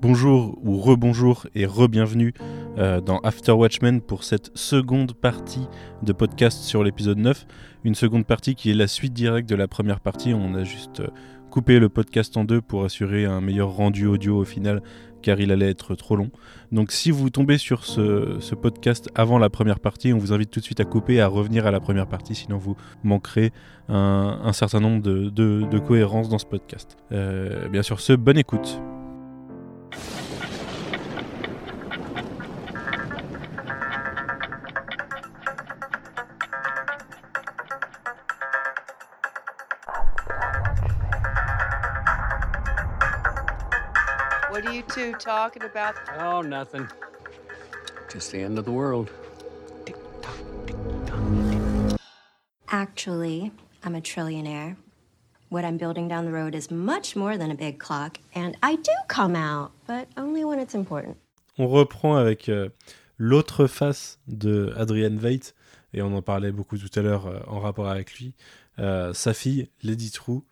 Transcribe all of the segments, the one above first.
Bonjour ou rebonjour et re-bienvenue euh, dans After Watchmen pour cette seconde partie de podcast sur l'épisode 9. Une seconde partie qui est la suite directe de la première partie. On a juste euh, coupé le podcast en deux pour assurer un meilleur rendu audio au final car il allait être trop long. Donc si vous tombez sur ce, podcast avant la première partie, on vous invite tout de suite à couper et à revenir à la première partie, sinon vous manquerez un, certain nombre de, cohérences dans ce podcast. Euh, bien sûr, ce, bonne écoute. Talking about? Oh, nothing. Just the end of the world. Actually, I'm a trillionaire. What I'm building down the road is much more than a big clock, and I do come out, but only when it's important. On reprend avec euh, l'autre face de Adrian Veidt, et on en parlait beaucoup tout à l'heure euh, en rapport avec lui. Euh, sa fille, Lady True,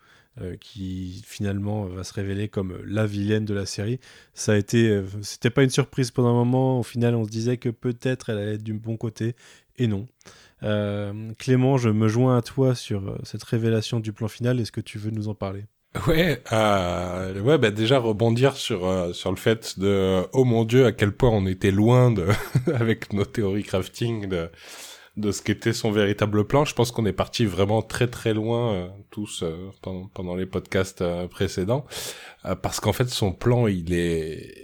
euh, qui finalement va se révéler comme la vilaine de la série. Ça a été, euh, c'était pas une surprise pendant un moment. Au final, on se disait que peut-être elle allait être du bon côté, et non. Euh, Clément, je me joins à toi sur cette révélation du plan final. Est-ce que tu veux nous en parler? Ouais, ouais, bah déjà rebondir sur sur le fait de oh mon dieu à quel point on était loin de avec nos théories crafting de de ce qu'était son véritable plan. Je pense qu'on est parti vraiment très très loin euh, tous euh, pendant, pendant, les podcasts euh, précédents, parce qu'en fait son plan il est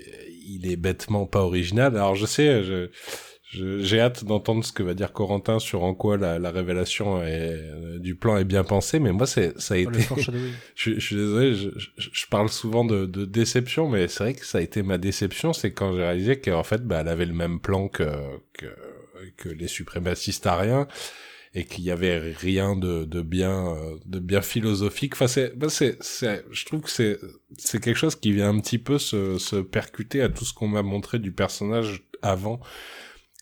il est bêtement pas original. Alors je sais, je j'ai hâte d'entendre ce que va dire Corentin sur en quoi la, la révélation est, du plan est bien pensée, mais moi c'est ça a été. je, je, suis désolé, je, je, parle souvent de, de déception, mais c'est vrai que ça a été ma déception, c'est quand j'ai réalisé qu'en fait, bah, elle avait le même plan que, que que les suprémacistes ariens et qu'il y avait rien de, de bien de bien philosophique. Enfin, c'est, bah, c'est, c'est, je trouve que c'est, c'est quelque chose qui vient un petit peu se, se percuter à tout ce qu'on m'a montré du personnage avant.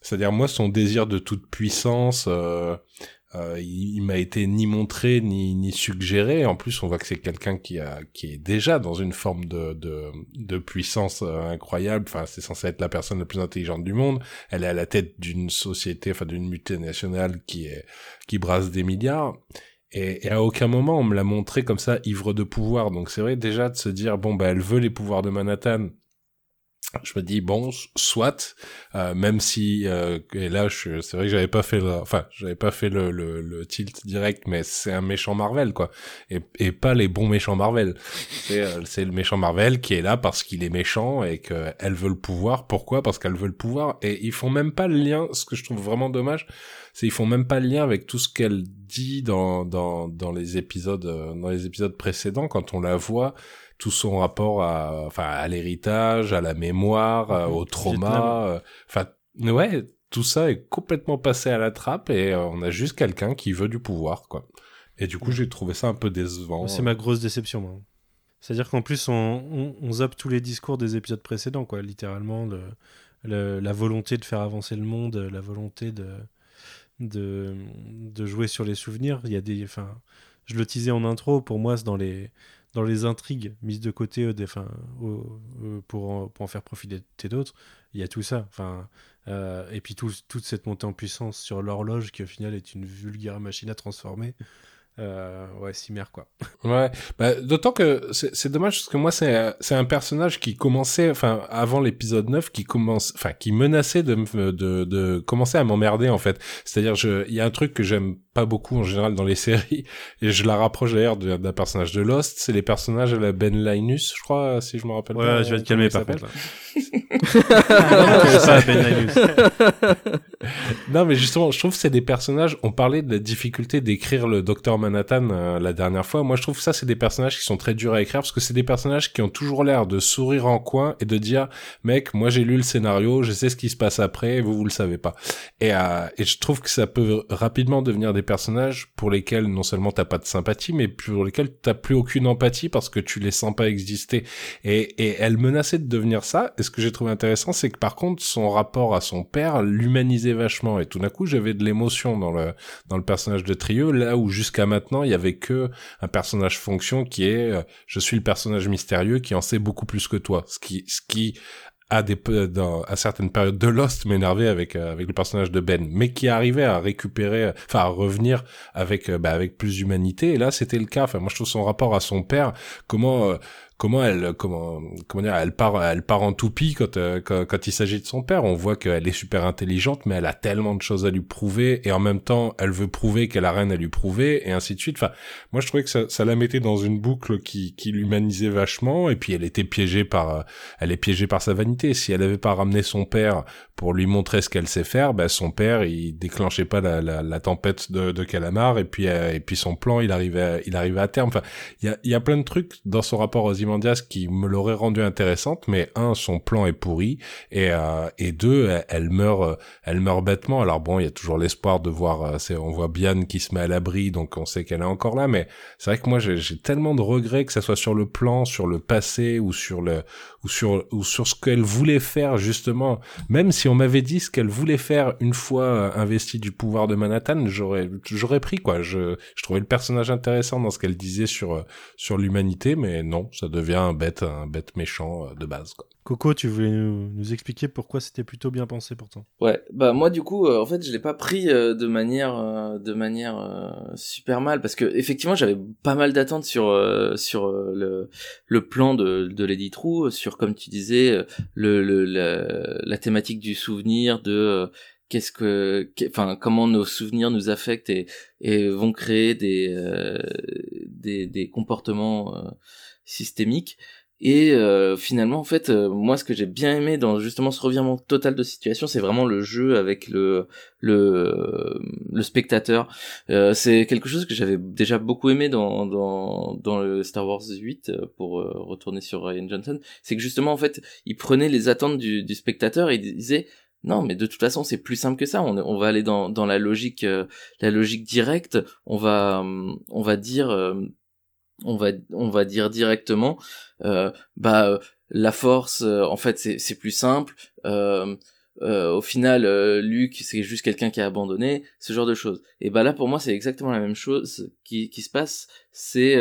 C'est-à-dire moi, son désir de toute puissance, euh, euh, il, m'a été ni montré ni, ni suggéré. En plus, on voit que c'est quelqu'un qui a qui est déjà dans une forme de de, de puissance euh, incroyable. Enfin, c'est censé être la personne la plus intelligente du monde. Elle est à la tête d'une société, enfin d'une multinationale qui est qui brasse des milliards. Et, et, à aucun moment on me l'a montré comme ça ivre de pouvoir. Donc c'est vrai déjà de se dire bon bah elle veut les pouvoirs de Manhattan je me dis bon soit euh, même si euh, et là c'est vrai que j'avais pas fait le, enfin j'avais pas fait le, le, le, tilt direct mais c'est un méchant Marvel quoi. Et, et pas les bons méchants Marvel. C'est euh, le méchant Marvel qui est là parce qu'il est méchant et que elle veut le pouvoir. Pourquoi? Parce qu'elle veut le pouvoir. Et ils font même pas le lien. Ce que je trouve vraiment dommage c'est ils font même pas le lien avec tout ce qu'elle dit dans dans dans les épisodes euh, dans les épisodes précédents. Quand on la voit tout son rapport à, enfin, à l'héritage, à la mémoire, euh, au trauma. Euh, enfin, ouais, tout ça est complètement passé à la trappe et euh, on a juste quelqu'un qui veut du pouvoir, quoi. Et du coup, j'ai trouvé ça un peu décevant. C'est ma grosse déception, moi. C'est-à-dire qu'en plus, on, on, zappe tous les discours des épisodes précédents, quoi. Littéralement, le, la volonté de faire avancer le monde, la volonté de, de, de jouer sur les souvenirs. Il y a des, enfin, je le disais en intro, pour moi, c'est dans les, dans les intrigues mises de côté euh, euh, pour, en, pour en faire profiter d'autres, il y a tout ça. Enfin, euh, et puis toute cette montée en puissance sur l'horloge qui au final est une vulgaire machine à transformer. Euh, ouais, Cimer, quoi. Ouais, bah, d'autant que c'est dommage parce que moi, c'est c'est un personnage qui commençait, enfin, avant l'épisode 9, qui commence, enfin, qui menaçait de, de, de commencer à m'emmerder, en fait. C'est-à-dire, il y a un truc que j'aime pas beaucoup en général dans les séries, et je la rapproche d'ailleurs d'un personnage de Lost, c'est les personnages à la Ben Linus, je crois, si je me rappelle ouais, je vais te calmer par contre. non, mais justement, je trouve que c'est des personnages, on parlait de la difficulté d'écrire le Docteur Manhattan euh, la dernière fois, moi je trouve que ça c'est des personnages qui sont très durs à écrire, parce que c'est des personnages qui ont toujours l'air de sourire en coin et de dire, mec, moi j'ai lu le scénario, je sais ce qui se passe après, vous vous le savez pas. Et, euh, et je trouve que ça peut rapidement devenir des personnages pour lesquels non seulement t'as pas de sympathie, mais pour lesquels t'as plus aucune empathie parce que tu les sens pas exister. Et, et elle menaçait de devenir ça. Et ce que j'ai trouvé intéressant, c'est que par contre, son rapport à son père l'humanisait vachement. Et tout d'un coup, j'avais de l'émotion dans le, dans le personnage de Trio, là où jusqu'à maintenant, il y avait que un personnage fonction qui est, euh, je suis le personnage mystérieux qui en sait beaucoup plus que toi. Ce qui, ce qui, à des dans, certaines périodes de Lost m'énervait avec euh, avec le personnage de Ben mais qui arrivait à récupérer enfin à revenir avec euh, bah, avec plus d'humanité. Et là c'était le cas. Enfin moi je trouve son rapport à son père comment comment elle comment comment dire elle part elle part en toupie quand euh, quand, il s'agit de son père. On voit qu'elle est super intelligente mais elle a tellement de choses à lui prouver et en même temps elle veut prouver qu'elle a rien à lui prouver et ainsi de suite. Enfin moi je trouvais que ça, ça la mettait dans une boucle qui qui l'humanisait vachement et puis elle était piégée par euh, elle est piégée par sa vanité. Si elle avait pas ramené son père pour lui montrer ce qu'elle sait faire ben son père il déclenchait pas la, la, la tempête de, de Calamar et puis euh, et puis son plan il arrivait il arrivait à terme. Enfin il y a il y a plein de trucs dans son rapport aux Qui me l'aurait rendu intéressante, mais un, son plan est pourri, et, euh, et deux, elle, meurt, euh, elle meurt bêtement. Alors bon, il y a toujours l'espoir de voir, euh, on voit Bian qui se met à l'abri, donc on sait qu'elle est encore là, mais c'est vrai que moi j'ai tellement de regrets que ça soit sur le plan, sur le passé ou sur le ou sur ou sur ce qu'elle voulait faire justement. Même si on m'avait dit ce qu'elle voulait faire une fois investie du pouvoir de Manhattan, j'aurais j'aurais pris quoi. Je je trouvais le personnage intéressant dans ce qu'elle disait sur sur l'humanité, mais non, ça devient un bête, un bête méchant euh, de base. Quoi. Coco, tu voulais nous, expliquer pourquoi c'était plutôt bien pensé pourtant Ouais, bah moi du coup, euh, en fait, je l'ai pas pris euh, de manière, de manière super mal parce que effectivement, j'avais pas mal d'attentes sur sur le le plan de de Lady True, sur comme tu disais, le, le la, thématique du souvenir de qu'est-ce que enfin comment nos souvenirs nous affectent et, et vont créer des des, des comportements systémique. Et euh, finalement, en fait, euh, moi, ce que j'ai bien aimé dans justement ce revirement total de situation, c'est vraiment le jeu avec le le le spectateur. Euh, c'est quelque chose que j'avais déjà beaucoup aimé dans dans dans le Star Wars 8 pour retourner sur Ryan Johnson. C'est que justement, en fait, il prenait les attentes du, du spectateur et il disait non, mais de toute façon, c'est plus simple que ça. On, on va aller dans, dans la logique, la logique directe. On va, on va dire, on va on va dire directement euh, bah euh, la force euh, en fait c'est c'est plus simple. Euh, au final Luc c'est juste quelqu'un qui a abandonné ce genre de choses. Et bah là pour moi c'est exactement la même chose qui qui se passe. C'est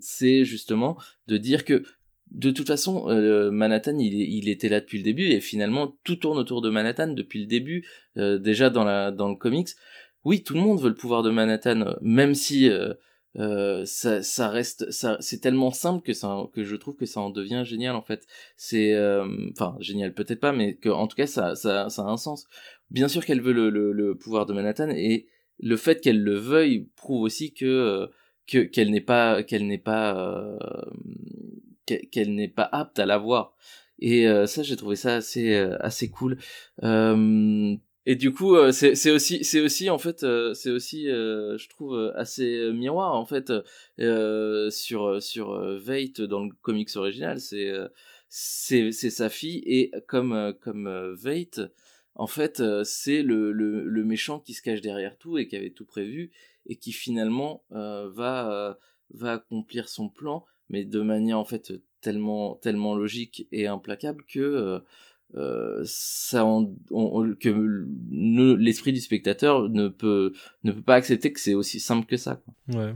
c'est justement de dire que de toute façon, Manhattan, il, il, était là depuis le début et finalement tout tourne autour de Manhattan depuis le début. déjà dans la dans le comics, oui, tout le monde veut le pouvoir de Manhattan, même si euh, ça, ça reste, ça, c'est tellement simple que ça, que je trouve que ça en devient génial en fait. C'est, euh, enfin génial peut-être pas, mais que en tout cas ça, ça, ça a un sens. Bien sûr qu'elle veut le, le, le, pouvoir de Manhattan et le fait qu'elle le veuille prouve aussi que euh, que qu'elle n'est pas qu'elle n'est pas qu'elle n'est pas apte à l'avoir. Et ça j'ai trouvé ça assez assez cool. Et du coup, euh, c'est aussi, c'est aussi en fait, euh, c'est aussi, euh, je trouve assez miroir en fait sur sur Veit dans le comics original. C'est c'est sa fille et comme comme Veit, en fait, c'est le, le le méchant qui se cache derrière tout et qui avait tout prévu et qui finalement va va accomplir son plan, mais de manière en fait tellement tellement logique et implacable que euh, ça que l'esprit du spectateur ne peut ne peut pas accepter que c'est aussi simple que ça quoi. Ouais.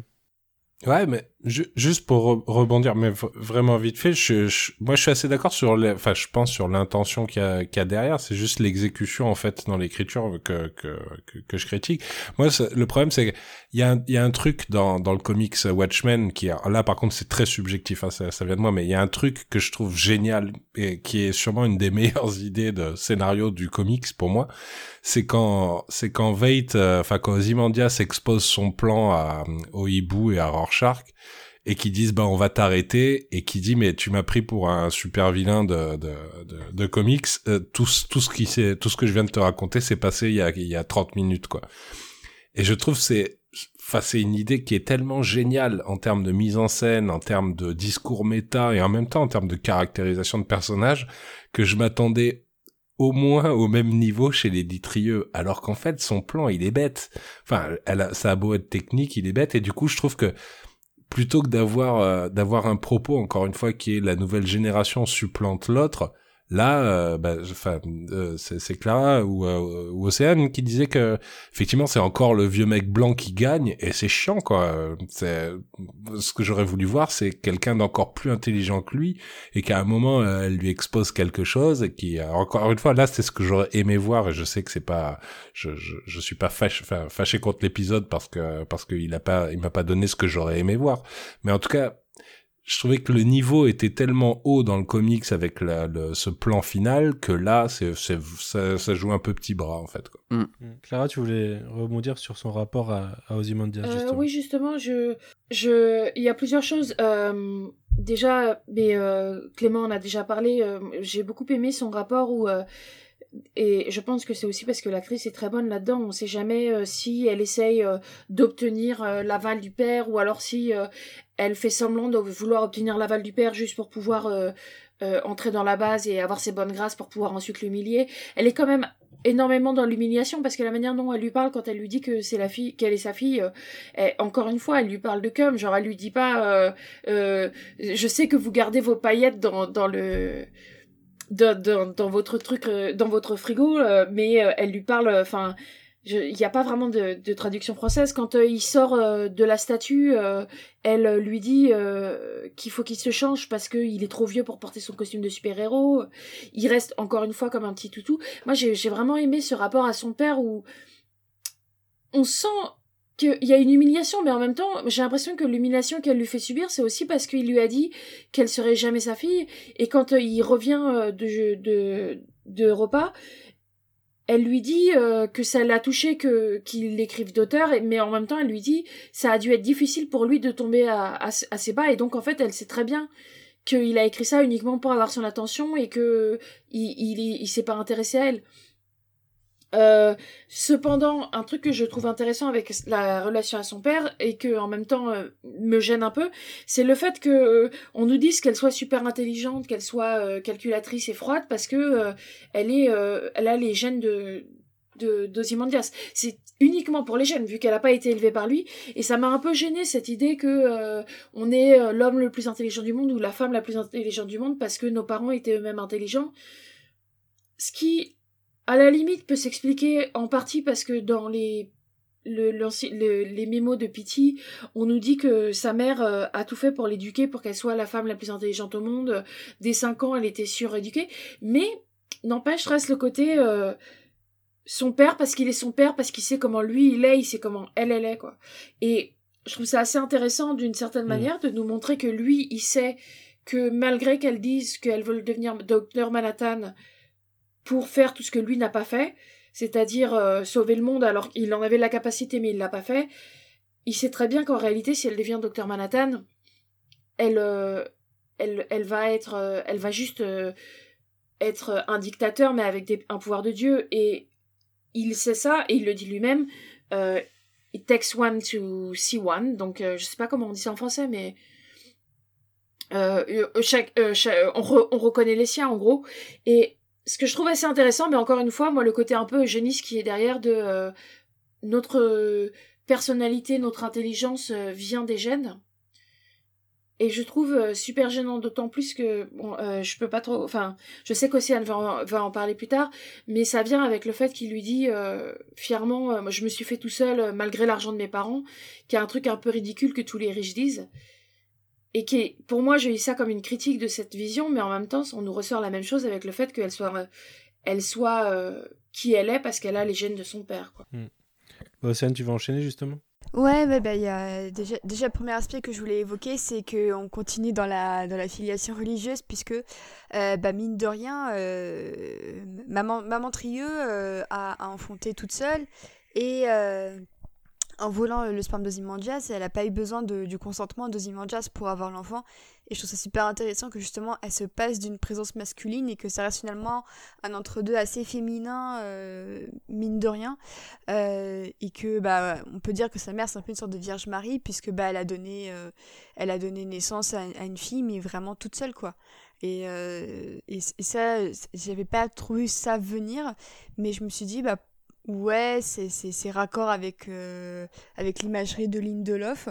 Ouais, mais juste pour rebondir, mais vraiment vite fait, je, moi je suis assez d'accord sur, enfin je pense sur l'intention qu'il y, qu'il y a derrière. C'est juste l'exécution en fait dans l'écriture que, que que, je critique. Moi, le problème c'est qu'il y a un, y a un truc dans dans le comics Watchmen qui là par contre c'est très subjectif, hein, ça, vient de moi, mais il y a un truc que je trouve génial et qui est sûrement une des meilleures idées de scénario du comics pour moi c'est quand c'est quand Veit, euh, enfin quand Ozymandias expose son plan à, au hibou et à Rorschach et qui disent bah on va t'arrêter et qui dit mais tu m'as pris pour un super vilain de de, comics. Euh, tout tout ce qui tout ce que je viens de te raconter c'est passé il y a il y a 30 minutes quoi. Et je trouve c'est enfin c'est une idée qui est tellement géniale en termes de mise en scène en termes de discours méta et en même temps en termes de caractérisation de personnages que je m'attendais au moins au même niveau chez les Ditrieux, alors qu'en fait son plan il est bête. Enfin, elle a, ça a beau être technique, il est bête et du coup je trouve que plutôt que d'avoir euh, d'avoir un propos encore une fois qui est la nouvelle génération supplante l'autre, Là, euh, bah, euh, c'est Clara ou, euh, ou Océane qui disait que effectivement c'est encore le vieux mec blanc qui gagne et c'est chiant quoi. C'est ce que j'aurais voulu voir, c'est quelqu'un d'encore plus intelligent que lui et qu'à un moment elle lui expose quelque chose et qui encore une fois là c'est ce que j'aurais aimé voir et je sais que c'est pas, je, je, je suis pas fâché, fâché contre l'épisode parce que parce qu'il a pas, il m'a pas donné ce que j'aurais aimé voir, mais en tout cas je trouvais que le niveau était tellement haut dans le comics avec la, le, ce plan final que là, c'est, c'est, ça, ça, joue un peu petit bras en fait. Quoi. Mm. mm. Clara, tu voulais rebondir sur son rapport à, à Ozymandias euh, justement. Oui, justement, je, je, il y a plusieurs choses. Euh, déjà, mais euh, Clément en a déjà parlé. Euh, j'ai beaucoup aimé son rapport où euh, et je pense que c'est aussi parce que l'actrice est très bonne là-dedans. On ne sait jamais euh, si elle essaye euh, d'obtenir euh, l'aval du père ou alors si elle fait semblant de vouloir obtenir l'aval du père juste pour pouvoir entrer dans la base et avoir ses bonnes grâces pour pouvoir ensuite l'humilier. Elle est quand même énormément dans l'humiliation parce que la manière dont elle lui parle quand elle lui dit que c'est la fille qu'elle est sa fille encore une fois elle lui parle de cum genre elle lui dit pas je sais que vous gardez vos paillettes dans dans le dans, dans, votre truc, euh, dans votre frigo, euh, mais euh, elle lui parle, enfin, il n'y a pas vraiment de, traduction française. Quand il sort de la statue, elle lui dit qu'il faut qu'il se change parce qu'il est trop vieux pour porter son costume de super-héros. Il reste encore une fois comme un petit toutou. Moi, j'ai vraiment aimé ce rapport à son père où on sent qu'il y a une humiliation, mais en même temps, j'ai l'impression que l'humiliation qu'elle lui fait subir, c'est aussi parce qu'il lui a dit qu'elle serait jamais sa fille, et quand euh, il revient euh, de, de, de repas, elle lui dit euh, que ça l'a touché que qu'il écrive d'auteur, mais en même temps, elle lui dit ça a dû être difficile pour lui de tomber à, à, ses bas, et donc en fait, elle sait très bien qu'il a écrit ça uniquement pour avoir son attention et que il, il, il s'est pas intéressé à elle. Euh, cependant, un truc que je trouve intéressant avec la relation à son père et que en même temps euh, me gêne un peu, c'est le fait que euh, on nous dise qu'elle soit super intelligente, qu'elle soit calculatrice et froide parce que elle est, elle a les gènes de de d'Ozymandias. C'est uniquement pour les gènes vu qu'elle n'a pas été élevée par lui et ça m'a un peu gêné cette idée que on est l'homme le plus intelligent du monde ou la femme la plus intelligente du monde parce que nos parents étaient eux-mêmes intelligents. Ce qui à la limite peut s'expliquer en partie parce que dans les le, les mémos de Pity, on nous dit que sa mère euh, a tout fait pour l'éduquer, pour qu'elle soit la femme la plus intelligente au monde. Dès 5 ans, elle était suréduquée. Mais, n'empêche, reste le côté euh, son père parce qu'il est son père, parce qu'il sait comment lui il est, il sait comment elle, elle est, quoi. Et je trouve ça assez intéressant d'une certaine mm. manière de nous montrer que lui, il sait que malgré qu'elle dise qu'elle veut devenir docteur Manhattan, pour faire tout ce que lui n'a pas fait, c'est-à-dire euh, sauver le monde alors qu'il en avait la capacité mais il l'a pas fait. Il sait très bien qu'en réalité, si elle devient Docteur Manhattan, elle, euh, elle, elle va être, euh, elle va juste être un dictateur mais avec un pouvoir de Dieu et il sait ça et il le dit lui-même. it takes one to see one, donc je sais pas comment on dit ça en français mais chaque, on, on reconnaît les siens en gros et ce que je trouve assez intéressant, mais encore une fois, moi, le côté un peu eugéniste qui est derrière de euh, notre personnalité, notre intelligence euh, vient des gènes. Et je trouve euh, super gênant, d'autant plus que bon, je peux pas trop. Enfin, je sais qu'Océane va, en, va en parler plus tard, mais ça vient avec le fait qu'il lui dit fièrement, je me suis fait tout seul malgré l'argent de mes parents, qui est un truc un peu ridicule que tous les riches disent et qui pour moi j'ai eu ça comme une critique de cette vision mais en même temps on nous ressort la même chose avec le fait qu'elle soit euh, elle soit euh, qui elle est parce qu'elle a les gènes de son père quoi. Hmm. Bah, Océane tu vas enchaîner justement? Ouais, bah, bah, y a déjà, déjà le premier aspect que je voulais évoquer, c'est qu'on continue dans la, dans la filiation religieuse, puisque, euh, bah, mine de rien, maman, maman Trieux a, a, enfanté toute seule, et en volant le sperme d'Ozymandias, elle n'a pas eu besoin du consentement d'Ozymandias pour avoir l'enfant. Et je trouve ça super intéressant que justement elle se passe d'une présence masculine et que ça reste finalement un entre-deux assez féminin, euh, mine de rien. Euh, et que bah on peut dire que sa mère c'est un peu une sorte de Vierge Marie puisque bah elle a donné, euh, elle a donné naissance à, une fille mais vraiment toute seule quoi. Et, et, et, ça, j'avais pas trouvé ça venir, mais je me suis dit, bah Ouais, c'est raccord avec, euh, avec l'imagerie de Lindelof.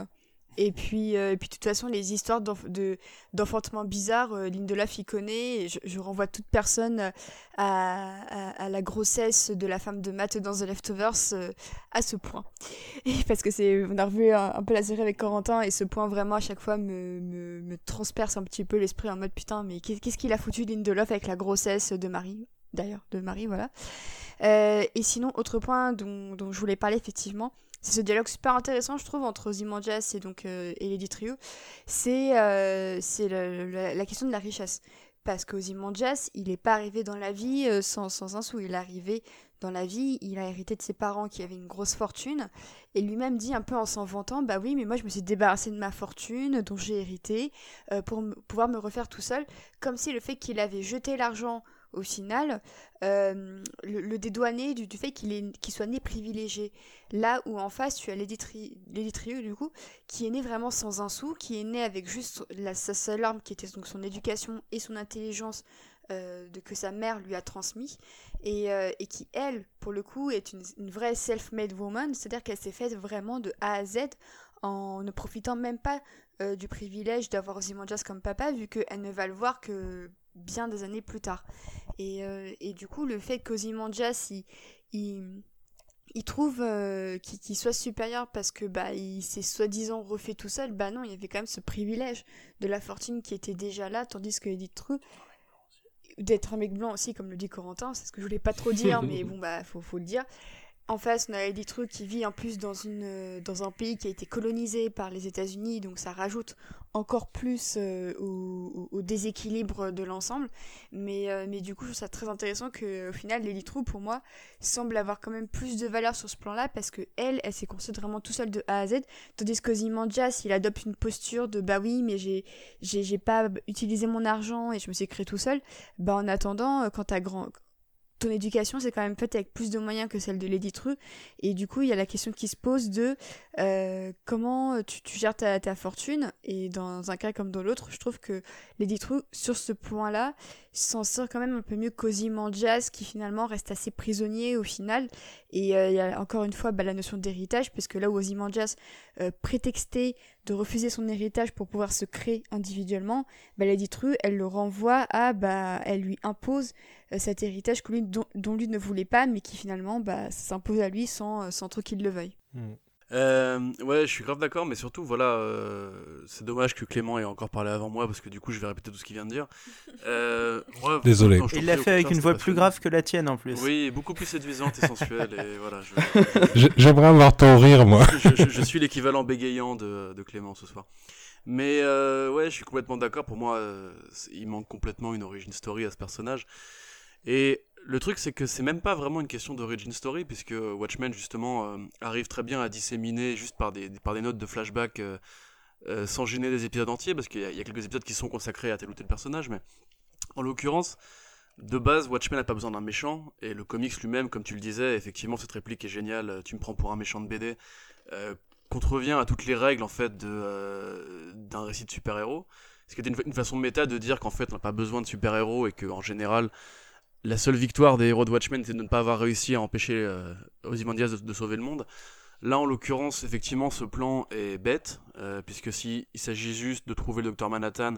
Et puis, euh, et puis de toute façon, les histoires d'enfantement bizarre, euh, Lindelof y connaît. je, renvoie toute personne à, à, la grossesse de la femme de Matt dans The Leftovers à ce point. Parce que c'est, on a revu un, peu la série avec Corentin et ce point vraiment à chaque fois me, me, me transperce un petit peu l'esprit en mode putain, mais qu'est-ce qu'il a foutu Lindelof avec la grossesse de Marie? D'ailleurs, de Marie, voilà. et sinon, autre point dont, dont je voulais parler effectivement, c'est ce dialogue super intéressant, je trouve, entre Ozymandias et donc euh, et Lady Trio. C'est euh, la, question de la richesse. Parce qu'Ozymandias, il n'est pas arrivé dans la vie euh, sans, sans un sou. Il est arrivé dans la vie, il a hérité de ses parents qui avaient une grosse fortune. Et lui-même dit un peu en s'en vantant, bah oui, mais moi je me suis débarrassé de ma fortune dont j'ai hérité pour pouvoir me refaire tout seul. Comme si le fait qu'il avait jeté l'argent au final, euh, le, dédouaner du, fait qu'il soit né privilégié. Là où en face, tu as Lady, du coup, qui est né vraiment sans un sou, qui est né avec juste la, sa seule arme, qui était donc son éducation et son intelligence euh, de, que sa mère lui a transmis, et, euh, et, qui, elle, pour le coup, est une, vraie self-made woman, c'est-à-dire qu'elle s'est faite vraiment de A à Z en ne profitant même pas du privilège d'avoir Ozymandias comme papa, vu qu'elle ne va le voir que bien des années plus tard. Et, euh, et du coup, le fait qu'Ozymandias, il, il, il trouve euh, qu'il soit supérieur parce que bah il s'est soi-disant refait tout seul, bah non, il y avait quand même ce privilège de la fortune qui était déjà là, tandis que Edith Tru d'être un mec blanc aussi, comme le dit Corentin, c'est ce que je voulais pas trop dire, mais bon bah faut, faut le dire. En face, on a des trucs qui vit en plus dans, une, euh, dans un pays qui a été colonisé par les États-Unis, donc ça rajoute encore plus euh, au, déséquilibre de l'ensemble. Mais, euh, mais du coup, je trouve ça très intéressant que au final, Lily True, pour moi, semble avoir quand même plus de valeur sur ce plan-là parce que elle, elle s'est construite vraiment tout seule de A à Z, tandis que Zimandias, il adopte une posture de bah oui, mais j'ai j'ai pas utilisé mon argent et je me suis créé tout seul. Bah en attendant, quand t'as grand ton éducation c'est quand même faite avec plus de moyens que celle de Lady Tru. Et du coup il y a la question qui se pose de euh, comment tu, gères ta, ta, fortune. Et dans un cas comme dans l'autre je trouve que Lady Tru sur ce point là s'en sort quand même un peu mieux qu'Ozymandias qui finalement reste assez prisonnier au final. Et euh, il y a encore une fois bah, la notion d'héritage puisque là où Ozymandias euh, prétextait de refuser son héritage pour pouvoir se créer individuellement bah, Lady Tru elle le renvoie à bah elle lui impose cet héritage que lui, dont, lui ne voulait pas, mais qui finalement bah, s'impose à lui sans, euh, sans trop qu'il le veuille. Hmm. Euh, ouais, je suis grave d'accord, mais surtout, voilà, c'est dommage que Clément ait encore parlé avant moi, parce que du coup, je vais répéter tout ce qu'il vient de dire. Désolé. Il l'a fait avec une voix plus grave que la tienne en plus. Oui, beaucoup plus séduisante et sensuelle, et voilà. J'aimerais avoir ton rire, moi. je, suis l'équivalent bégayant de, de, Clément ce soir. Mais ouais, je suis complètement d'accord. Pour moi, il manque complètement une origin story à ce personnage. Et le truc, c'est que c'est même pas vraiment une question d'origin story, puisque Watchmen, justement, euh, arrive très bien à disséminer juste par des, par des notes de flashback euh, euh, sans gêner des épisodes entiers, parce qu'il y, a quelques épisodes qui sont consacrés à tel ou tel personnage, mais en l'occurrence, de base, Watchmen n'a pas besoin d'un méchant, et le comics lui-même, comme tu le disais, effectivement, cette réplique est géniale, tu me prends pour un méchant de BD, contrevient à toutes les règles, en fait, d'un récit de super-héros. Ce qui était une, une, façon méta de dire qu'en fait, on n'a pas besoin de super-héros, et qu'en général, la seule victoire des héros de Watchmen, c'est de ne pas avoir réussi à empêcher euh, Ozymandias de, sauver le monde. Là, en l'occurrence, effectivement, ce plan est bête, euh, puisque s'il s'agit juste de trouver le docteur Manhattan,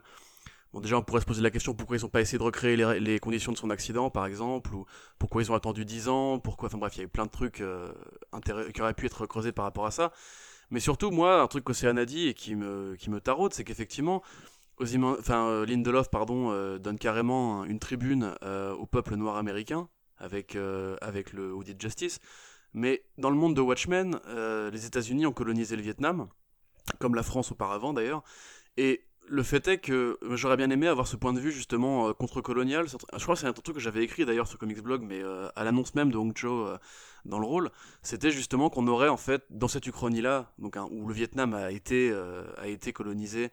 bon, déjà, on pourrait se poser la question pourquoi ils n'ont pas essayé de recréer les, conditions de son accident, par exemple, ou pourquoi ils ont attendu 10 ans, pourquoi, enfin bref, il y a eu plein de trucs euh, qui auraient pu être creusés par rapport à ça. Mais surtout, moi, un truc qu'Océane a dit et qui me, qui me taraude, c'est qu'effectivement, euh, Lindelof pardon, euh, donne carrément une tribune euh, au peuple noir américain avec, le Audit Justice. Mais dans le monde de Watchmen, les États-Unis ont colonisé le Vietnam, comme la France auparavant d'ailleurs. Et le fait est que j'aurais bien aimé avoir ce point de vue justement contre-colonial. Je crois que c'est un truc que j'avais écrit d'ailleurs sur Comics Blog, mais à l'annonce même de Hong Cho dans le rôle, c'était justement qu'on aurait en fait dans cette Uchronie-là, où le Vietnam a été colonisé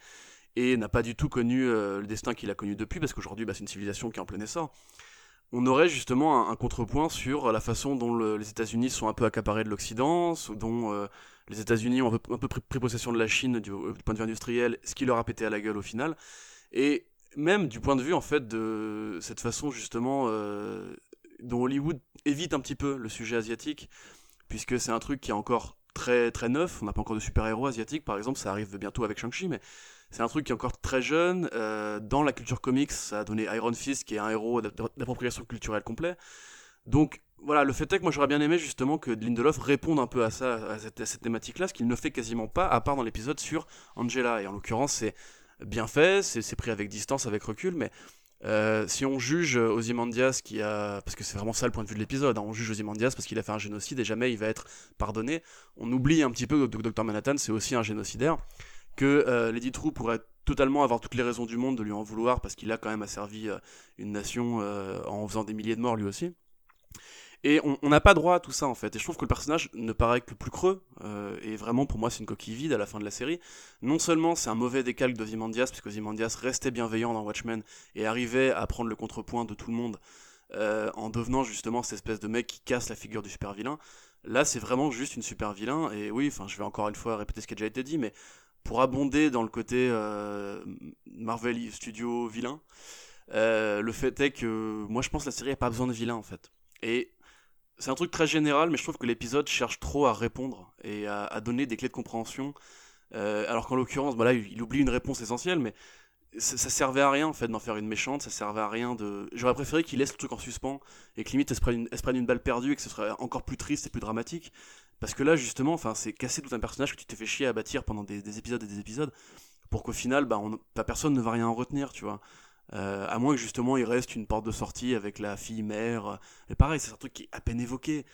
et n'a pas du tout connu euh, le destin qu'il a connu depuis, parce qu'aujourd'hui bah, c'est une civilisation qui est en plein essor. On aurait justement un, contrepoint sur la façon dont les États-Unis sont un peu accaparés de l'Occident, dont euh, les États-Unis ont un peu, pris possession de la Chine du, point de vue industriel, ce qui leur a pété à la gueule au final. Et même du point de vue en fait de cette façon justement euh, dont Hollywood évite un petit peu le sujet asiatique, puisque c'est un truc qui est encore très très neuf. On n'a pas encore de super-héros asiatiques, par exemple, ça arrive bientôt avec Shang-Chi, mais c'est un truc qui est encore très jeune. Euh, dans la culture comics, ça a donné Iron Fist, qui est un héros d'appropriation culturelle complet. Donc voilà, le fait est que moi j'aurais bien aimé justement que Lindelof réponde un peu à ça, à cette, thématique-là, ce qu'il ne fait quasiment pas, à part dans l'épisode sur Angela. Et en l'occurrence, c'est bien fait, c'est pris avec distance, avec recul, mais euh, si on juge Ozymandias qui a, parce que c'est vraiment ça le point de vue de l'épisode, hein, on juge Ozymandias parce qu'il a fait un génocide et jamais il va être pardonné. On oublie un petit peu que Dr Manhattan c'est aussi un génocidaire, que euh, Lady True pourrait totalement avoir toutes les raisons du monde de lui en vouloir parce qu'il a quand même asservi euh, une nation en faisant des milliers de morts lui aussi. Et on n'a pas droit à tout ça en fait. Et je trouve que le personnage ne paraît que plus creux. Euh, et vraiment, pour moi, c'est une coquille vide à la fin de la série. Non seulement c'est un mauvais décalque d'Ozymandias, puisque Ozymandias restait bienveillant dans Watchmen et arrivait à prendre le contrepoint de tout le monde euh, en devenant justement cette espèce de mec qui casse la figure du super vilain. Là, c'est vraiment juste une super vilain. Et oui, enfin, je vais encore une fois répéter ce qui a déjà été dit, mais pour abonder dans le côté euh, Marvel Studio vilain, le fait est que moi, je pense que la série n'a pas besoin de vilain en fait. Et c'est un truc très général, mais je trouve que l'épisode cherche trop à répondre et à, donner des clés de compréhension. Euh, alors qu'en l'occurrence, bah il, oublie une réponse essentielle, mais ça, servait à rien en fait d'en faire une méchante, ça servait à rien de. J'aurais préféré qu'il laisse le truc en suspens et que limite elle se, prenne une, une balle perdue et que ce serait encore plus triste et plus dramatique. Parce que là, justement, c'est casser tout un personnage que tu t'es fait chier à bâtir pendant des, épisodes et des épisodes pour qu'au final, bah, on, personne ne va rien en retenir, tu vois. Euh, à moins que justement il reste une porte de sortie avec la fille mère. Et pareil, c'est un truc qui est à peine évoqué.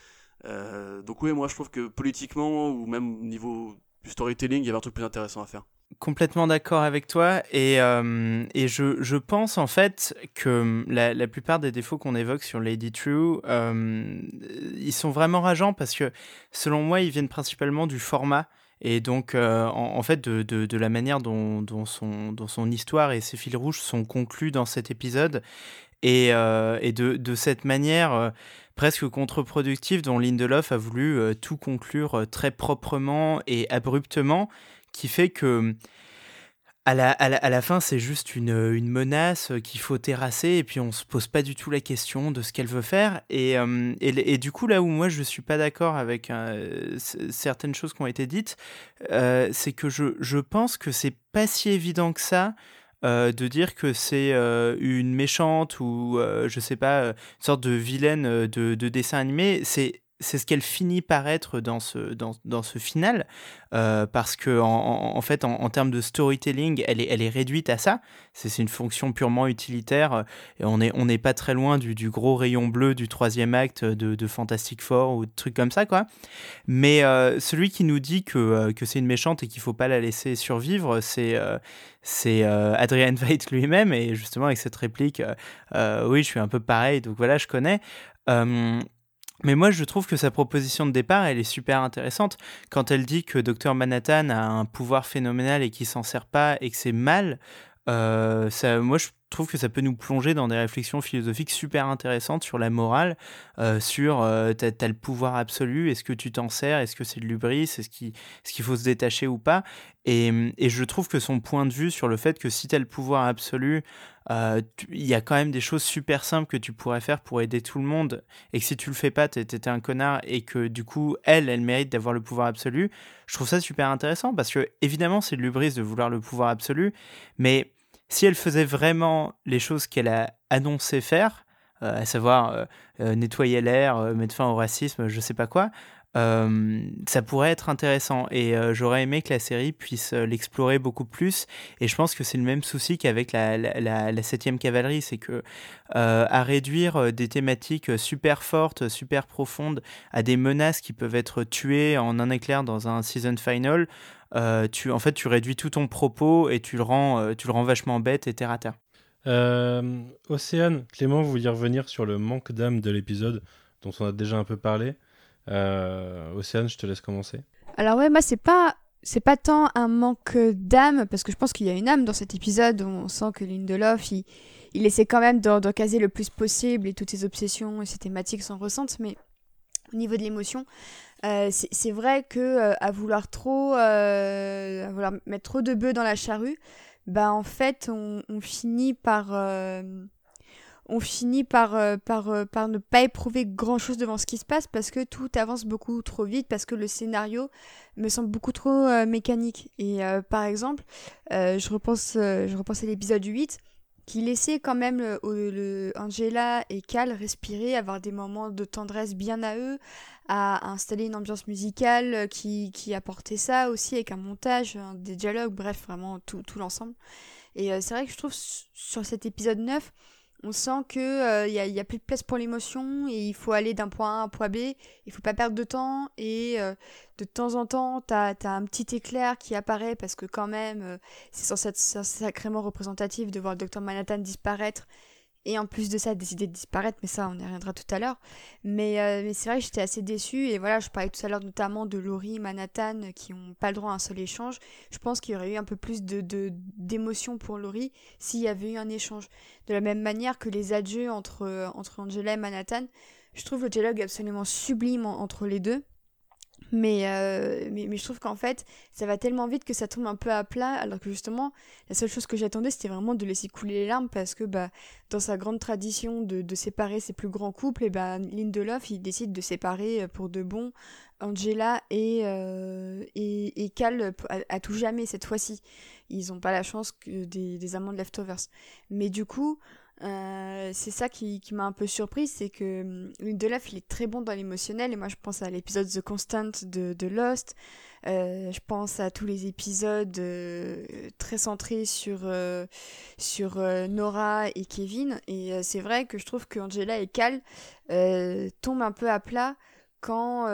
Euh, donc oui, moi je trouve que politiquement ou même au niveau du storytelling, il y avait un truc plus intéressant à faire. Complètement d'accord avec toi et, euh, et je, je, pense en fait que la, la plupart des défauts qu'on évoque sur Lady True, ils sont vraiment rageants parce que selon moi ils viennent principalement du format et donc, euh, en, fait, de, de, la manière dont, dont, son, dont son histoire et ses fils rouges sont conclus dans cet épisode, et, euh, et de, de, cette manière euh, presque contre-productive dont Lindelof a voulu tout conclure très proprement et abruptement, qui fait que à la, à, la, à la, fin, c'est juste une, une menace qu'il faut terrasser et puis on se pose pas du tout la question de ce qu'elle veut faire. Et, euh, et, et, du coup, là où moi je suis pas d'accord avec euh, certaines choses qui ont été dites, euh, c'est que je, je pense que c'est pas si évident que ça. de dire que c'est une méchante ou je sais pas une sorte de vilaine de, de dessin animé c'est c'est ce qu'elle finit par être dans ce, dans, dans ce final, euh, parce que en, fait, en, termes de storytelling, elle est, elle est réduite à ça. C'est une fonction purement utilitaire, et on n'est on est pas très loin du, du, gros rayon bleu du troisième acte de, de Fantastic Four ou de trucs comme ça, quoi. Mais euh, celui qui nous dit que, euh, que c'est une méchante et qu'il faut pas la laisser survivre, c'est c'est Adrian Veidt lui-même, et justement avec cette réplique, oui, je suis un peu pareil, donc voilà, je connais. Mais moi, je trouve que sa proposition de départ, elle est super intéressante. Quand elle dit que Dr Manhattan a un pouvoir phénoménal et qu'il s'en sert pas et que c'est mal, euh, moi, je trouve que ça peut nous plonger dans des réflexions philosophiques super intéressantes sur la morale, euh, sur euh, t'as, le pouvoir absolu, est-ce que tu t'en sers, est-ce que c'est de l'ubris, est-ce qu'il, faut se détacher ou pas? Et, et, je trouve que son point de vue sur le fait que si t'as le pouvoir absolu, euh, il y a quand même des choses super simples que tu pourrais faire pour aider tout le monde, et que si tu le fais pas, t'es un connard, et que du coup, elle, elle mérite d'avoir le pouvoir absolu. Je trouve ça super intéressant parce que évidemment, c'est de l'ubris de vouloir le pouvoir absolu, mais si elle faisait vraiment les choses qu'elle a annoncé faire, euh, à savoir euh, euh, nettoyer l'air, mettre fin au racisme, je sais pas quoi, ça pourrait être intéressant et j'aurais aimé que la série puisse l'explorer beaucoup plus et je pense que c'est le même souci qu'avec la, la, la, 7 cavalerie c'est que à réduire des thématiques super fortes super profondes à des menaces qui peuvent être tuées en un éclair dans un season final euh, tu, en fait, tu réduis tout ton propos et tu le rends, euh, tu le rends vachement bête et terre à terre. Euh, Océane, Clément, vous vouliez revenir sur le manque d'âme de l'épisode dont on a déjà un peu parlé? Océane, je te laisse commencer. Alors ouais, moi c'est pas c'est pas tant un manque d'âme parce que je pense qu'il y a une âme dans cet épisode où on sent que Lindelof il, il essaie quand même d'en caser le plus possible et toutes ses obsessions et ses thématiques s'en ressentent mais au niveau de l'émotion euh, c'est vrai que euh, à vouloir trop, euh, à vouloir mettre trop de bœufs dans la charrue, bah en fait on, finit par on finit par, euh, par, euh, par ne pas éprouver grand chose devant ce qui se passe parce que tout avance beaucoup trop vite, parce que le scénario me semble beaucoup trop euh, mécanique. Et par exemple, je, repense, je repense à l'épisode 8 qui laissait quand même le, Angela et Cal respirer, avoir des moments de tendresse bien à eux, à installer une ambiance musicale qui, qui apportait ça aussi avec un montage, des dialogues, bref, vraiment tout, tout l'ensemble. Et c'est vrai que je trouve sur cet épisode 9, on sent que il euh, a, plus de place pour l'émotion et il faut aller d'un point A à un point B. Il faut pas perdre de temps et euh, de temps en temps, tu as, un petit éclair qui apparaît parce que quand même, euh, c'est censé être sacrément représentatif de voir le docteur Manhattan disparaître et en plus de ça décider de disparaître, mais ça on y reviendra tout à l'heure. Mais, euh, mais c'est vrai que j'étais assez déçue, et voilà, je parlais tout à l'heure notamment de Laurie, Manhattan, qui n'ont pas le droit à un seul échange. Je pense qu'il y aurait eu un peu plus de, d'émotion pour Laurie s'il y avait eu un échange. De la même manière que les adieux entre, entre Angela et Manhattan, je trouve le dialogue absolument sublime entre les deux. Euh, mais, mais, je trouve qu'en fait, ça va tellement vite que ça tombe un peu à plat, alors que justement, la seule chose que j'attendais, c'était vraiment de laisser couler les larmes, parce que bah, dans sa grande tradition de, de séparer ses plus grands couples, et bah, Lindelof, il décide de séparer euh, pour de bon Angela et, euh, et, et, Cal à, tout jamais cette fois-ci. Ils n'ont pas la chance que des, des amants de Leftovers. Mais du coup, euh, c'est ça qui, m'a un peu surprise, c'est que hum, Lindelof il est très bon dans l'émotionnel et moi je pense à l'épisode The Constant de, Lost, euh, je pense à tous les épisodes euh, très centrés sur, sur Nora et Kevin et c'est vrai que je trouve que Angela et Cal tombent un peu à plat quand,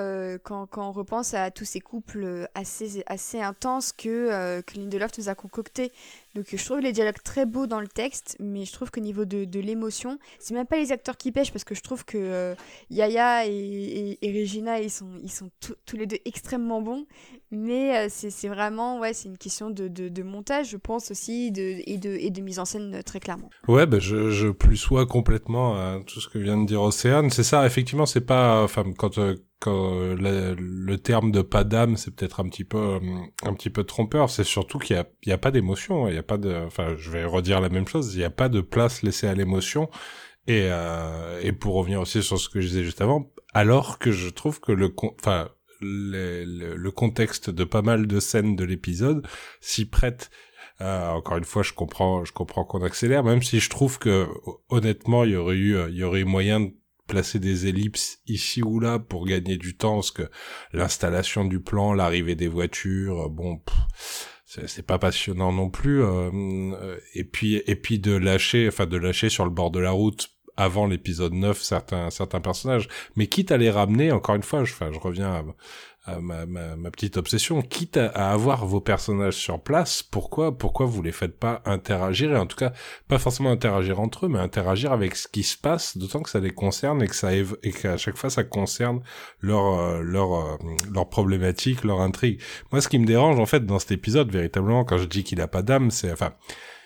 quand, quand, on repense à tous ces couples assez, assez intenses que, que Lindelof nous a concoctés. Donc je trouve les dialogues très beaux dans le texte, mais je trouve qu'au niveau de, de l'émotion, c'est même pas les acteurs qui pêchent parce que je trouve que euh, Yaya et, et, Regina, ils sont, ils sont tous les deux extrêmement bons, mais euh, c'est vraiment, ouais, c'est une question de, de, montage, je pense aussi, de, et, de, et de mise en scène euh, très clairement. Ouais, bah, je, je plus sois complètement à tout ce que vient de dire Océane. C'est ça, effectivement, c'est pas, enfin, quand, quand le, le, terme de pas d'âme, c'est peut-être un petit peu, un petit peu trompeur. C'est surtout qu'il y a, il y a pas d'émotion, il y a pas de, enfin, je vais redire la même chose. Il n'y a pas de place laissée à l'émotion. Et, euh, et pour revenir aussi sur ce que je disais juste avant, alors que je trouve que le, enfin, le, le, contexte de pas mal de scènes de l'épisode s'y prête. Euh, encore une fois, je comprends, je comprends qu'on accélère, même si je trouve que honnêtement, il y aurait eu, il y aurait eu moyen de placer des ellipses ici ou là pour gagner du temps, parce que l'installation du plan, l'arrivée des voitures, bon c'est pas passionnant non plus euh, et puis et puis de lâcher enfin de lâcher sur le bord de la route avant l'épisode 9 certains certains personnages. Mais quitte à les ramener encore une fois je enfin je reviens à, ma, ma, ma, petite obsession, quitte à, avoir vos personnages sur place, pourquoi pourquoi vous les faites pas interagir et en tout cas pas forcément interagir entre eux, mais interagir avec ce qui se passe, d'autant que ça les concerne et que ça et qu'à chaque fois ça concerne leur euh, leur euh, leur problématique, leur intrigue. Moi, ce qui me dérange en fait dans cet épisode, véritablement, quand je dis qu'il a pas d'âme, c'est enfin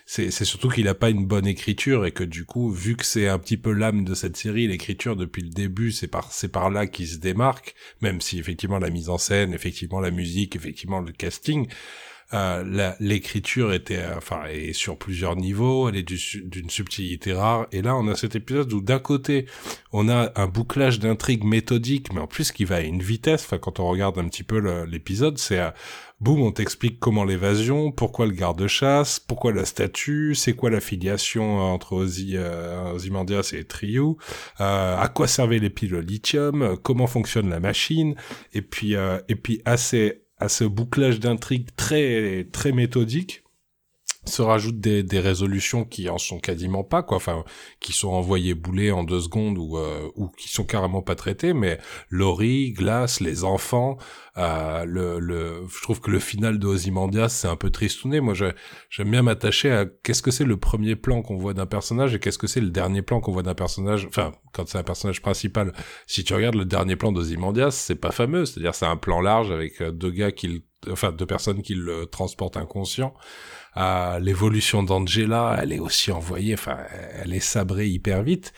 c'est surtout qu'il a pas une bonne écriture et que du coup, vu que c'est un petit peu l'âme de cette série, l'écriture depuis le début, c'est par c'est par là qu'il se démarque, même si effectivement la mise en scène, effectivement la musique, effectivement le casting, euh, l'écriture était, euh, enfin, est sur plusieurs niveaux, elle est d'une subtilité rare. Et là, on a cet épisode où d'un côté, on a un bouclage d'intrigue méthodique, mais en plus qui va à une vitesse. Enfin, quand on regarde un petit peu l'épisode, c'est euh, boum, on t'explique comment l'évasion, pourquoi le garde-chasse, pourquoi la statue, c'est quoi l'affiliation entre Ozy, euh, et Trio, euh, à quoi servaient les piles lithium, comment fonctionne la machine, et puis et puis à ce bouclage d'intrigue très très méthodique se rajoutent des, des résolutions qui en sont quasiment pas quoi. Enfin qui sont envoyées bouler en deux secondes ou euh, ou qui sont carrément pas traitées mais Laurie Glace les enfants euh, le le je trouve que le final de Ozymandias c'est un peu tristouné. Moi j'aime bien m'attacher à qu'est-ce que c'est le premier plan qu'on voit d'un personnage et qu'est-ce que c'est le dernier plan qu'on voit d'un personnage. Enfin quand c'est un personnage principal si tu regardes le dernier plan d'Ozymandias c'est pas fameux. C'est-à-dire c'est un plan large avec euh, deux gars qui enfin deux personnes qui le transportent inconscient l'évolution d'Angela, elle est aussi envoyée, enfin, elle est sabrée hyper vite.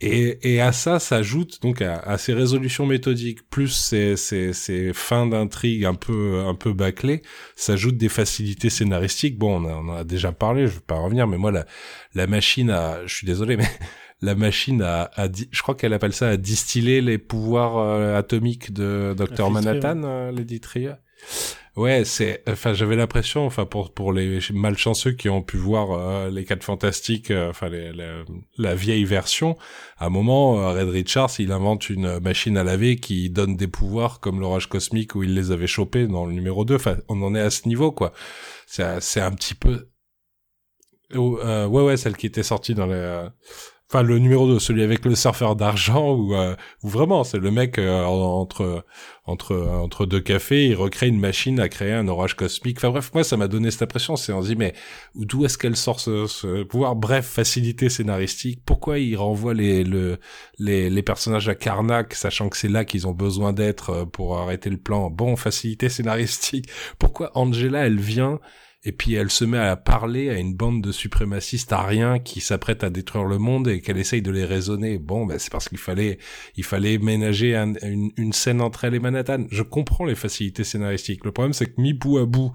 Et, et à ça s'ajoute donc à, ces résolutions méthodiques plus ces, ces, ces fins d'intrigue un peu un peu bâclées, s'ajoutent des facilités scénaristiques. Bon, on, en a déjà parlé, je vais pas revenir, mais moi la la machine à, je suis désolé, mais la machine à, à je crois qu'elle appelle ça à distiller les pouvoirs atomiques de Dr Manhattan, Lady Tria. Ouais, c'est, enfin, j'avais l'impression, enfin, pour pour les malchanceux qui ont pu voir euh, les quatre fantastiques, euh, enfin, la vieille version, à un moment, euh, Red Richards, il invente une machine à laver qui donne des pouvoirs comme l'orage cosmique où il les avait chopés dans le numéro 2. Enfin, on en est à ce niveau, quoi. C'est, un petit peu, oh, ouais, ouais, celle qui était sortie dans les enfin le numéro 2, celui avec le surfeur d'argent où, euh, vraiment c'est le mec euh, entre entre entre deux cafés, il recrée une machine à créer un orage cosmique. Enfin bref, moi ça m'a donné cette impression, c'est on se dit mais d'où est-ce qu'elle sort ce, pouvoir? Bref, facilité scénaristique. Pourquoi il renvoie les le les les personnages à Karnak, sachant que c'est là qu'ils ont besoin d'être euh, pour arrêter le plan? Bon, facilité scénaristique. Pourquoi Angela elle vient et puis elle se met à parler à une bande de suprémacistes ariens qui s'apprêtent à détruire le monde et qu'elle essaye de les raisonner. Bon, ben c'est parce qu'il fallait, il fallait ménager une, scène entre elle et Manhattan. Je comprends les facilités scénaristiques. Le problème, c'est que mis bout à bout,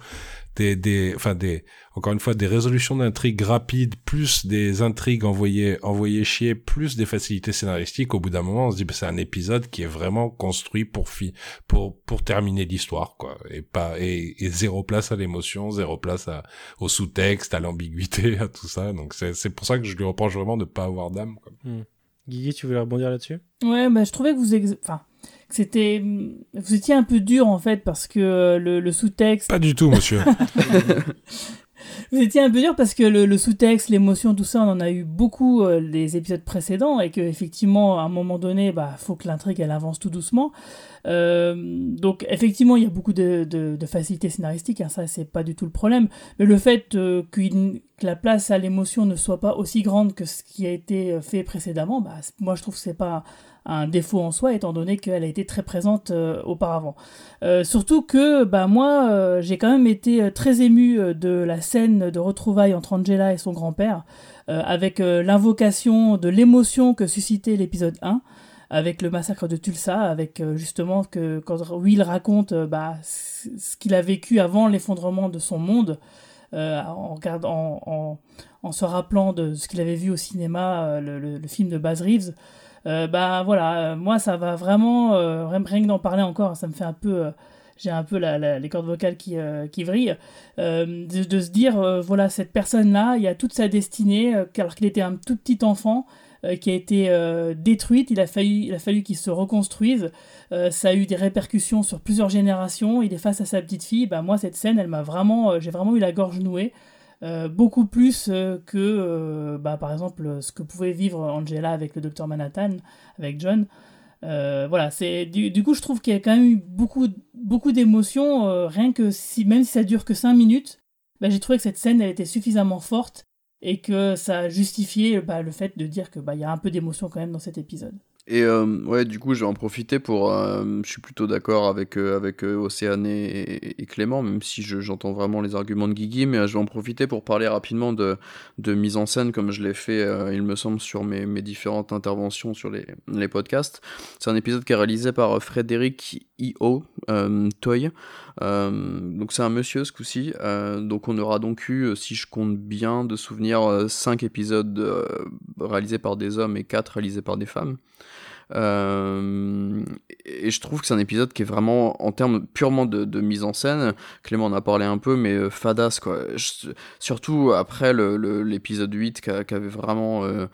des, des, enfin des, encore une fois, des résolutions d'intrigues rapides, plus des intrigues envoyées, envoyées chier, plus des facilités scénaristiques. Au bout d'un moment, on se dit, bah, c'est un épisode qui est vraiment construit pour fi pour pour terminer l'histoire, quoi, et pas et, et zéro place à l'émotion, zéro place à, au sous-texte, à l'ambiguïté, à tout ça. Donc c'est c'est pour ça que je lui reproche vraiment de pas avoir d'âme. Hmm. Guigui, tu voulais rebondir là-dessus? Ouais, bah je trouvais que vous, enfin, c'était vous étiez un peu dur en fait parce que euh, le, sous-texte pas du tout monsieur. Vous étiez un peu dur parce que le, sous-texte l'émotion tout ça on en a eu beaucoup euh, les épisodes précédents et que effectivement à un moment donné bah faut que l'intrigue elle avance tout doucement. Euh, donc effectivement il y a beaucoup de, de, facilité scénaristique hein, ça c'est pas du tout le problème. Mais le fait que la place à l'émotion ne soit pas aussi grande que ce qui a été fait précédemment bah moi je trouve que c'est pas un défaut en soi, étant donné qu'elle a été très présente euh, auparavant. Euh, surtout que bah, moi, euh, j'ai quand même été très ému de la scène de retrouvailles entre Angela et son grand-père, avec l'invocation de l'émotion que suscitait l'épisode 1 avec le massacre de Tulsa, avec justement que quand Will raconte bah, ce qu'il a vécu avant l'effondrement de son monde, en, en, en, se rappelant de ce qu'il avait vu au cinéma, le, le, film de Baz Reeves, euh, bah voilà, euh, moi ça va vraiment, euh, rien que d'en parler encore, ça me fait un peu j'ai un peu la, les cordes vocales qui, qui vrillent, de, se dire, voilà, cette personne-là, il y a toute sa destinée, alors qu'il était un tout petit enfant, qui a été détruite, il a fallu, il a fallu qu'il se reconstruise, ça a eu des répercussions sur plusieurs générations, il est face à sa petite fille, bah moi cette scène, elle m'a vraiment, j'ai vraiment eu la gorge nouée, euh, beaucoup plus euh, que, euh, bah, par exemple, ce que pouvait vivre Angela avec le docteur Manhattan, avec John. voilà, c'est du, coup, je trouve qu'il y a quand même eu beaucoup, beaucoup d'émotions, rien que si, même si ça dure que 5 minutes, bah, j'ai trouvé que cette scène, elle était suffisamment forte et que ça justifiait bah, le fait de dire que bah, y a un peu d'émotion quand même dans cet épisode. Et euh, ouais, du coup, je vais en profiter pour. Euh, je suis plutôt d'accord avec, euh, avec Océane et, Clément, même si j'entends vraiment les arguments de Guigui, mais je vais en profiter pour parler rapidement de, de mise en scène, comme je l'ai fait, il me semble, sur mes, mes différentes interventions sur les, les podcasts. C'est un épisode qui est réalisé par Frédéric I.O. Toy. Donc, c'est un monsieur ce coup-ci. donc, on aura donc eu, si je compte bien, de souvenirs, 5 épisodes réalisés par des hommes et 4 réalisés par des femmes. Euh, et je trouve que c'est un épisode qui est vraiment, en termes purement de, mise en scène, Clément en a parlé un peu, mais euh, fadas quoi. surtout après l'épisode 8 qui, avait vraiment. Euh,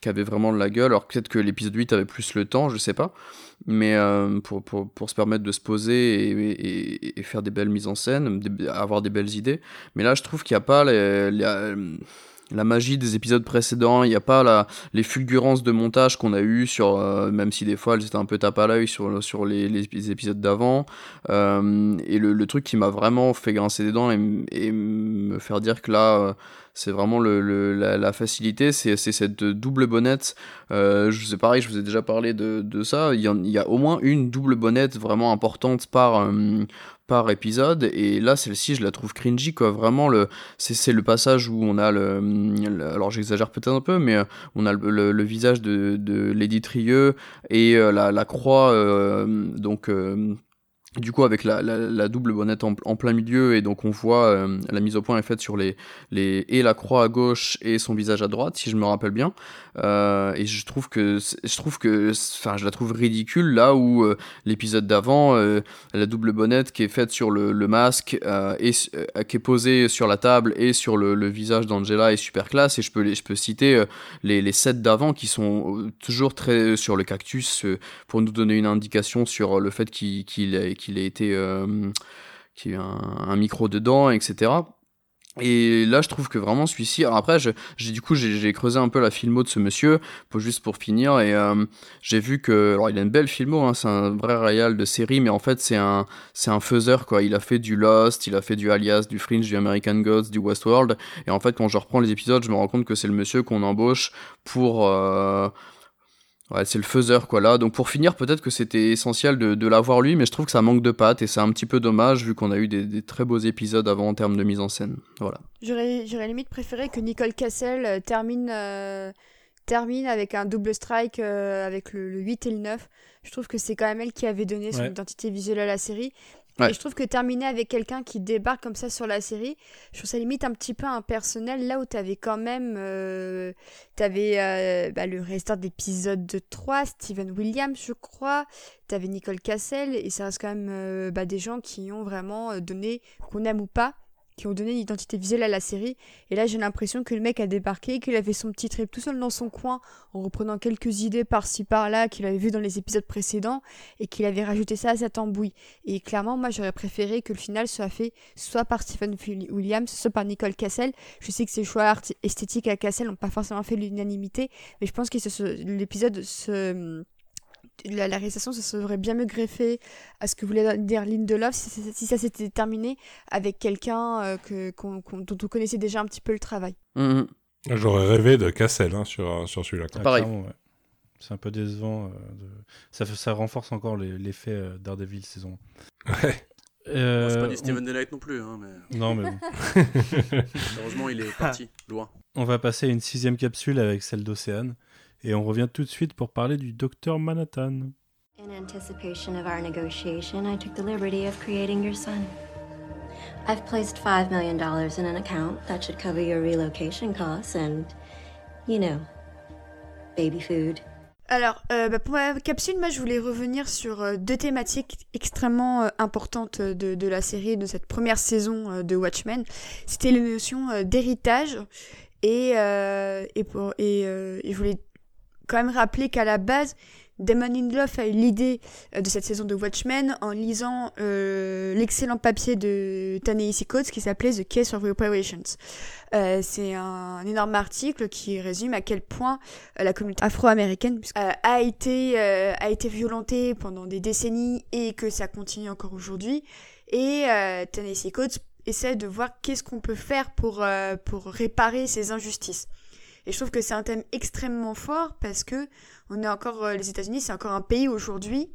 qui avait vraiment de la gueule, alors peut-être que l'épisode 8 avait plus le temps, je sais pas, mais pour, pour, pour, se permettre de se poser et, faire des belles mises en scène, avoir des belles idées. Mais là, je trouve qu'il n'y a pas les, les, la magie des épisodes précédents, il n'y a pas la, les fulgurances de montage qu'on a eu sur, euh, même si des fois elles étaient un peu tape à l'œil sur, sur les, les, épisodes d'avant. Euh, et le, le, truc qui m'a vraiment fait grincer des dents et, me faire dire que là, euh, c'est vraiment le, la, facilité, c'est cette double bonnette. Euh, je sais pareil, je vous ai déjà parlé de, de ça. Il y, il y, a au moins une double bonnette vraiment importante par, par épisode et là celle-ci je la trouve cringy quoi. Vraiment le c'est le passage où on a le, alors j'exagère peut-être un peu mais euh, on a le, visage de, de Lady Trieux et euh, la, la, croix euh, donc du coup avec la, la, double bonnette en, en, plein milieu et donc on voit euh, la mise au point est faite sur les, les et la croix à gauche et son visage à droite si je me rappelle bien. Euh, et je trouve que je trouve que enfin je la trouve ridicule là où euh, l'épisode d'avant la double bonnette qui est faite sur le, le masque et qui est posée sur la table et sur le, le visage d'Angela est super classe. Et je peux je peux citer les, les sets d'avant qui sont toujours très sur le cactus pour nous donner une indication sur le fait qu'il qu'il qu'il ait été euh, qu'il y un, micro dedans, etc. Et là, je trouve que vraiment celui-ci. Alors après, j'ai du coup j'ai creusé un peu la filmo de ce monsieur, pour juste pour finir, et euh, j'ai vu que alors il a une belle filmo, hein, c'est un vrai réal de série, mais en fait c'est un c'est un faiseur quoi. Il a fait du Lost, il a fait du Alias, du Fringe, du American Gods, du Westworld, et en fait quand je reprends les épisodes, je me rends compte que c'est le monsieur qu'on embauche pour euh, Ouais, c'est le faiseur, quoi, là. Donc, pour finir, peut-être que c'était essentiel de, de l'avoir lui, mais je trouve que ça manque de patte et c'est un petit peu dommage vu qu'on a eu des, des, très beaux épisodes avant en termes de mise en scène. Voilà. J'aurais, limite préféré que Nicole Cassel euh, termine, euh, termine avec un double strike euh, avec le, le, 8 et le 9. Je trouve que c'est quand même elle qui avait donné son ouais. identité visuelle à la série. Et je trouve que terminer avec quelqu'un qui débarque comme ça sur la série, je trouve ça limite un petit peu impersonnel, là où t'avais quand même... Euh, t'avais euh, bah, le restant d'épisode de 3, Steven Williams, je crois, t'avais Nicole Cassel, et ça reste quand même euh, bah, des gens qui ont vraiment donné, qu'on aime ou pas, qui ont donné une identité visuelle à la série. Et là, j'ai l'impression que le mec a débarqué, qu'il avait son petit trip tout seul dans son coin, en reprenant quelques idées par-ci par-là qu'il avait vu dans les épisodes précédents, et qu'il avait rajouté ça à sa tambouille. Et clairement, moi, j'aurais préféré que le final soit fait soit par Stephen Williams, soit par Nicole Cassel. Je sais que ces choix esthétiques à Cassel n'ont pas forcément fait l'unanimité, mais je pense que l'épisode se la, la, réalisation se serait bien mieux greffé à ce que voulait dire Lindelof si, si ça s'était terminé avec quelqu'un euh, que, qu on, qu on, dont on connaissait déjà un petit peu le travail. Mmh. J'aurais rêvé de Cassel hein, sur, sur celui-là. Ah, pareil. Ouais. C'est un peu décevant. Euh, de... ça, ça renforce encore l'effet euh, Daredevil saison. Ouais. Euh, c'est pas du Steven on... Daylight non plus. Hein, mais... Non, mais bon. Heureusement, il est parti, loin. On va passer à une sixième capsule avec celle d'Océane. Et on revient tout de suite pour parler du docteur Manhattan. In anticipation of our negotiation, I took the liberty of creating your son. I've placed $5 million in an account that should cover your relocation costs and, you know, baby food. Alors, euh, bah pour ma capsule, moi, je voulais revenir sur euh, deux thématiques extrêmement euh, importantes de, de, la série, de cette première saison euh, de Watchmen. C'était les notions euh, d'héritage et, et, pour, et, et je voulais quand même rappeler qu'à la base, Damon Lindelof a eu l'idée de cette saison de Watchmen en lisant euh, l'excellent papier de Ta-Nehisi Coates qui s'appelait The Case of Reparations. Euh, c'est un, énorme article qui résume à quel point euh, la communauté afro-américaine euh, a été a été violentée pendant des décennies et que ça continue encore aujourd'hui. Et euh, Ta-Nehisi Coates essaie de voir qu'est-ce qu'on peut faire pour pour réparer ces injustices. Et je trouve que c'est un thème extrêmement fort parce que on est encore euh, les États-Unis, c'est encore un pays aujourd'hui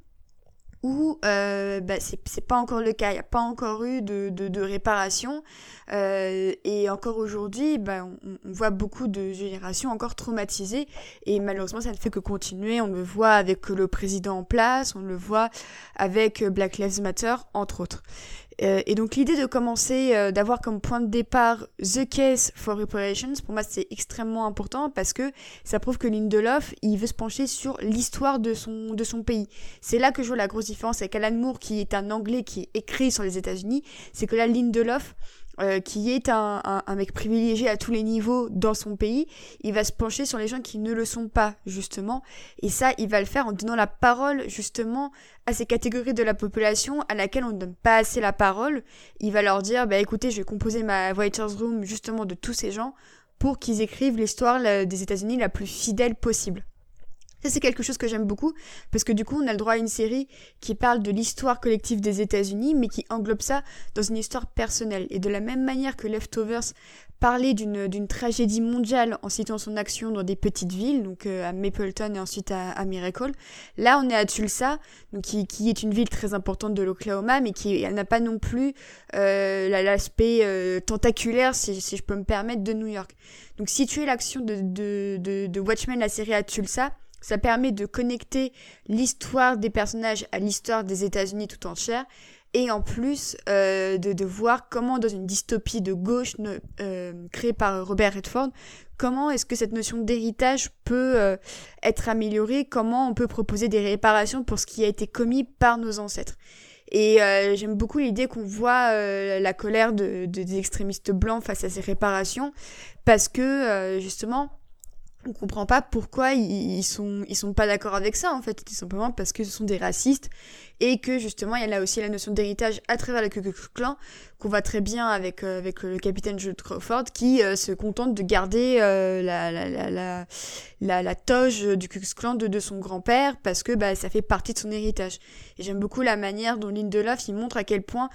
où euh, bah, c'est pas encore le cas, il n'y a pas encore eu de, réparation. Euh, et encore aujourd'hui, bah, on, voit beaucoup de générations encore traumatisées. Et malheureusement, ça ne fait que continuer. On le voit avec le président en place, on le voit avec Black Lives Matter, entre autres. Euh, et donc l'idée de commencer, euh, d'avoir comme point de départ The Case for Reparations, pour moi c'est extrêmement important parce que ça prouve que Lindelof, il veut se pencher sur l'histoire de son, de son pays. C'est là que je vois la grosse différence avec Alan Moore qui est un anglais qui écrit sur les États-Unis, c'est que là Lindelof, euh, qui est un, un, un, mec privilégié à tous les niveaux dans son pays, il va se pencher sur les gens qui ne le sont pas, justement. Et ça, il va le faire en donnant la parole, justement, à ces catégories de la population à laquelle on ne donne pas assez la parole. Il va leur dire, bah écoutez, je vais composer ma Writers Room, justement, de tous ces gens pour qu'ils écrivent l'histoire des États-Unis la plus fidèle possible. Ça, c'est quelque chose que j'aime beaucoup, parce que du coup, on a le droit à une série qui parle de l'histoire collective des États-Unis, mais qui englobe ça dans une histoire personnelle. Et de la même manière que Leftovers parlait d'une, tragédie mondiale en citant son action dans des petites villes, donc euh, à Mapleton et ensuite à, à, Miracle, là, on est à Tulsa, donc qui, qui est une ville très importante de l'Oklahoma, mais qui n'a pas non plus euh, l'aspect euh, tentaculaire, si, si je peux me permettre, de New York. Donc situer l'action de, de, de, de Watchmen, la série à Tulsa, Ça permet de connecter l'histoire des personnages à l'histoire des États-Unis tout entière et en plus euh, de, voir comment dans une dystopie de gauche euh, créée par Robert Redford, comment est-ce que cette notion d'héritage peut euh, être améliorée, comment on peut proposer des réparations pour ce qui a été commis par nos ancêtres. Et j'aime beaucoup l'idée qu'on voit la colère de, de, des extrémistes blancs face à ces réparations, parce que justement, on comprend pas pourquoi ils, sont ils sont pas d'accord avec ça en fait tout simplement parce que ce sont des racistes et que justement il y a là aussi la notion d'héritage à travers le Ku qu'on voit très bien avec euh, avec le capitaine Jude Crawford qui euh, se contente de garder euh, la, la, la, la, la, toge du Ku de, de son grand-père parce que bah ça fait partie de son héritage. Et j'aime beaucoup la manière dont Lindelof il montre à quel point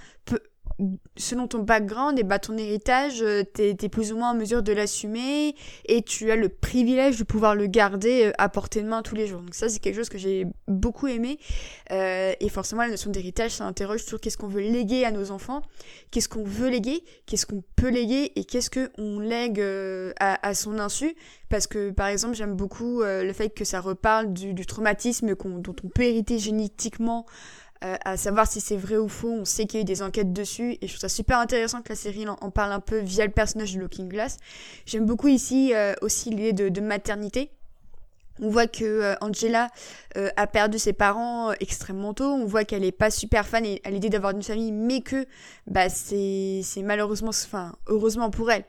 selon ton background et bah, ton héritage, euh, t'es es plus ou moins en mesure de l'assumer et tu as le privilège de pouvoir le garder euh, à portée de main tous les jours. Donc ça, c'est quelque chose que j'ai beaucoup aimé. Euh, et forcément, la notion d'héritage, ça interroge sur qu'est-ce qu'on veut léguer à nos enfants, qu'est-ce qu'on veut léguer, qu'est-ce qu'on peut léguer et qu'est-ce qu'on lègue à, à, son insu. Parce que, par exemple, j'aime beaucoup le fait que ça reparle du, du traumatisme dont on peut hériter génétiquement euh, à savoir si c'est vrai ou faux. On sait qu'il y a eu des enquêtes dessus et je trouve ça super intéressant que la série en, parle un peu via le personnage de Looking Glass. J'aime beaucoup ici euh, aussi l'idée de, maternité. On voit que euh, Angela a perdu ses parents extrêmement tôt. On voit qu'elle est pas super fan à l'idée d'avoir une famille, mais que bah c'est malheureusement, enfin heureusement pour elle,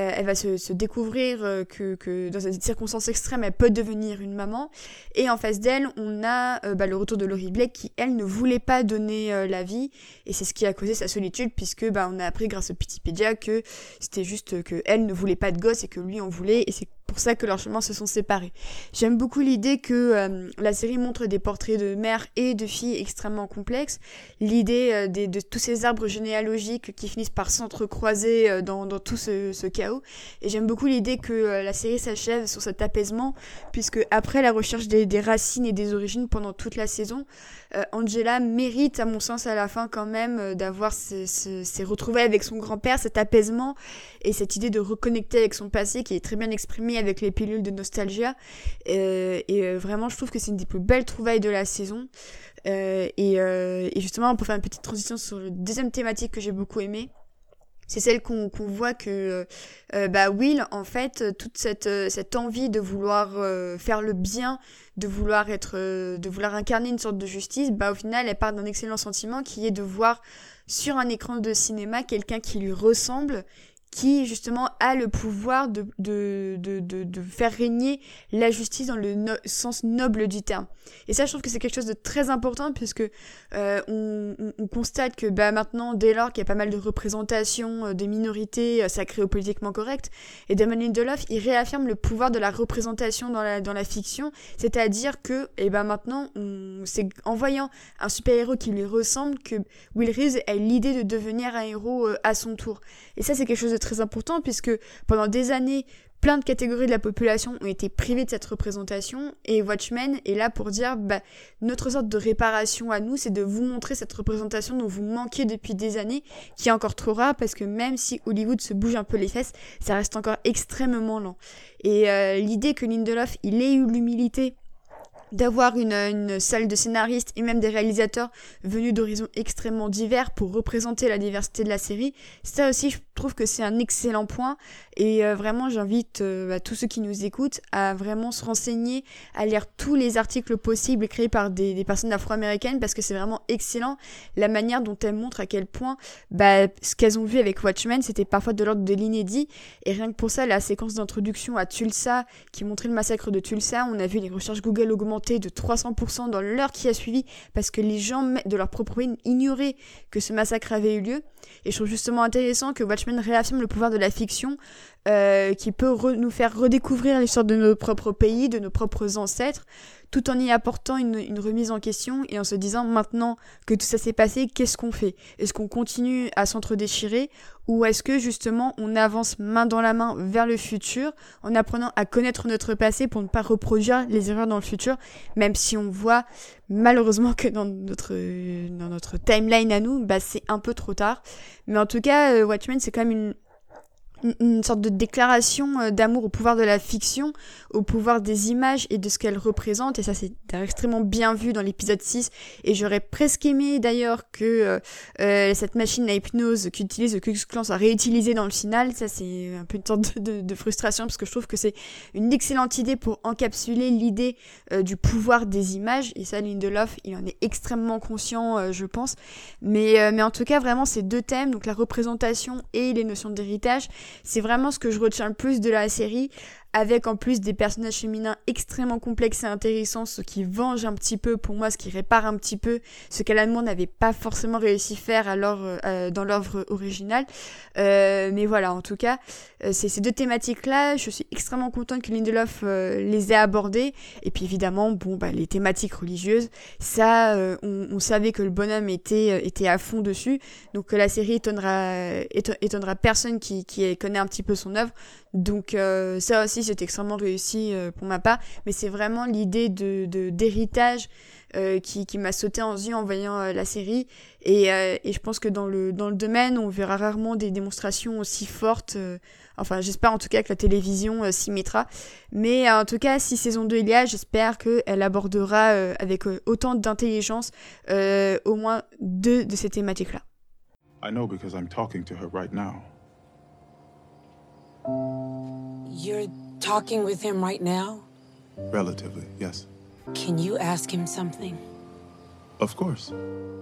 elle va se, se découvrir euh, que, que, dans des circonstances extrêmes, elle peut devenir une maman. Et en face d'elle, on a euh, bah, le retour de Laurie Blake qui, elle, ne voulait pas donner la vie. Et c'est ce qui a causé sa solitude, puisque bah, on a appris grâce au Pitipédia que c'était juste que elle ne voulait pas de gosse et que lui en voulait. Et c'est pour ça que leurs chemins se sont séparés. J'aime beaucoup l'idée que la série montre des portraits de mères et de filles extrêmement complexes. L'idée de, de, tous ces arbres généalogiques qui finissent par s'entrecroiser dans, dans tout ce, cas et j'aime beaucoup l'idée que euh, la série s'achève sur cet apaisement, puisque après la recherche des, racines et des origines pendant toute la saison, euh, Angela mérite, à mon sens, à la fin quand même, euh, d'avoir ces, retrouvailles avec son grand-père, cet apaisement et cette idée de reconnecter avec son passé qui est très bien exprimée avec les pilules de nostalgia. et vraiment, je trouve que c'est une des plus belles trouvailles de la saison. et, et justement, pour faire une petite transition sur la deuxième thématique que j'ai beaucoup aimée, c'est celle qu'on voit que euh, euh, bah Will en fait toute cette euh, cette envie de vouloir faire le bien de vouloir être de vouloir incarner une sorte de justice bah au final elle part d'un excellent sentiment qui est de voir sur un écran de cinéma quelqu'un qui lui ressemble qui justement a le pouvoir de, de, de, de, faire régner la justice dans le sens noble du terme. Et ça, je trouve que c'est quelque chose de très important puisque euh, on, on, constate que bah, maintenant, dès lors qu'il y a pas mal de représentations euh, des minorités euh, sacrées ou politiquement correctes, et Damon Lindelof, il réaffirme le pouvoir de la représentation dans la, dans la fiction, c'est-à-dire que et ben maintenant, c'est en voyant un super-héros qui lui ressemble que Will Reeves a l'idée de devenir un héros euh, à son tour. Et ça, c'est quelque chose de très important puisque pendant des années, plein de catégories de la population ont été privées de cette représentation et Watchmen est là pour dire bah, notre sorte de réparation à nous, c'est de vous montrer cette représentation dont vous manquez depuis des années, qui est encore trop rare parce que même si Hollywood se bouge un peu les fesses, ça reste encore extrêmement lent. Et euh, l'idée que Lindelof, il ait eu l'humilité d'avoir une, salle de scénaristes et même des réalisateurs venus d'horizons extrêmement divers pour représenter la diversité de la série. Ça aussi, je trouve que c'est un excellent point et euh, vraiment j'invite euh, tous ceux qui nous écoutent à vraiment se renseigner, à lire tous les articles possibles créés par des, des personnes afro-américaines parce que c'est vraiment excellent la manière dont elles montrent à quel point bah, ce qu'elles ont vu avec Watchmen c'était parfois de l'ordre de l'inédit et rien que pour ça la séquence d'introduction à Tulsa qui montrait le massacre de Tulsa, on a vu les recherches Google augmenter de 300% dans l'heure qui a suivi parce que les gens de leur propre pays ignoraient que ce massacre avait eu lieu. Et je trouve justement intéressant que Watchmen réaffirme le pouvoir de la fiction euh, qui peut nous faire redécouvrir l'histoire de nos propres pays, de nos propres ancêtres, tout en y apportant une, remise en question et en se disant maintenant que tout ça s'est passé, qu'est-ce qu'on fait? Est-ce qu'on continue à s'entre-déchirer ou est-ce que justement on avance main dans la main vers le futur en apprenant à connaître notre passé pour ne pas reproduire les erreurs dans le futur, même si on voit malheureusement que dans notre, dans notre timeline à nous, bah c'est un peu trop tard. Mais en tout cas, euh, Watchmen c'est quand même une une, sorte de déclaration euh, d'amour au pouvoir de la fiction, au pouvoir des images et de ce qu'elle représente. Et ça, c'est extrêmement bien vu dans l'épisode 6. Et j'aurais presque aimé d'ailleurs que euh, euh, cette machine à hypnose qu'utilise le Ku soit réutilisée dans le final. Ça, c'est un peu une sorte de, de, frustration parce que je trouve que c'est une excellente idée pour encapsuler l'idée du pouvoir des images. Et ça, Lindelof, il en est extrêmement conscient, je pense. Mais, mais en tout cas, vraiment, ces deux thèmes, donc la représentation et les notions d'héritage, c'est vraiment ce que je retiens le plus de la série avec en plus des personnages féminins extrêmement complexes et intéressants, ce qui venge un petit peu pour moi, ce qui répare un petit peu ce qu'Alan n'avait pas forcément réussi à faire alors euh, dans l'œuvre originale. Euh, mais voilà, en tout cas, euh, ces deux thématiques-là, je suis extrêmement contente que Lindelof les ait abordées. Et puis évidemment, bon, bah, les thématiques religieuses, ça, on, savait que le bonhomme était, était à fond dessus, donc la série étonnera, étonnera personne qui, qui connaît un petit peu son œuvre. Donc ça aussi, c'est extrêmement réussi euh, pour ma part, mais c'est vraiment l'idée de d'héritage euh, qui, qui m'a sauté en yeux en voyant euh, la série. Et, et, je pense que dans le, dans le domaine, on verra rarement des démonstrations aussi fortes. enfin, j'espère en tout cas que la télévision s'y mettra. Mais en tout cas, si saison 2 il y a, j'espère qu'elle abordera avec autant d'intelligence au moins deux de ces thématiques-là. I know because I'm talking to her right now. You're talking with him right now? Relatively, yes. Can you ask him something? Of course.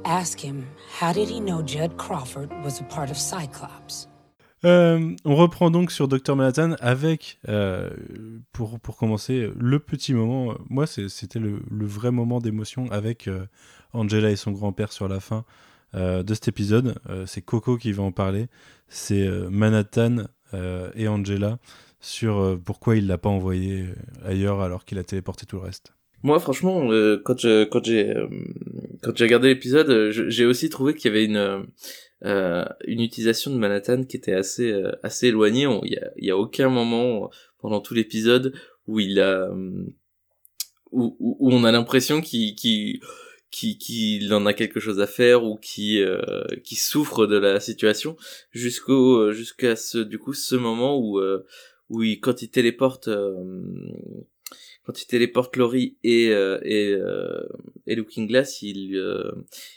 Ask him, how did he know Judd Crawford was a part of Cyclops? Euh, on reprend donc sur Dr Manhattan avec, euh, pour, pour commencer, le petit moment. Moi, c'était le, le, vrai moment d'émotion avec euh, Angela et son grand-père sur la fin euh, de cet épisode. Euh, c'est Coco qui va en parler. C'est euh, Manhattan et Angela sur euh, pourquoi il l'a pas envoyé euh, ailleurs alors qu'il a téléporté tout le reste. Moi, franchement, euh, quand j'ai quand j'ai regardé l'épisode, j'ai aussi trouvé qu'il y avait une une utilisation de Manhattan qui était assez assez éloignée. Il y a aucun moment pendant tout l'épisode où il a où, où, on a l'impression qu'il qu'il qu'il en a quelque chose à faire ou qui qui souffre de la situation jusqu'au jusqu'à ce du coup ce moment où oui, quand il téléporte, euh, quand il téléporte Laurie et euh, et, euh, et Looking Glass, il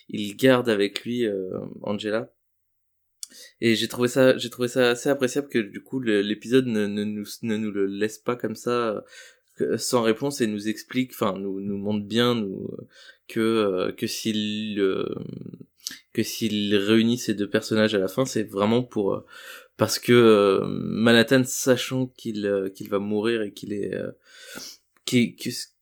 il garde avec lui Angela. Et j'ai trouvé ça, j'ai trouvé ça assez appréciable que du coup l'épisode ne, ne, nous, ne nous le laisse pas comme ça sans réponse et nous explique, enfin nous nous montre bien nous que que s'il que s'il réunit ces deux personnages à la fin, c'est vraiment pour parce que euh, Manhattan sachant qu'il euh, qu'il va mourir et qu'il est euh, qui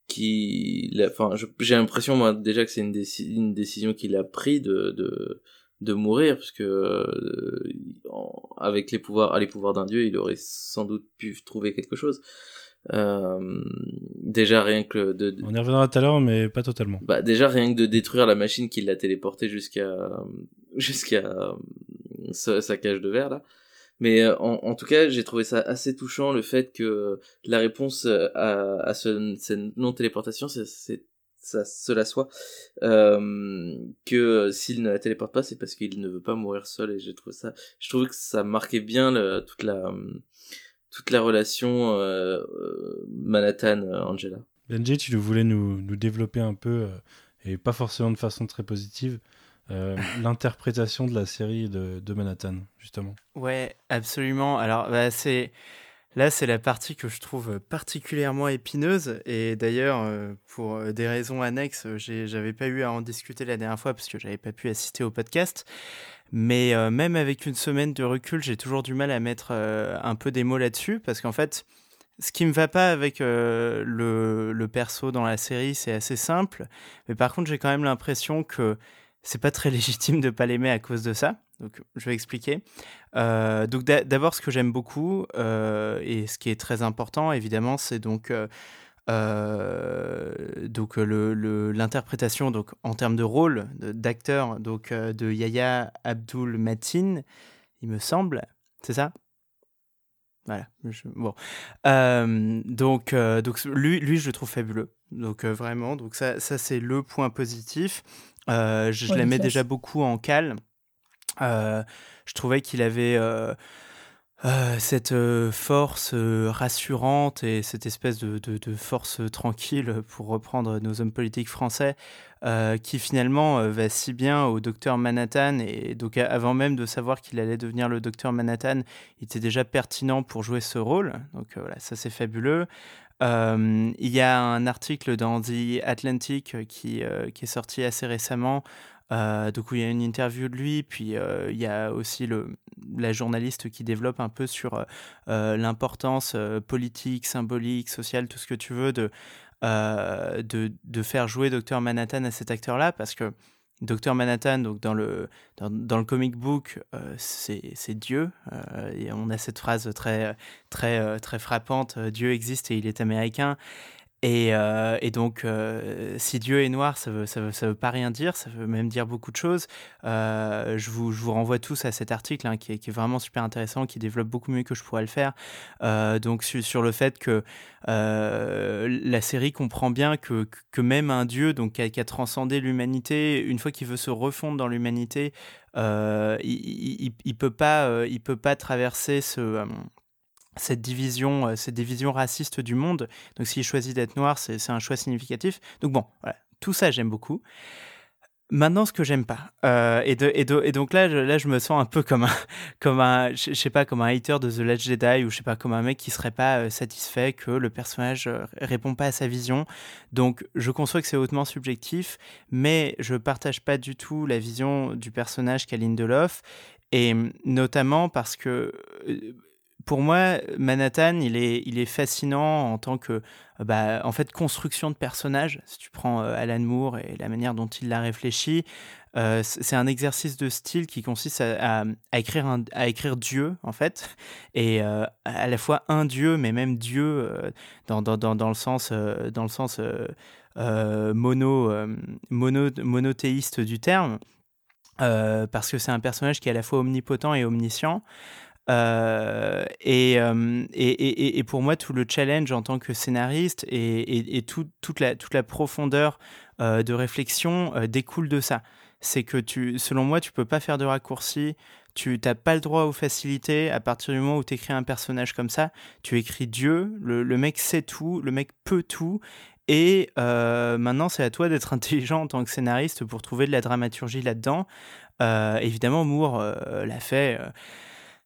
qui enfin j'ai l'impression moi déjà que c'est une, une décision qu'il a pris de de de mourir parce que euh, avec les pouvoirs les pouvoirs d'un dieu il aurait sans doute pu trouver quelque chose euh, déjà rien que de, on y reviendra tout à l'heure mais pas totalement bah déjà rien que de détruire la machine qui l'a téléporté jusqu'à jusqu'à sa, cage de verre là mais euh, en, en, tout cas, j'ai trouvé ça assez touchant le fait que la réponse euh, à, à ce, cette non-téléportation, c'est ça, cela soit euh, que s'il ne la téléporte pas, c'est parce qu'il ne veut pas mourir seul. Et j'ai trouvé ça, je trouve que ça marquait bien le, toute la toute la relation euh, Manhattan-Angela. Benji, tu voulais nous, nous développer un peu, et pas forcément de façon très positive, euh, l'interprétation de la série de, Manhattan, justement. Ouais, absolument. Alors, bah, c'est. Là, c'est la partie que je trouve particulièrement épineuse. Et d'ailleurs, euh, pour euh, des raisons annexes, j'avais pas eu à en discuter la dernière fois parce que j'avais pas pu assister au podcast. Mais même avec une semaine de recul, j'ai toujours du mal à mettre un peu des mots là-dessus parce qu'en fait, ce qui me va pas avec le, le perso dans la série, c'est assez simple. Mais par contre, j'ai quand même l'impression que c'est pas très légitime de pas l'aimer à cause de ça. Donc, je vais expliquer. Euh, donc, d'abord, ce que j'aime beaucoup euh, et ce qui est très important, évidemment, c'est donc euh, donc le l'interprétation donc en termes de rôle d'acteur donc de Yaya Abdul Matin, il me semble, c'est ça? Voilà. bon. donc, donc lui, lui, je le trouve fabuleux. Donc vraiment, donc ça, ça c'est le point positif. Euh, je, l'aimais déjà beaucoup en cal. Euh, je trouvais qu'il avait. Euh, cette euh, force euh, rassurante et cette espèce de, force tranquille, pour reprendre nos hommes politiques français, qui finalement va si bien au docteur Manhattan. Et donc, avant même de savoir qu'il allait devenir le docteur Manhattan, il était déjà pertinent pour jouer ce rôle. Donc, voilà, ça c'est fabuleux. il y a un article dans The Atlantic qui est sorti assez récemment euh, donc, il y a une interview de lui, puis euh, il y a aussi le, la journaliste qui développe un peu sur euh, l'importance politique, symbolique, sociale, tout ce que tu veux, de, de, de, faire jouer Dr Manhattan à cet acteur-là, parce que Dr Manhattan, donc dans le, dans, dans le comic book, c'est Dieu. et on a cette phrase très, très, très frappante Dieu existe et il est américain. Et, euh, et, donc, euh, si Dieu est noir, ça ça, veut, pas rien dire, ça veut même dire beaucoup de choses. Euh, je, vous, renvoie tous à cet article hein, qui, est, vraiment super intéressant, qui développe beaucoup mieux que je pourrais le faire. donc, sur, le fait que la série comprend bien que, même un Dieu donc, qui a, transcendé l'humanité, une fois qu'il veut se refondre dans l'humanité, il, il peut pas traverser ce cette division, euh, cette division raciste du monde. Donc s'il choisit d'être noir, c'est un choix significatif. Donc bon, voilà, tout ça j'aime beaucoup. Maintenant, ce que j'aime pas, euh, et, et, et, donc là, je, là, je me sens un peu comme un, comme un, je, sais pas, comme un hater de The Last Jedi ou je sais pas, comme un mec qui serait pas euh, satisfait que le personnage répond pas à sa vision. Donc, je conçois que c'est hautement subjectif, mais je partage pas du tout la vision du personnage qu'a Lindelof, et notamment parce que pour moi, Manhattan, il est, il est fascinant en tant que bah, en fait, construction de personnage. Si tu prends euh, Alan Moore et la manière dont il l'a réfléchi, euh, c'est un exercice de style qui consiste à, écrire, à écrire Dieu, en fait, et euh, à la fois un Dieu, mais même Dieu dans, dans, dans, dans, le sens, dans le sens mono, mono, monothéiste du terme. parce que c'est un personnage qui est à la fois omnipotent et omniscient. Euh, euh, et, et, et, pour moi, tout le challenge en tant que scénariste et, toute, la, toute la profondeur euh, de réflexion découle de ça. C'est que, tu, selon moi, tu peux pas faire de raccourcis, tu n'as pas le droit aux facilités. À partir du moment où tu écris un personnage comme ça, tu écris Dieu, le, le mec sait tout, le mec peut tout. Et maintenant, c'est à toi d'être intelligent en tant que scénariste pour trouver de la dramaturgie là-dedans. évidemment, Moore l'a fait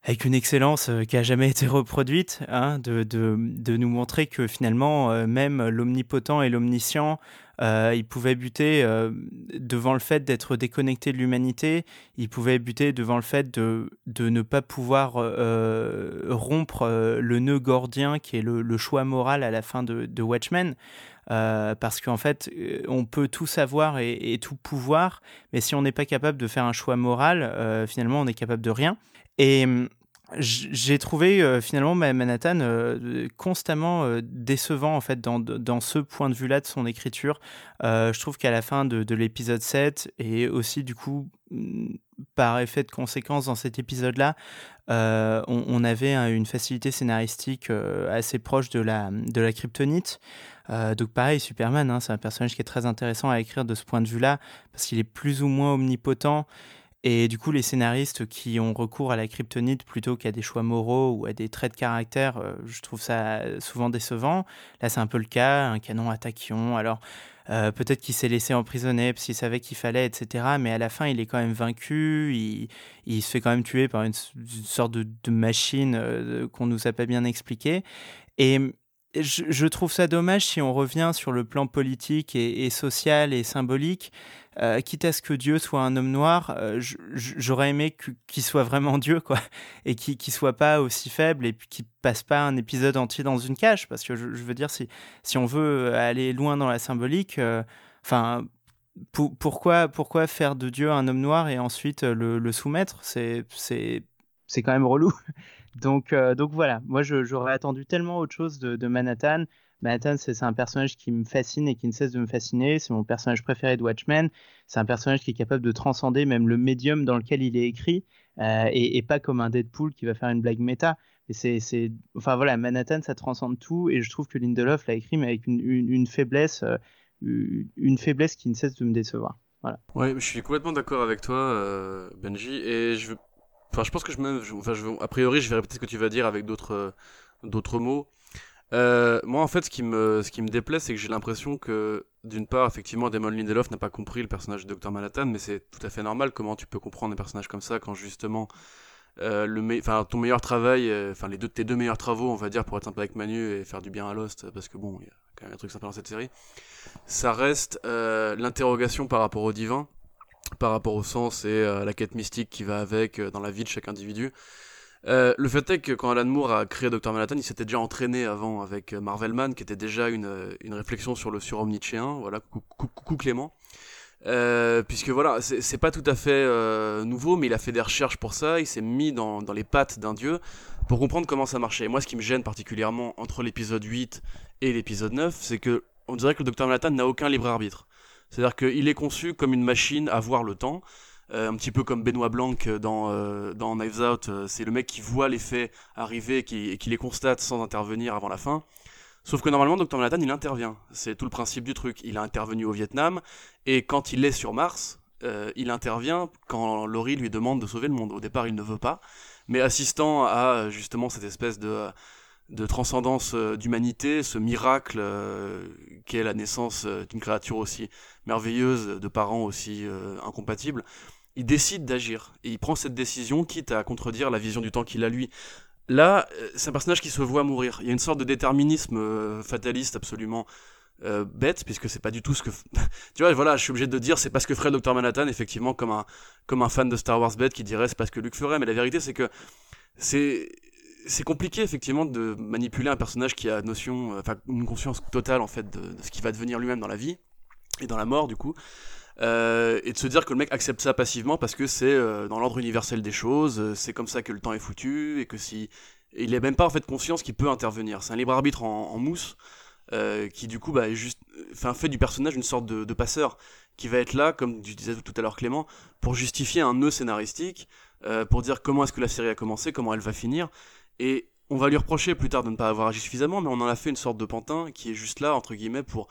avec une excellence euh, qui a jamais été reproduite, hein, de, de, de, nous montrer que finalement, euh, même l'omnipotent et l'omniscient, euh, ils pouvaient buter euh, devant le fait d'être déconnectés de l'humanité, ils pouvaient buter devant le fait de, de ne pas pouvoir rompre le nœud gordien qui est le, choix moral à la fin de, de Watchmen. parce qu'en fait, on peut tout savoir et, et, tout pouvoir, mais si on n'est pas capable de faire un choix moral, finalement, on n'est capable de rien. Et j'ai trouvé euh, finalement Manhattan euh, constamment euh, décevant en fait dans, dans ce point de vue-là de son écriture. je trouve qu'à la fin de, de l'épisode 7 et aussi du coup mm, par effet de conséquence dans cet épisode-là, on, on, avait une facilité scénaristique assez proche de la, de la kryptonite. donc pareil, Superman, hein, c'est un personnage qui est très intéressant à écrire de ce point de vue-là, parce qu'il est plus ou moins omnipotent, et du coup, les scénaristes qui ont recours à la kryptonite plutôt qu'à des choix moraux ou à des traits de caractère, euh, je trouve ça souvent décevant. Là, c'est un peu le cas, un canon à. Alors, euh, peut-être qu'il s'est laissé emprisonner parce qu'il savait qu'il fallait, etc. Mais à la fin, il est quand même vaincu. Il, il se fait quand même tuer par une, sorte de, machine euh, qu'on nous a pas bien expliqué. Et je, trouve ça dommage si on revient sur le plan politique et, social et symbolique. Euh, quitte à ce que Dieu soit un homme noir, euh, j'aurais aimé qu'il soit vraiment Dieu, quoi, et qu'il ne soit pas aussi faible et qu'il passe pas un épisode entier dans une cage, parce que je, veux dire, si, si on veut aller loin dans la symbolique, euh, enfin, pourquoi, pourquoi faire de Dieu un homme noir et ensuite le, soumettre? C'est quand même relou. Donc, euh, donc voilà, moi j'aurais attendu tellement autre chose de, Manhattan. Manhattan, c'est un personnage qui me fascine et qui ne cesse de me fasciner. C'est mon personnage préféré de Watchmen. C'est un personnage qui est capable de transcender même le médium dans lequel il est écrit euh, et, pas comme un Deadpool qui va faire une blague méta. Et c'est, enfin voilà, Manhattan, ça transcende tout et je trouve que Lindelof l'a écrit mais avec une, faiblesse, euh, une faiblesse qui ne cesse de me décevoir. Voilà. Ouais, je suis complètement d'accord avec toi, Benji, et je Enfin, je pense que je me. Enfin, je, a priori, je vais répéter ce que tu vas dire avec d'autres euh, d'autres mots. Euh, moi, en fait, ce qui me, ce qui me déplaît, c'est que j'ai l'impression que, d'une part, effectivement, Damon Lindelof n'a pas compris le personnage de Dr. Manhattan, mais c'est tout à fait normal. Comment tu peux comprendre un personnage comme ça quand, justement, euh, le me- ton meilleur travail, euh, enfin, les deux, tes deux meilleurs travaux, on va dire, pour être sympa avec Manu et faire du bien à Lost, parce que bon, il y a quand même un truc sympa dans cette série, ça reste euh, l'interrogation par rapport au divin, par rapport au sens et la quête mystique qui va avec dans la vie de chaque individu. Euh, le fait est que quand Alan Moore a créé Dr. Manhattan, il s'était déjà entraîné avant avec euh, Marvel Man, qui était déjà une, euh, une réflexion sur le surhomme nietzschéen. Voilà, coucou, coucou- Clément. Puisque voilà, c'est pas tout à fait nouveau, mais il a fait des recherches pour ça, il s'est mis dans, dans les pattes d'un dieu pour comprendre comment ça marchait. Et moi, ce qui me gêne particulièrement entre l'épisode 8 et l'épisode 9, c'est que on dirait que le Dr. Manhattan n'a aucun libre arbitre. C'est-à-dire qu'il est conçu comme une machine à voir le temps, euh, un petit peu comme Benoît Blanc dans, euh, dans Knives Out, euh, c'est le mec qui voit les faits arriver et qui, les constate sans intervenir avant la fin. Sauf que normalement, Dr. Manhattan, il intervient. C'est tout le principe du truc. Il a intervenu au Vietnam, et quand il est sur Mars, euh, il intervient quand Laurie lui demande de sauver le monde. Au départ, il ne veut pas, mais assistant à justement cette espèce de, de transcendance euh, d'humanité, ce miracle euh, qu'est la naissance euh, d'une créature aussi merveilleuse, de parents aussi euh, incompatibles, il décide d'agir. Et il prend cette décision, quitte à contredire la vision du temps qu'il a lui. Là, euh, c'est un personnage qui se voit mourir. Il y a une sorte de déterminisme euh, fataliste absolument euh, bête, puisque c'est pas du tout ce que. tu vois, voilà, je suis obligé de dire, c'est pas ce que ferait Dr. Manhattan, effectivement, comme un, comme un fan de Star Wars bête qui dirait c'est pas ce que Luke ferait, mais la vérité, c'est que c'est. C'est compliqué effectivement de manipuler un personnage qui a notion, enfin une conscience totale en fait de, de ce qu'il va devenir lui-même dans la vie et dans la mort du coup, euh, et de se dire que le mec accepte ça passivement parce que c'est euh, dans l'ordre universel des choses, euh, c'est comme ça que le temps est foutu et que si il est même pas en fait conscience qu'il peut intervenir. C'est un libre arbitre en, en mousse euh, qui du coup bah, est juste, enfin, fait du personnage une sorte de, de passeur qui va être là, comme tu disais tout à l'heure Clément, pour justifier un nœud scénaristique, euh, pour dire comment est-ce que la série a commencé, comment elle va finir, et on va lui reprocher plus tard de ne pas avoir agi suffisamment, mais on en a fait une sorte de pantin qui est juste là, entre guillemets, pour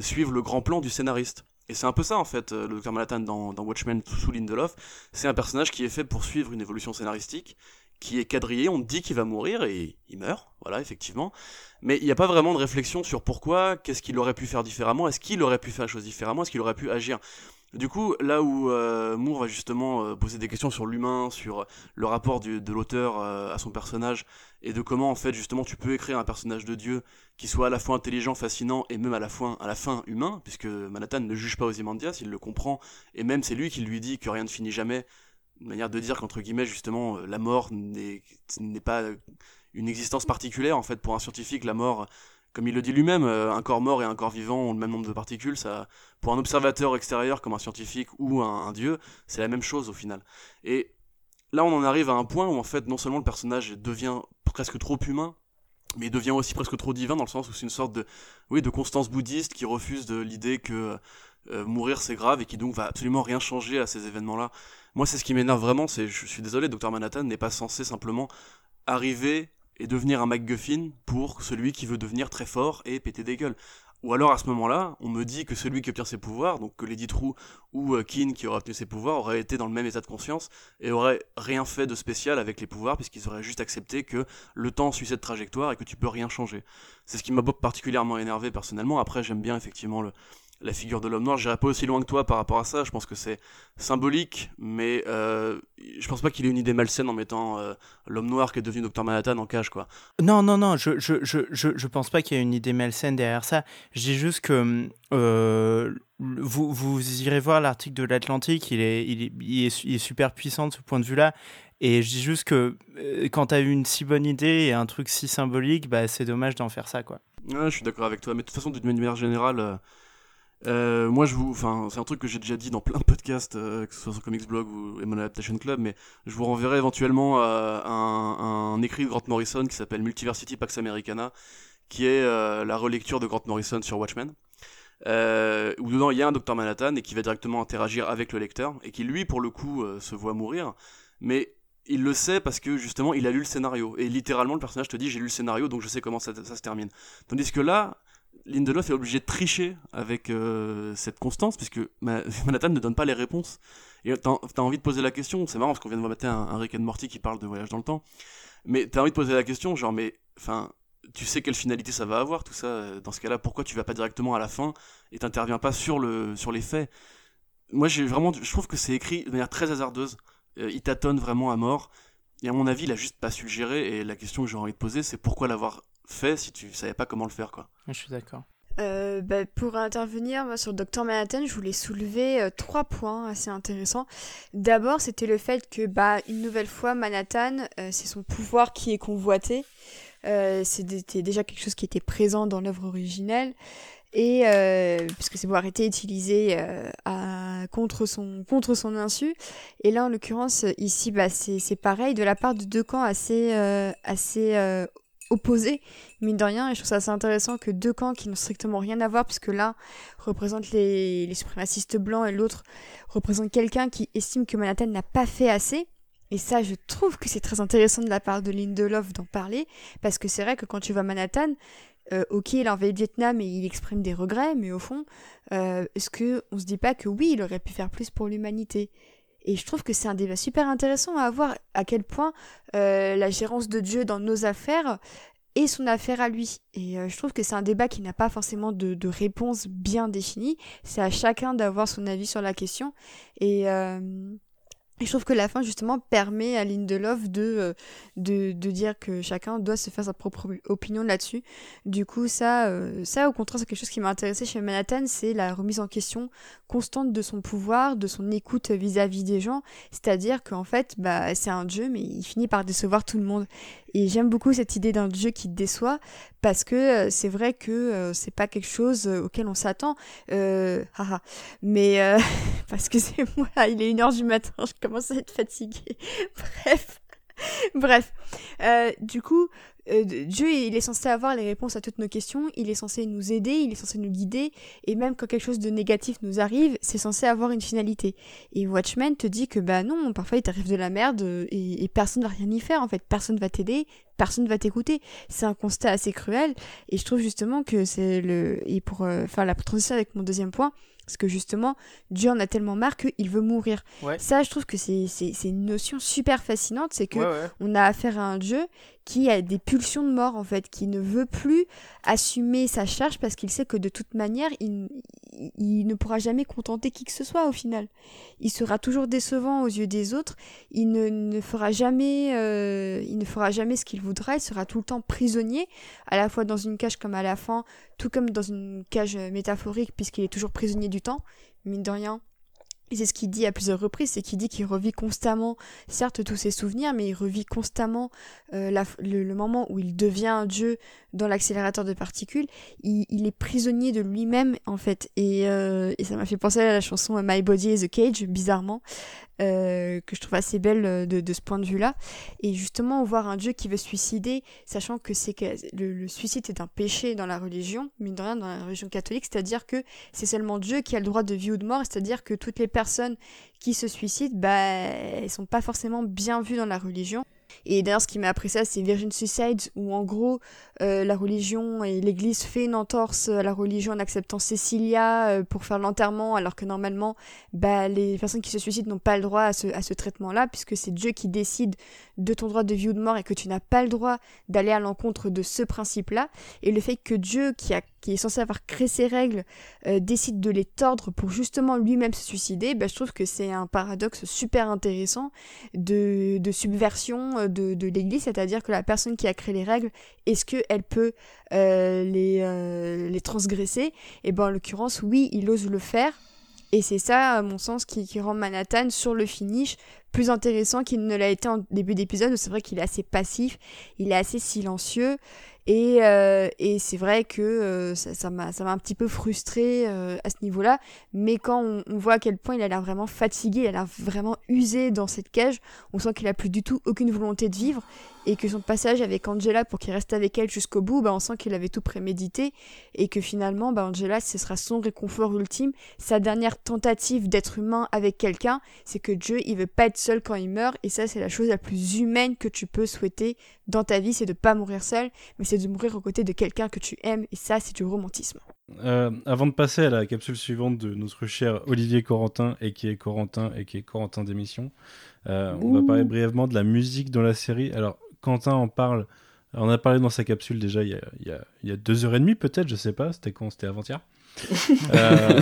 suivre le grand plan du scénariste. Et c'est un peu ça en fait, euh, le Dr. Manhattan dans, dans Watchmen sous Lindelof, c'est un personnage qui est fait pour suivre une évolution scénaristique, qui est quadrillé, on dit qu'il va mourir et il meurt, voilà, effectivement. Mais il n'y a pas vraiment de réflexion sur pourquoi, qu'est-ce qu'il aurait pu faire différemment, est-ce qu'il aurait pu faire la chose différemment, est-ce qu'il aurait pu agir. Du coup, là où euh, Moore va justement euh, poser des questions sur l'humain, sur le rapport de l'auteur euh, à son personnage, et de comment en fait justement tu peux écrire un personnage de Dieu qui soit à la fois intelligent, fascinant, et même à la fin, à la fin humain, puisque Manhattan ne juge pas Ozymandias, il le comprend, et même c'est lui qui lui dit que rien ne finit jamais, une manière de dire qu'entre guillemets justement euh, la mort n'est pas une existence particulière en fait pour un scientifique la mort comme il le dit lui-même euh, un corps mort et un corps vivant ont le même nombre de particules ça pour un observateur extérieur comme un scientifique ou un, dieu c'est la même chose au final. Et là on en arrive à un point où en fait non seulement le personnage devient presque trop humain mais il devient aussi presque trop divin dans le sens où c'est une sorte de oui de constance bouddhiste qui refuse de l'idée que euh, mourir c'est grave et qui donc va absolument rien changer à ces événements là moi c'est ce qui m'énerve vraiment c'est je suis désolé Dr Manhattan n'est pas censé simplement arriver et devenir un MacGuffin pour celui qui veut devenir très fort et péter des gueules. Ou alors à ce moment-là, on me dit que celui qui obtient ses pouvoirs, donc que Lady True ou euh, Keane qui aurait obtenu ses pouvoirs, aurait été dans le même état de conscience et aurait rien fait de spécial avec les pouvoirs puisqu'ils auraient juste accepté que le temps suit cette trajectoire et que tu peux rien changer. C'est ce qui m'a particulièrement énervé personnellement. Après, j'aime bien effectivement le, la figure de l'homme noir. J'irai pas aussi loin que toi par rapport à ça. Je pense que c'est symbolique, mais euh, je pense pas qu'il ait une idée malsaine en mettant euh, l'homme noir qui est devenu Dr Manhattan en cage, quoi. Non, non, non, je, je, je, je, pense pas qu'il y ait une idée malsaine derrière ça. Je dis juste que euh, vous, vous irez voir l'article de l'Atlantique, il est, il, est, il, est, il est super puissant de ce point de vue-là. Et je dis juste que euh, quand tu as eu une si bonne idée et un truc si symbolique, bah, c'est dommage d'en faire ça, quoi. Ouais, je suis d'accord avec toi. Mais de toute façon, d'une manière générale, euh, moi, je vous, enfin, c'est un truc que j'ai déjà dit dans plein de podcasts, euh, que ce soit sur Comics Blog ou Emon Adaptation Club, mais je vous renverrai éventuellement euh, un, écrit de Grant Morrison qui s'appelle Multiversity Pax Americana, qui est la relecture de Grant Morrison sur Watchmen. Où dedans il y a un Docteur Manhattan et qui va directement interagir avec le lecteur et qui lui pour le coup se voit mourir. Mais il le sait parce que justement il a lu le scénario. Et littéralement le personnage te dit j'ai lu le scénario donc je sais comment ça se termine. Tandis que là Lindelof est obligé de tricher avec euh, cette constance, puisque Manhattan ne donne pas les réponses. Et t'as as envie de poser la question, c'est marrant parce qu'on vient de voir un, Rick and Morty qui parle de voyage dans le temps, mais t'as envie de poser la question, genre, mais, enfin, tu sais quelle finalité ça va avoir, tout ça, dans ce cas-là, pourquoi tu vas pas directement à la fin et t'interviens pas sur, le, sur les faits? Moi, j'ai vraiment, je trouve que c'est écrit de manière très hasardeuse, euh, il tâtonne vraiment à mort, et à mon avis, il a juste pas su le gérer, et la question que j'ai envie de poser, c'est pourquoi l'avoir fait si tu savais pas comment le faire, quoi. Je suis d'accord. Euh, bah, pour intervenir moi, sur Dr Manhattan, je voulais soulever euh, trois points assez intéressants. D'abord, c'était le fait que, bah, une nouvelle fois, Manhattan, euh, c'est son pouvoir qui est convoité. c'était déjà quelque chose qui était présent dans l'œuvre originelle. Et puisque ses pouvoirs étaient utilisés à, contre, son, contre son insu. Et là, en l'occurrence, ici, bah, c'est pareil, de la part de deux camps assez, assez opposés, mine de rien, et je trouve ça assez intéressant que deux camps qui n'ont strictement rien à voir, puisque l'un représente les, les suprémacistes blancs et l'autre représente quelqu'un qui estime que Manhattan n'a pas fait assez. Et ça, je trouve que c'est très intéressant de la part de Lindelof d'en parler, parce que c'est vrai que quand tu vois Manhattan, euh, ok, il a envahi le Vietnam et il exprime des regrets, mais au fond, euh, est-ce que on se dit pas que oui, il aurait pu faire plus pour l'humanité? Et je trouve que c'est un débat super intéressant à avoir, à quel point euh, la gérance de Dieu dans nos affaires est son affaire à lui. Et euh, je trouve que c'est un débat qui n'a pas forcément de, réponse bien définie. C'est à chacun d'avoir son avis sur la question. Et, euh, et je trouve que la fin, justement, permet à Lindelof de, euh, de, de dire que chacun doit se faire sa propre opinion là-dessus. Du coup, ça, euh, ça, au contraire, c'est quelque chose qui m'a intéressé chez Manhattan, c'est la remise en question constante de son pouvoir, de son écoute vis-à-vis des gens. C'est-à-dire qu'en fait, bah, c'est un dieu, mais il finit par décevoir tout le monde. Et j'aime beaucoup cette idée d'un dieu qui déçoit, parce que euh, c'est vrai que c'est pas quelque chose auquel on s'attend. haha. Mais, parce que c'est moi, il est une heure du matin, je commence à être fatiguée. Bref. Bref. Euh, du coup, euh, Dieu, il est censé avoir les réponses à toutes nos questions, il est censé nous aider, il est censé nous guider, et même quand quelque chose de négatif nous arrive, c'est censé avoir une finalité. Et Watchmen te dit que bah non, parfois il t'arrive de la merde euh, et, et personne va rien y faire en fait, personne va t'aider, personne va t'écouter. C'est un constat assez cruel, et je trouve justement que c'est le... Et pour faire la transition avec mon deuxième point, parce que justement, Dieu en a tellement marre qu'il veut mourir. Ça, je trouve que c'est une notion super fascinante. C'est que on a affaire à un Dieu qui a des pulsions de mort, en fait, qui ne veut plus assumer sa charge parce qu'il sait que de toute manière, il, il, ne pourra jamais contenter qui que ce soit au final. Il sera toujours décevant aux yeux des autres. Il ne, ne fera jamais, euh, il ne fera jamais ce qu'il voudra. Il sera tout le temps prisonnier, à la fois dans une cage comme à la fin, tout comme dans une cage métaphorique puisqu'il est toujours prisonnier du temps. Mine de rien, et c'est ce qu'il dit à plusieurs reprises, c'est qu'il dit qu'il revit constamment, certes tous ses souvenirs, mais il revit constamment euh, le, moment où il devient dieu dans l'accélérateur de particules. Il, est prisonnier de lui-même en fait, et, euh, et ça m'a fait penser à la chanson My Body is a Cage, bizarrement, euh, que je trouve assez belle de, ce point de vue-là. Et justement, voir un Dieu qui veut suicider, sachant que le, suicide est un péché dans la religion, de rien, dans la religion catholique, c'est-à-dire que c'est seulement Dieu qui a le droit de vie ou de mort, c'est-à-dire que toutes les personnes qui se suicident, bah, elles sont pas forcément bien vues dans la religion. Et d'ailleurs, ce qui m'a appris ça, c'est Virgin Suicide, où en gros, euh, la religion et l'Église fait une entorse à la religion en acceptant Cécilia euh, pour faire l'enterrement, alors que normalement, bah, les personnes qui se suicident n'ont pas le droit à ce traitement-là, puisque c'est Dieu qui décide de ton droit de vie ou de mort et que tu n'as pas le droit d'aller à l'encontre de ce principe-là. Et le fait que Dieu, qui, a, qui est censé avoir créé ces règles, euh, décide de les tordre pour justement lui-même se suicider, bah, je trouve que c'est un paradoxe super intéressant de, de subversion de, de l'Église, c'est-à-dire que la personne qui a créé les règles, est-ce qu'elle peut euh, les, euh, les transgresser? Et ben en l'occurrence, oui, il ose le faire. Et c'est ça, à mon sens, qui, rend Manhattan sur le finish plus intéressant qu'il ne l'a été en début d'épisode. C'est vrai qu'il est assez passif, il est assez silencieux. Et, euh, c'est vrai que euh, ça m'a un petit peu frustré euh, à ce niveau-là. Mais quand on, on, voit à quel point il a l'air vraiment fatigué, il a l'air vraiment usé dans cette cage, on sent qu'il a plus du tout aucune volonté de vivre. Et que son passage avec Angela pour qu'il reste avec elle jusqu'au bout, bah, on sent qu'il avait tout prémédité. Et que finalement, bah, Angela, ce sera son réconfort ultime. Sa dernière tentative d'être humain avec quelqu'un, c'est que Dieu, il veut pas être seul quand il meurt, et ça c'est la chose la plus humaine que tu peux souhaiter dans ta vie, c'est de pas mourir seul, mais c'est de mourir aux côtés de quelqu'un que tu aimes, et ça c'est du romantisme. Euh, avant de passer à la capsule suivante de notre cher Olivier Corentin, et qui est Corentin, et qui est Corentin d'émission, euh, on va parler brièvement de la musique dans la série. Alors, Quentin en parle, on a parlé dans sa capsule déjà il y a, il y a, il y a deux heures et demie peut-être, je sais pas, c'était quand? C'était avant-hier? Euh...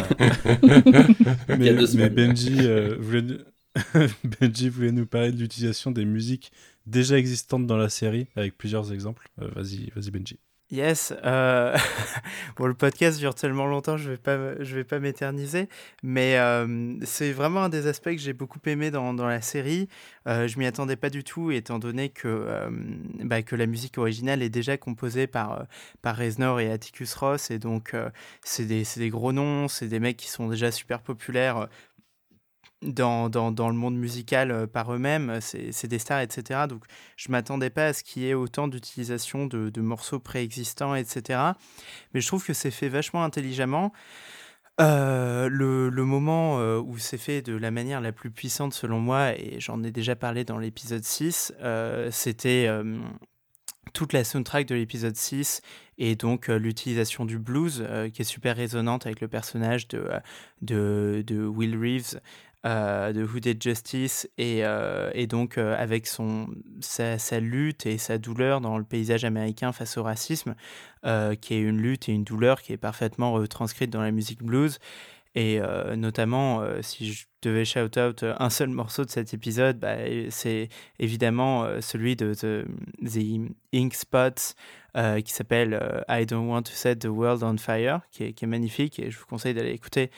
mais, mais, Benji, euh, voulait... Benji voulait nous parler de l'utilisation des musiques déjà existantes dans la série, avec plusieurs exemples. Euh, vas-y, vas-y Benji. Yes. Euh... bon, le podcast dure tellement longtemps, je vais vais pas m'éterniser, mais euh, c'est vraiment un des aspects que j'ai beaucoup aimé dans, dans la série. Euh, je m'y attendais pas du tout, étant donné que, euh, bah, que la musique originale est déjà composée par, par Reznor et Atticus Ross, et donc c'est des, des, gros noms, c'est des mecs qui sont déjà super populaires dans, dans, dans, le monde musical euh, par eux-mêmes, c'est des stars, etc. Donc je m'attendais pas à ce qu'il y ait autant d'utilisation de, de, morceaux préexistants, etc. Mais je trouve que c'est fait vachement intelligemment. Euh, le, le, moment euh, où c'est fait de la manière la plus puissante selon moi, et j'en ai déjà parlé dans l'épisode 6, euh, c'était toute la soundtrack de l'épisode 6 et donc l'utilisation du blues qui est super résonante avec le personnage de, de, de Will Reeves euh, de Who Justice et, euh, donc euh, avec son, sa, lutte et sa douleur dans le paysage américain face au racisme, qui est une lutte et une douleur qui est parfaitement retranscrite dans la musique blues. Et notamment, si je devais shout out un seul morceau de cet épisode, bah, c'est évidemment celui de The, the Ink Spots qui s'appelle I Don't Want to Set the World on Fire, qui est, qui est magnifique et je vous conseille d'aller écouter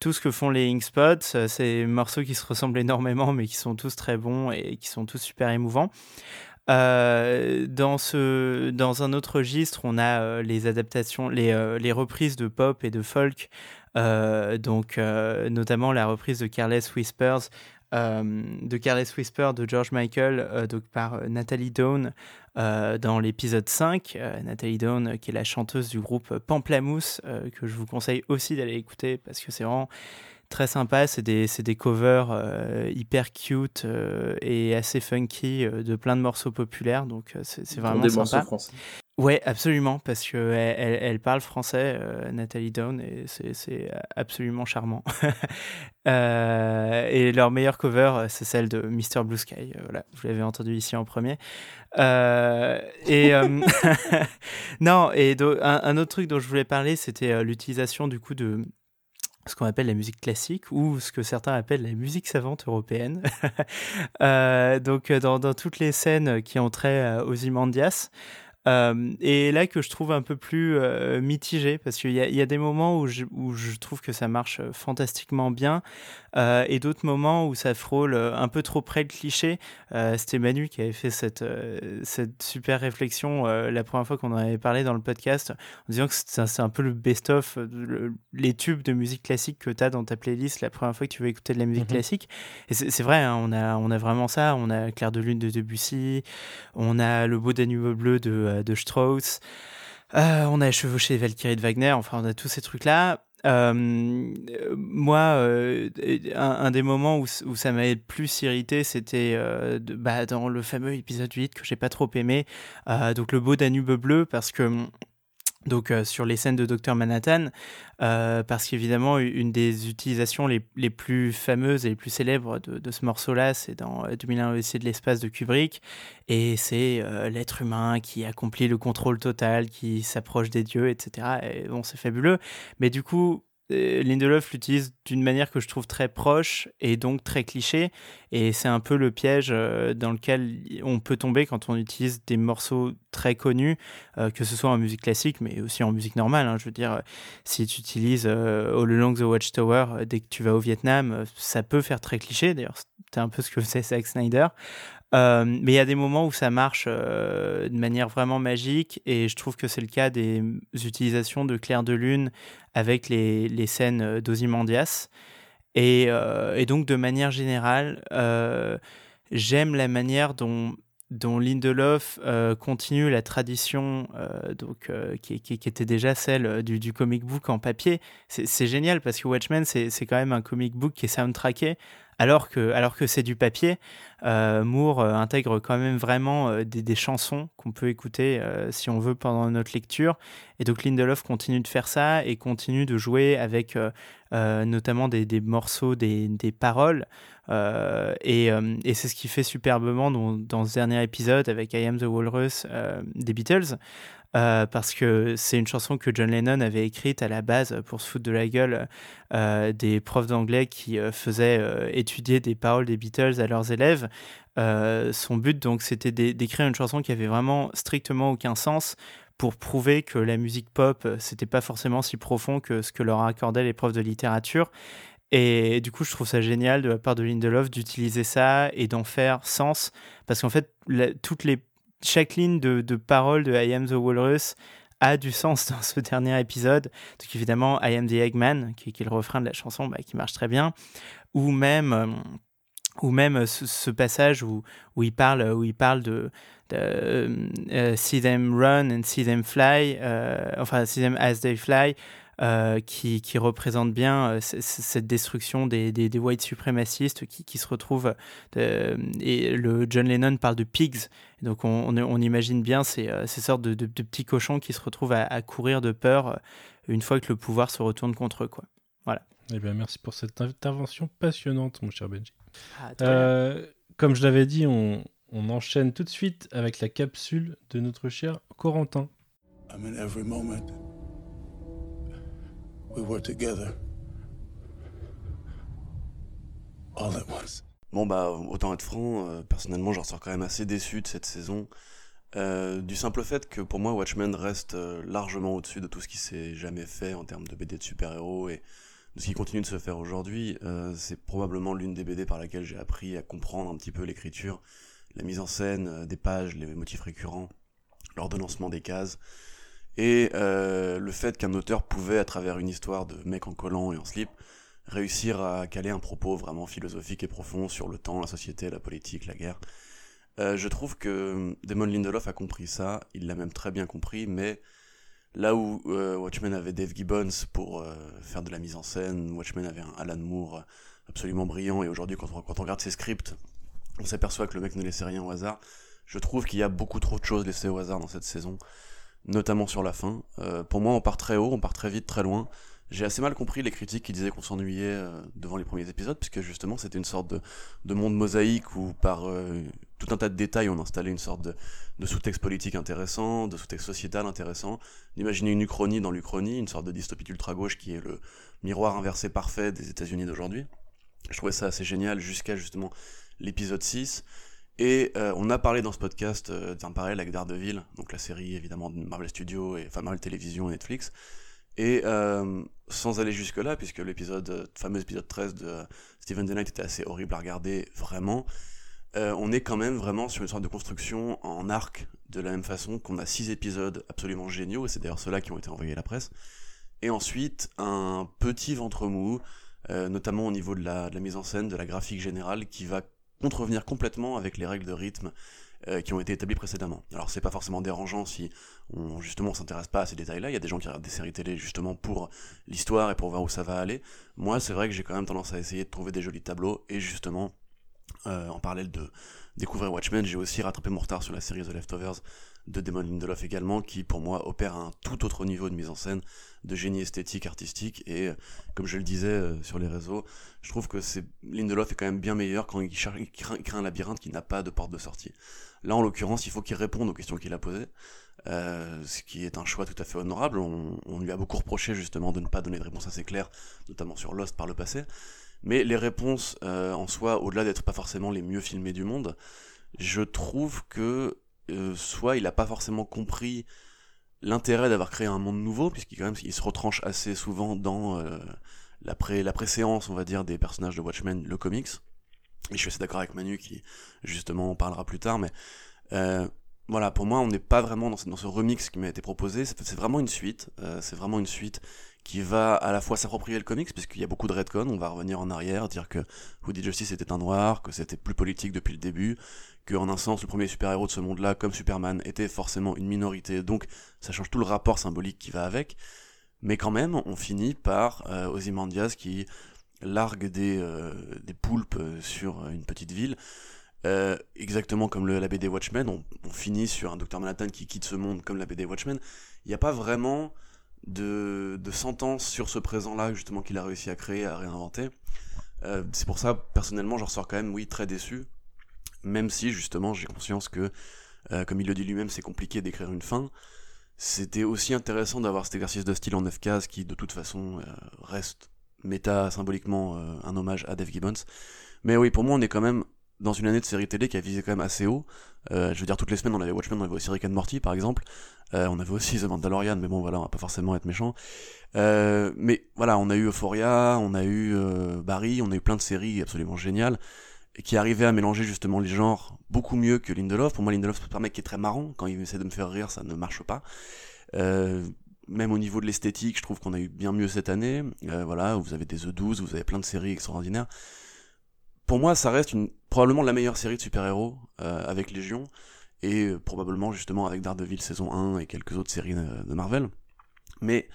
tout ce que font les Ink Spots, euh, c'est morceaux qui se ressemblent énormément, mais qui sont tous très bons et qui sont tous super émouvants. Euh, dans, un autre registre, on a euh, les adaptations, les, reprises de pop et de folk, donc notamment la reprise de Careless Whispers de Careless Whisper de George Michael euh, donc par euh, Nathalie Dawn dans l'épisode 5. Nathalie Dawn, qui est la chanteuse du groupe Pamplamousse, que je vous conseille aussi d'aller écouter parce que c'est vraiment très sympa. C'est des, des, covers hyper cute et assez funky de plein de morceaux populaires. Donc c'est vraiment des sympa. Morceaux Ouais, absolument, parce que elle, elle, parle français, euh, Nathalie Down, et c'est absolument charmant. euh, et leur meilleure cover, euh, c'est celle de Mr. Blue Sky. Euh, voilà, vous l'avez entendu ici en premier. et non, et un, un, autre truc dont je voulais parler, c'était l'utilisation du coup de ce qu'on appelle la musique classique ou ce que certains appellent la musique savante européenne. donc dans, dans, toutes les scènes qui ont trait aux Imandias. Euh, et là que je trouve un peu plus euh, mitigé, parce qu'il y, y, a des moments où je, où je, trouve que ça marche euh, fantastiquement bien, euh, et d'autres moments où ça frôle un peu trop près le cliché. C'était Manu qui avait fait cette, cette super réflexion la première fois qu'on en avait parlé dans le podcast, en disant que c'est un peu le best-of, les tubes de musique classique que tu as dans ta playlist la première fois que tu veux écouter de la musique mmh classique. Et c'est vrai, hein, on, a, on a vraiment ça. On a Clair de Lune de Debussy, on a Le Beau Danube Bleu de de Strauss. Euh, on a chevauché Valkyrie de Wagner, enfin on a tous ces trucs-là. Euh, moi, euh, un, des moments où, où ça m'avait le plus irrité, c'était bah, dans le fameux épisode 8 que j'ai pas trop aimé, donc le beau Danube bleu, parce que donc euh, sur les scènes de Dr Manhattan, euh, parce qu'évidemment une des utilisations les, plus fameuses et les plus célèbres de, ce morceau-là, c'est dans 2001 Odyssée de l'espace de Kubrick, et c'est euh, l'être humain qui accomplit le contrôle total, qui s'approche des dieux, etc. Et bon, c'est fabuleux, mais du coup, Lindelof l'utilise d'une manière que je trouve très proche et donc très cliché. Et c'est un peu le piège euh, dans lequel on peut tomber quand on utilise des morceaux très connus, euh, que ce soit en musique classique, mais aussi en musique normale. Hein. Je veux dire, si tu utilises euh, All Along the Watchtower dès que tu vas au Vietnam, ça peut faire très cliché. D'ailleurs, c'est un peu ce que faisait Zack Snyder. Euh, mais il y a des moments où ça marche euh, de manière vraiment magique et je trouve que c'est le cas des utilisations de clair de lune avec les, les scènes euh, d'Ozymandias. Et, donc de manière générale, j'aime la manière dont, dont Lindelof continue la tradition donc, qui, était déjà celle du, du comic book en papier. C'est génial parce que Watchmen, c'est quand même un comic book qui est soundtracké alors que, c'est du papier, euh, Moore euh, intègre quand même vraiment euh, des, chansons qu'on peut écouter si on veut pendant notre lecture. Et donc Lindelof continue de faire ça et continue de jouer avec notamment des, des, morceaux, des, des paroles. et, et c'est ce qu'il fait superbement dans, dans, ce dernier épisode avec I Am the Walrus des Beatles. Euh, parce que c'est une chanson que John Lennon avait écrite à la base pour se foutre de la gueule euh, des profs d'anglais qui euh, faisaient étudier des paroles des Beatles à leurs élèves. son but donc c'était d'écrire une chanson qui avait vraiment strictement aucun sens pour prouver que la musique pop c'était pas forcément si profond que ce que leur accordaient les profs de littérature et du coup, je trouve ça génial de la part de Lindelof d'utiliser ça et d'en faire sens. Parce qu'en fait, toutes les chaque ligne de, de, parole de I Am the Walrus a du sens dans ce dernier épisode. Donc évidemment, I Am the Eggman, qui, est le refrain de la chanson, bah, qui marche très bien. Ou même, euh, ou même ce, passage où, où, il parle, où il parle de, euh, See them run and see them fly, euh, enfin, see them as they fly. Euh, qui, qui, représente bien euh, cette destruction des, des, des, white suprémacistes qui, qui se retrouvent. Euh, et le John Lennon parle de pigs. Donc on, on, imagine bien ces, ces sortes de, de, petits cochons qui se retrouvent à, à, courir de peur une fois que le pouvoir se retourne contre eux. Quoi. Voilà. Eh bien, merci pour cette intervention passionnante, mon cher Benji. Ah, comme je l'avais dit, on, on enchaîne tout de suite avec la capsule de notre cher Corentin. I'm in every moment we were together. All at once. Bon bah autant être franc, euh, personnellement j'en ressors quand même assez déçu de cette saison. Euh, du simple fait que pour moi Watchmen reste euh, largement au-dessus de tout ce qui s'est jamais fait en termes de BD de super-héros et de ce qui continue de se faire aujourd'hui. C'est probablement l'une des BD par laquelle j'ai appris à comprendre un petit peu l'écriture, la mise en scène des pages, les motifs récurrents, l'ordonnancement des cases. Et euh, le fait qu'un auteur pouvait, à travers une histoire de mec en collant et en slip, réussir à caler un propos vraiment philosophique et profond sur le temps, la société, la politique, la guerre. Euh, je trouve que Damon Lindelof a compris ça, il l'a même très bien compris, mais là où euh, Watchmen avait Dave Gibbons pour faire de la mise en scène, Watchmen avait un Alan Moore absolument brillant, et aujourd'hui quand quand on regarde ses scripts, on s'aperçoit que le mec ne laissait rien au hasard. Je trouve qu'il y a beaucoup trop de choses laissées au hasard dans cette saison notamment sur la fin. Euh, pour moi, on part très haut, on part très vite, très loin. J'ai assez mal compris les critiques qui disaient qu'on s'ennuyait euh, devant les premiers épisodes, puisque justement c'était une sorte de, de, monde mosaïque où par euh, tout un tas de détails on installait une sorte de, sous-texte politique intéressant, de sous-texte sociétal intéressant, d'imaginer une uchronie dans l'uchronie, une sorte de dystopie ultra-gauche qui est le miroir inversé parfait des États-Unis d'aujourd'hui. Je trouvais ça assez génial jusqu'à justement l'épisode 6. Et euh, on a parlé dans ce podcast euh, d'un parallèle avec Daredevil, donc la série évidemment de Marvel Studios, et, enfin Marvel Télévision et Netflix. Et euh, sans aller jusque-là, puisque l'épisode, fameux épisode 13 de Steven the Knight était assez horrible à regarder, vraiment, on est quand même vraiment sur une sorte de construction en arc, de la même façon qu'on a six épisodes absolument géniaux, et c'est d'ailleurs ceux-là qui ont été envoyés à la presse. Et ensuite, un petit ventre mou, notamment au niveau de la mise en scène, de la graphique générale, qui va contrevenir complètement avec les règles de rythme euh, qui ont été établies précédemment. Alors c'est pas forcément dérangeant si on justement s'intéresse pas à ces détails-là. Il y a des gens qui regardent des séries télé justement pour l'histoire et pour voir où ça va aller. Moi, c'est vrai que j'ai quand même tendance à essayer de trouver des jolis tableaux et justement euh, en parallèle de découvrir Watchmen, j'ai aussi rattrapé mon retard sur la série The Leftovers de Damon Lindelof également, qui pour moi opère un tout autre niveau de mise en scène, de génie esthétique, artistique, et comme je le disais euh, sur les réseaux, je trouve que c'est Lindelof est quand même bien meilleur quand il, crée un labyrinthe qui n'a pas de porte de sortie. Là, en l'occurrence, il faut qu'il réponde aux questions qu'il a posées, euh, ce qui est un choix tout à fait honorable. On, lui a beaucoup reproché justement de ne pas donner de réponse assez claire, notamment sur Lost par le passé. Mais les réponses euh, en soi, au-delà d'être pas forcément les mieux filmées du monde, je trouve que euh, soit il n'a pas forcément compris l'intérêt d'avoir créé un monde nouveau, puisqu'il quand même il se retranche assez souvent dans euh, la, pré, on va dire, des personnages de Watchmen, le comics. Et je suis assez d'accord avec Manu qui justement en parlera plus tard, mais euh, voilà, pour moi, on n'est pas vraiment dans ce, dans ce, remix qui m'a été proposé. C'est vraiment une suite. Euh, c'est vraiment une suite qui va à la fois s'approprier le comics, puisqu'il y a beaucoup de redcon. On va revenir en arrière, dire que Woody Justice était un noir, que c'était plus politique depuis le début, que en un sens, le premier super-héros de ce monde-là, comme Superman, était forcément une minorité. Donc, ça change tout le rapport symbolique qui va avec. Mais quand même, on finit par euh, Ozymandias qui largue des, euh, des poulpes euh, sur une petite ville. Euh, exactement comme le, la BD Watchmen, on, finit sur un Docteur Manhattan qui quitte ce monde comme la BD Watchmen. Il n'y a pas vraiment de, de sentence sur ce présent-là, justement, qu'il a réussi à créer, à réinventer. Euh, c'est pour ça, personnellement, j'en ressors quand même, oui, très déçu. Même si, justement, j'ai conscience que, euh, comme il le dit lui-même, c'est compliqué d'écrire une fin. C'était aussi intéressant d'avoir cet exercice de style en 9 cases qui, de toute façon, euh, reste méta symboliquement un hommage à Dave Gibbons. Mais oui, pour moi, on est quand même dans une année de série télé qui a visé quand même assez haut. Euh, je veux dire, toutes les semaines, on avait Watchmen, on avait aussi Rick and Morty, par exemple. Euh, on avait aussi The Mandalorian, mais bon, voilà, on va pas forcément être méchant. Euh, mais voilà, on a eu Euphoria, on a eu Barry, on a eu plein de séries absolument géniales, et qui arrivaient à mélanger justement les genres beaucoup mieux que Lindelof. Pour moi, Lindelof, c'est un mec qui est très marrant. Quand il essaie de me faire rire, ça ne marche pas. Même au niveau de l'esthétique, je trouve qu'on a eu bien mieux cette année. voilà, vous avez des E12, vous avez plein de séries extraordinaires pour moi, ça reste probablement la meilleure série de super-héros euh, avec Légion, et euh, probablement justement avec Daredevil saison 1 et quelques autres séries de, Marvel. Mais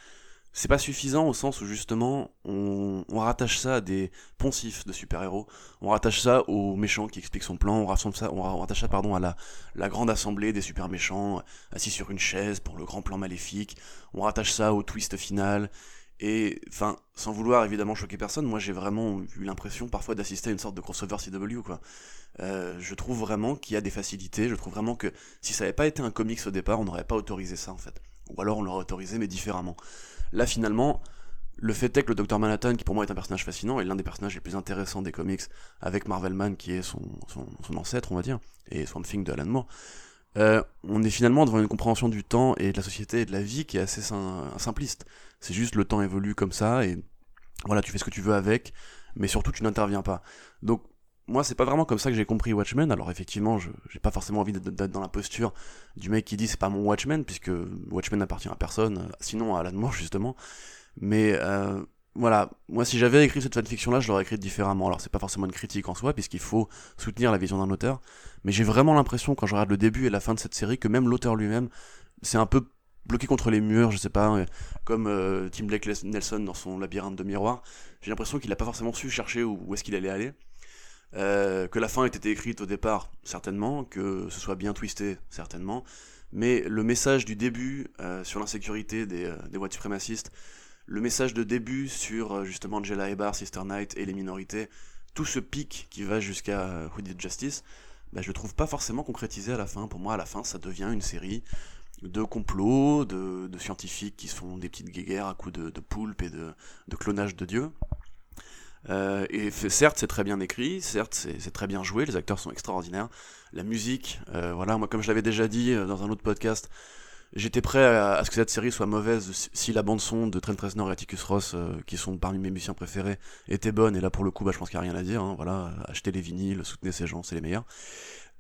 c'est pas suffisant au sens où justement on, rattache ça à des poncifs de super-héros, on rattache ça au méchant qui explique son plan, on rattache ça, pardon, à la, la grande assemblée des super méchants assis sur une chaise pour le grand plan maléfique, on rattache ça au twist final, et enfin, sans vouloir évidemment choquer personne, moi j'ai vraiment eu l'impression parfois d'assister à une sorte de crossover CW quoi. Euh, je trouve vraiment qu'il y a des facilités, je trouve vraiment que si ça n'avait pas été un comics au départ, on n'aurait pas autorisé ça en fait. Ou alors on l'aurait autorisé mais différemment. Là finalement, le fait est que le Dr Manhattan, qui pour moi est un personnage fascinant, est l'un des personnages les plus intéressants des comics, avec Marvelman qui est son ancêtre on va dire, et Swamp Thing de Alan Moore, euh, on est finalement devant une compréhension du temps et de la société et de la vie qui est assez simpliste. C'est juste le temps évolue comme ça et voilà, tu fais ce que tu veux avec, mais surtout tu n'interviens pas. Donc moi, c'est pas vraiment comme ça que j'ai compris Watchmen. Alors effectivement, j'ai pas forcément envie d'être dans la posture du mec qui dit c'est pas mon Watchmen puisque Watchmen n'appartient à personne, sinon à Alan Moore justement. Mais euh, voilà, moi si j'avais écrit cette fanfiction là, je l'aurais écrite différemment. Alors c'est pas forcément une critique en soi, puisqu'il faut soutenir la vision d'un auteur, mais j'ai vraiment l'impression quand je regarde le début et la fin de cette série que même l'auteur lui-même, c'est un peu bloqué contre les murs, je sais pas, euh, comme euh, Tim Blake Nelson dans son labyrinthe de miroirs. J'ai l'impression qu'il a pas forcément su chercher où, est-ce qu'il allait aller. Euh, que la fin ait été écrite au départ, certainement, que ce soit bien twisté, certainement, mais le message du début sur l'insécurité des, des white suprémacistes, le message de début sur euh, justement Angela Ebar, Sister Knight et les minorités, tout ce pic qui va jusqu'à euh, Who Did Justice, bah, je le trouve pas forcément concrétisé à la fin. Pour moi, à la fin, ça devient une série de complots, de, scientifiques qui se font des petites guéguerres à coups de, de poulpe et de, clonage de dieu. Euh, et certes, c'est très bien écrit, certes, c'est très bien joué, les acteurs sont extraordinaires. La musique, voilà, moi, comme je l'avais déjà dit dans un autre podcast, J'étais prêt à, ce que cette série soit mauvaise si la bande son de Trent Reznor et Atticus Ross, euh, qui sont parmi mes musiciens préférés, était bonne. Et là, pour le coup, bah, je pense qu'il n'y a rien à dire. Hein, voilà, achetez les vinyles, soutenez ces gens, c'est les meilleurs.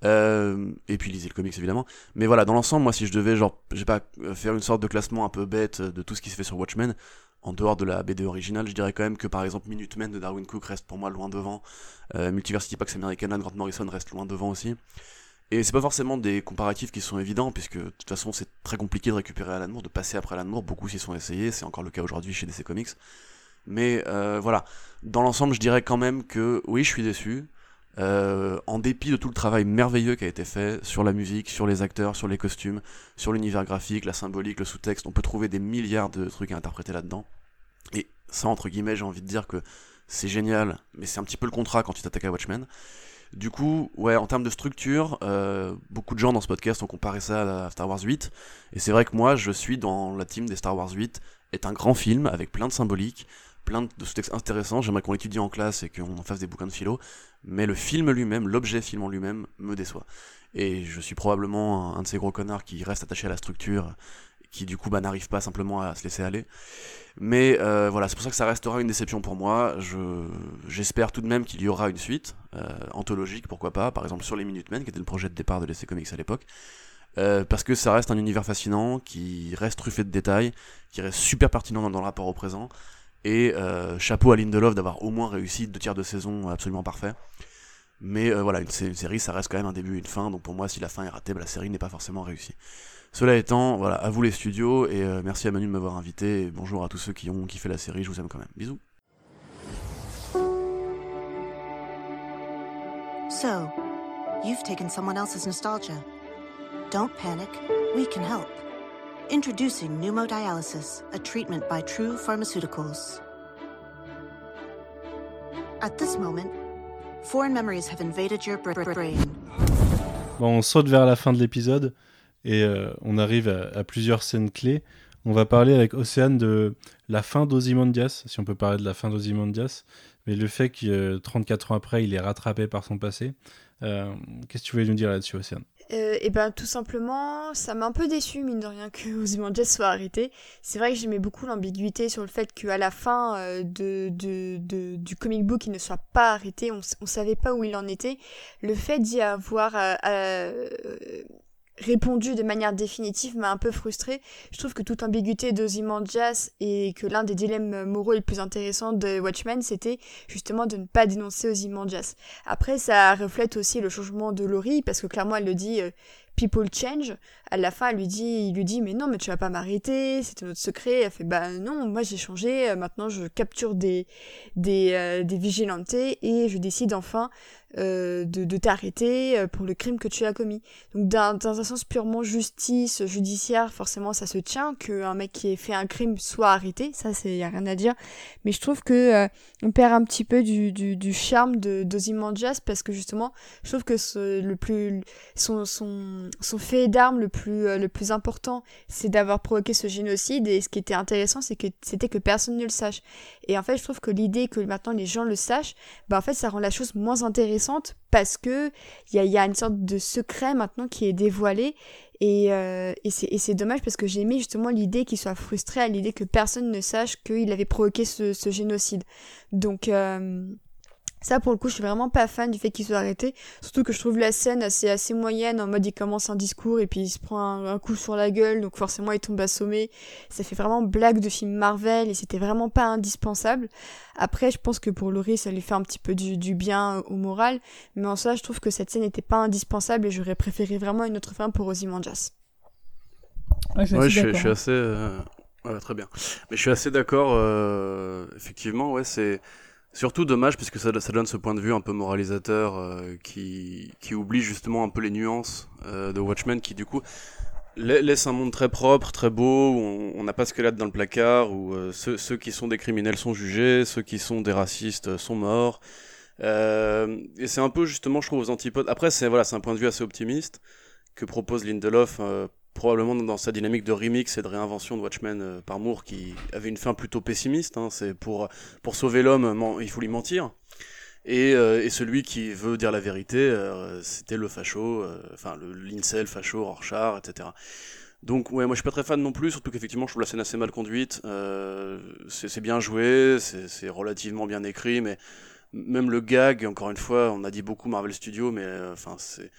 Euh, et puis lisez le comics évidemment. Mais voilà, dans l'ensemble, moi, si je devais, genre, j'ai pas euh, faire une sorte de classement un peu bête de tout ce qui se fait sur Watchmen, en dehors de la BD originale, je dirais quand même que par exemple Minutemen de Darwin Cook reste pour moi loin devant. Multiversity Pax Americana de Grant Morrison reste loin devant aussi. Et c'est pas forcément des comparatifs qui sont évidents, puisque de toute façon c'est très compliqué de récupérer Alan Moore, de passer après Alan Moore, beaucoup s'y sont essayés, c'est encore le cas aujourd'hui chez DC Comics. Mais euh, voilà, dans l'ensemble je dirais quand même que oui je suis déçu, euh, en dépit de tout le travail merveilleux qui a été fait sur la musique, sur les acteurs, sur les costumes, sur l'univers graphique, la symbolique, le sous-texte, on peut trouver des milliards de trucs à interpréter là-dedans. Et ça entre guillemets j'ai envie de dire que c'est génial, mais c'est un petit peu le contrat quand tu t'attaques à Watchmen. Du coup, ouais, en termes de structure, euh, beaucoup de gens dans ce podcast ont comparé ça à Star Wars 8. Et c'est vrai que moi, je suis dans la team des Star Wars 8. est un grand film avec plein de symboliques, plein de sous-textes intéressants. J'aimerais qu'on l'étudie en classe et qu'on en fasse des bouquins de philo. Mais le film lui-même, l'objet film en lui-même, me déçoit. Et je suis probablement un de ces gros connards qui reste attaché à la structure qui du coup bah, n'arrive pas simplement à se laisser aller. Mais euh, voilà, c'est pour ça que ça restera une déception pour moi. Je, j'espère tout de même qu'il y aura une suite, euh, anthologique, pourquoi pas, par exemple sur les Minutemen, qui était le projet de départ de l'essai comics à l'époque. Euh, parce que ça reste un univers fascinant, qui reste truffé de détails, qui reste super pertinent dans, dans le rapport au présent. Et euh, chapeau à Lindelof d'avoir au moins réussi deux tiers de saison absolument parfait. Mais voilà, une, une, série, ça reste quand même un début et une fin, donc pour moi, si la fin est ratée, bah, la série n'est pas forcément réussie. Cela étant, voilà, à vous les studios, et merci à Manu de m'avoir invité, et bonjour à tous ceux qui ont kiffé la série, je vous aime quand même. Bisous. So, you've taken someone else's nostalgia. Don't panic, we can help. Introducing pneumodialysis, a treatment by True Pharmaceuticals. At this moment, foreign memories have invaded your bra- bra- brain. Bon, on saute vers la fin de l'épisode et euh, on arrive à, à plusieurs scènes clés. On va parler avec Océane de la fin d'Ozymandias, si on peut parler de la fin d'Ozymandias, mais le fait que euh, 34 ans après, il est rattrapé par son passé. Euh, Qu'est-ce que tu voulais nous dire là-dessus, Océane? Euh, et ben tout simplement, ça m'a un peu déçu mine de rien que Ozymandias soit arrêté. C'est vrai que j'aimais beaucoup l'ambiguïté sur le fait qu'à la fin euh, du comic book il ne soit pas arrêté, on, on savait pas où il en était. Le fait d'y avoir euh, euh, répondu de manière définitive m'a un peu frustré. Je trouve que toute l'ambiguïté d'Ozymandias et que l'un des dilemmes moraux les plus intéressants de Watchmen c'était justement de ne pas dénoncer Ozymandias. Après, ça reflète aussi le changement de Laurie, parce que clairement, elle le dit, euh, people change. À la fin, elle lui dit, il lui dit, mais non, mais tu vas pas m'arrêter, c'était notre secret. Elle fait, bah non, moi j'ai changé, euh, maintenant je capture des, des, euh, des vigilantes et je décide enfin euh, de, de t'arrêter euh, pour le crime que tu as commis. Donc d'un- dans un sens purement justice judiciaire, forcément ça se tient qu'un mec qui ait fait un crime soit arrêté, ça c'est y a rien à dire. Mais je trouve que euh, on perd un petit peu du, du, du charme de d'Ozymandias parce que justement, je trouve que ce, le plus son, son, son fait d'arme le plus euh, le plus important, c'est d'avoir provoqué ce génocide et ce qui était intéressant, c'est que c'était que personne ne le sache. Et en fait, je trouve que l'idée que maintenant les gens le sachent, bah en fait, ça rend la chose moins intéressante parce que il y a, une sorte de secret maintenant qui est dévoilé et, euh, c'est dommage parce que j'ai aimé justement l'idée qu'il soit frustré à l'idée que personne ne sache qu'il avait provoqué ce, ce génocide. Donc euh, ça pour le coup je suis vraiment pas fan du fait qu'il soit arrêté surtout que je trouve la scène assez assez moyenne en mode il commence un discours et puis il se prend un, un coup sur la gueule donc forcément il tombe assommé ça fait vraiment blague de film Marvel et c'était vraiment pas indispensable après je pense que pour Laurie ça lui fait un petit peu du, du bien au moral mais en soi je trouve que cette scène n'était pas indispensable et j'aurais préféré vraiment une autre fin pour Ozymandias Ouais, je Ouais, je, suis- je suis assez. euh, ouais, très bien. Mais je suis assez d'accord. euh, effectivement, ouais, c'est surtout dommage puisque ça, ça donne ce point de vue un peu moralisateur euh, qui, qui oublie justement un peu les nuances euh, de Watchmen qui du coup la- laisse un monde très propre, très beau, où on n'a pas squelette dans le placard, où euh, ceux, ceux qui sont des criminels sont jugés, ceux qui sont des racistes euh, sont morts. Euh, et c'est un peu justement, je trouve, aux antipodes. Après, c'est voilà, un point de vue assez optimiste que propose Lindelof, euh, probablement dans sa dynamique de remix et de réinvention de Watchmen euh, par Moore, qui avait une fin plutôt pessimiste. Hein, c'est pour pour sauver l'homme, il faut lui mentir. Et, euh, et celui qui veut dire la vérité, euh, c'était le facho, enfin le l'incel facho, Rorschach, etc. Donc ouais, moi je suis pas très fan non plus, surtout qu'effectivement je trouve la scène assez mal conduite. C'est bien joué, c'est relativement bien écrit, mais même le gag, encore une fois, on a dit beaucoup Marvel Studios, mais enfin c'est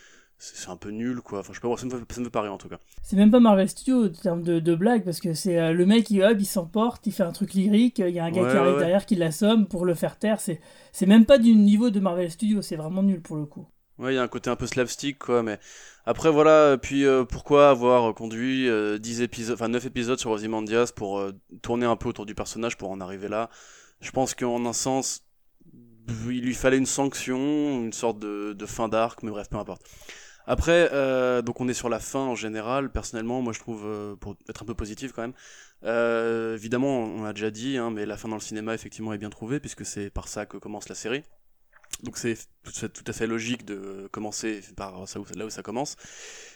c'est un peu nul quoi. Enfin je sais pas, ça me fait, ça me fait pas rire en tout cas. C'est même pas Marvel Studios en termes de, de blague, parce que c'est euh, le mec, il, hop, il s'emporte, il fait un truc lyrique, il y a un gars Ouais, qui arrive ouais. derrière qui l'assomme pour le faire taire. C'est c'est même pas du niveau de Marvel Studios, c'est vraiment nul pour le coup. Ouais, il y a un côté un peu slapstick, quoi, mais après, voilà, puis euh, pourquoi avoir conduit euh, 10 épisodes, enfin 9 épisodes sur Ozymandias pour euh, tourner un peu autour du personnage pour en arriver là? Je pense qu'en un sens, il lui fallait une sanction, une sorte de, de fin d'arc, mais bref, peu importe. Après, euh, donc on est sur la fin en général. Personnellement, moi je trouve, euh, pour être un peu positif quand même, euh, évidemment, on l'a déjà dit, hein, mais la fin dans le cinéma effectivement est bien trouvée puisque c'est par ça que commence la série. Donc c'est tout, à fait- logique de commencer par là où ça commence,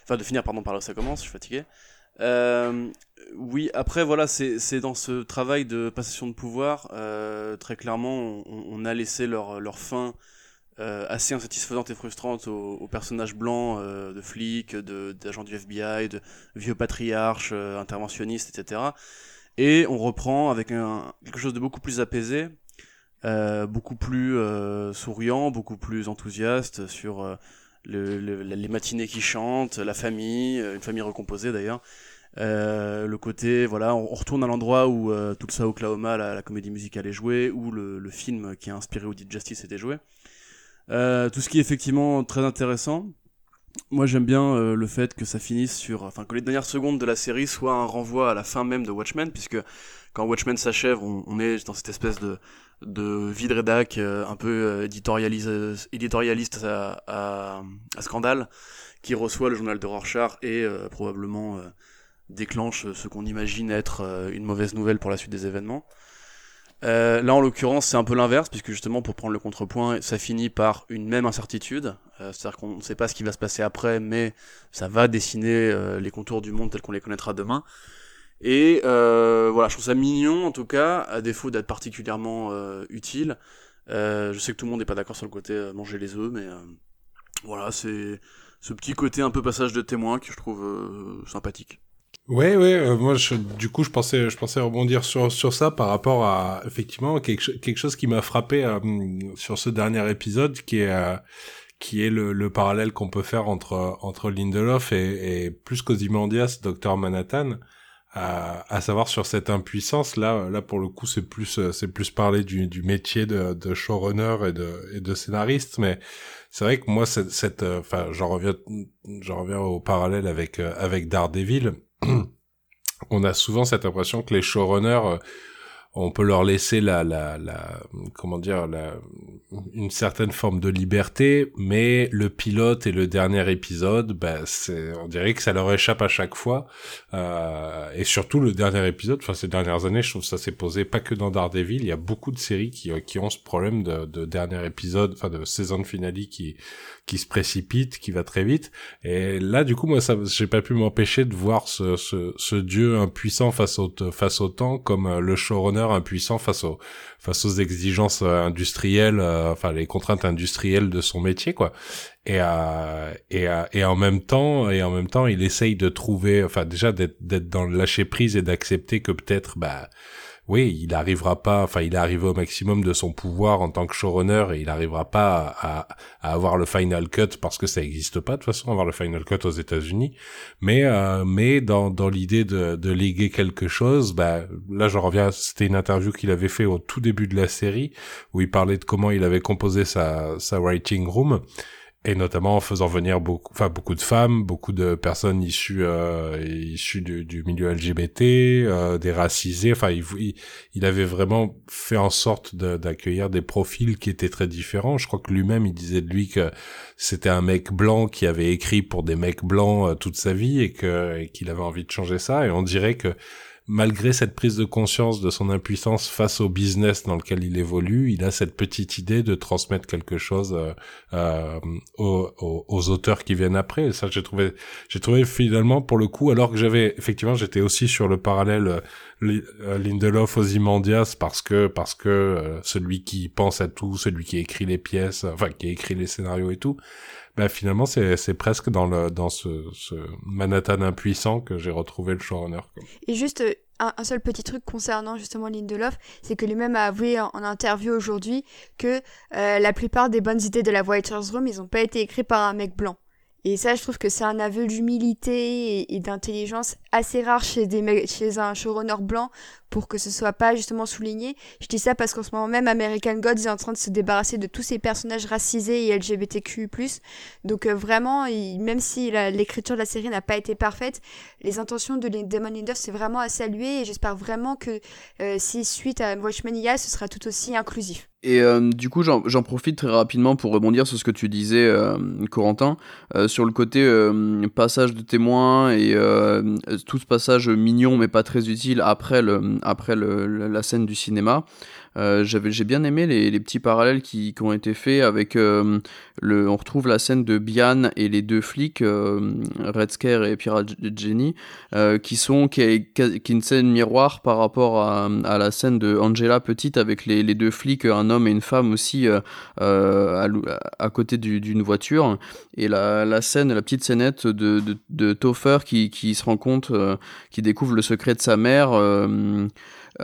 enfin de finir pardon par là où ça commence. Je suis fatigué. Euh, oui, après voilà, c'est c'est dans ce travail de passation de pouvoir, euh, très clairement, on, on a laissé leur leur fin euh, assez insatisfaisante et frustrante aux, aux personnages blancs euh, de flics, de d'agents du FBI, de vieux patriarches, euh, interventionnistes, etc. Et on reprend avec un, quelque chose de beaucoup plus apaisé, euh, beaucoup plus euh, souriant, beaucoup plus enthousiaste sur euh, le, le- les matinées qui chantent, la famille, une famille recomposée d'ailleurs. Le côté, voilà, on, on retourne à l'endroit où tout ça Oklahoma, la, la comédie musicale est jouée, où le, le film qui a inspiré Woody Justice était joué. Euh, tout ce qui est effectivement très intéressant. moi j'aime bien euh, le fait que ça finisse sur, enfin que les dernières secondes de la série soient un renvoi à la fin même de Watchmen, puisque quand Watchmen s'achève, on, est dans cette espèce de de vide rédac euh, un peu éditorialiste à, à, à, scandale qui reçoit le journal de Rorschach et probablement déclenche ce qu'on imagine être une mauvaise nouvelle pour la suite des événements. Euh, là, en l'occurrence, c'est un peu l'inverse, puisque justement, pour prendre le contrepoint, ça finit par une même incertitude. Euh, C'est-à-dire qu'on ne sait pas ce qui va se passer après, mais ça va dessiner euh, les contours du monde tels qu'on les connaîtra demain. Et euh, voilà, je trouve ça mignon, en tout cas, à défaut d'être particulièrement utile. je sais que tout le monde n'est pas d'accord sur le côté manger les œufs, mais voilà, c'est ce petit côté un peu passage de témoin que je trouve sympathique. Ouais, ouais. Euh, moi, je, du coup, je pensais, je pensais rebondir sur sur ça par rapport à effectivement quelque, quelque chose qui m'a frappé euh, sur ce dernier épisode, qui est euh, qui est le, le parallèle qu'on peut faire entre entre Lindelof et, et plus qu'Ozymandias, Docteur Manhattan, à savoir sur cette impuissance. Là, là pour le coup, c'est plus c'est plus parler du, du métier de, de showrunner et de et de scénariste, mais c'est vrai que moi cette, cette enfin j'en reviens j'en reviens au parallèle avec avec Daredevil on a souvent cette impression que les showrunners euh, on peut leur laisser la, la, la comment dire, la, une certaine forme de liberté, mais le pilote et le dernier épisode, bah, c'est, on dirait que ça leur échappe à chaque fois, euh, et surtout le dernier épisode. Enfin, ces dernières années, je trouve que ça s'est posé pas que dans Daredevil. Il y a beaucoup de séries qui, qui ont ce problème de, de dernier épisode, enfin de saison finale qui qui se précipite, qui va très vite. Et là, du coup, moi, ça, j'ai pas pu m'empêcher de voir ce, ce, ce dieu impuissant face au face au temps comme euh, le showrunner impuissant face aux face aux exigences euh, industrielles, euh, enfin les contraintes industrielles de son métier, quoi. Et euh, et et en même temps et en même temps, il essaye de trouver, enfin déjà d'être d'être dans le lâcher prise et d'accepter que peut-être, bah oui, il arrivera pas, enfin, il est arrivé au maximum de son pouvoir en tant que showrunner et il arrivera pas à, avoir le final cut parce que ça existe pas de toute façon, avoir le final cut aux États-Unis. Mais, euh, mais dans, dans l'idée de, de léguer quelque chose, bah, là, je reviens, c'était une interview qu'il avait fait au tout début de la série où il parlait de comment il avait composé sa writing room et notamment en faisant venir beaucoup, enfin beaucoup de femmes, beaucoup de personnes issues euh, issues du, du, milieu LGBT, euh, des racisés. Enfin, il, il, avait vraiment fait en sorte d'accueillir des profils qui étaient très différents. Je crois que lui-même, il disait de lui que c'était un mec blanc qui avait écrit pour des mecs blancs euh, toute sa vie et que qu'il avait envie de changer ça. Et on dirait que malgré cette prise de conscience de son impuissance face au business dans lequel il évolue, il a cette petite idée de transmettre quelque chose euh, euh, aux, auteurs qui viennent après. Et ça, j'ai trouvé, j'ai trouvé finalement pour le coup, alors que j'avais effectivement, j'étais aussi sur le parallèle euh, Lindelof Ozymandias parce que parce que celui qui pense à tout, celui qui écrit les pièces, enfin qui écrit les scénarios et tout. Ben finalement, c'est, presque dans, le, dans ce, Manhattan impuissant que j'ai retrouvé le showrunner. Et juste euh, un, un, seul petit truc concernant justement Lindelof, c'est que lui-même a avoué en, interview aujourd'hui que euh, la plupart des bonnes idées de la Writer's Room, ils n'ont pas été écrits par un mec blanc. Et ça, je trouve que c'est un aveu d'humilité et, d'intelligence assez rare chez, des, chez un showrunner blanc pour que ce soit pas justement souligné. Je dis ça parce qu'en ce moment même, American Gods est en train de se débarrasser de tous ces personnages racisés et LGBTQ+. Donc euh, vraiment, même si l'écriture de la série n'a pas été parfaite, les intentions de Demon Lindelof, c'est vraiment à saluer et j'espère vraiment que euh, si suite à Watchmen IA, ce sera tout aussi inclusif. Et euh, du coup, j'en profite très rapidement pour rebondir sur ce que tu disais, euh, Corentin, euh, sur le côté passage de témoin et tout ce passage mignon mais pas très utile après, le, après le, la scène du cinéma. Euh, j'ai bien aimé les, petits parallèles qui, qui, ont été faits avec euh, le, on retrouve la scène de Bian et les deux flics, euh, Red Scare et Pirate Jenny, euh, qui sont qui est, qui est, une scène miroir par rapport à, la scène de Angela petite avec les, les, deux flics, un homme et une femme aussi à, à, côté d'une voiture, et la, la, scène, la petite scénette de, de, de Topher qui, qui se rend compte, qui découvre le secret de sa mère.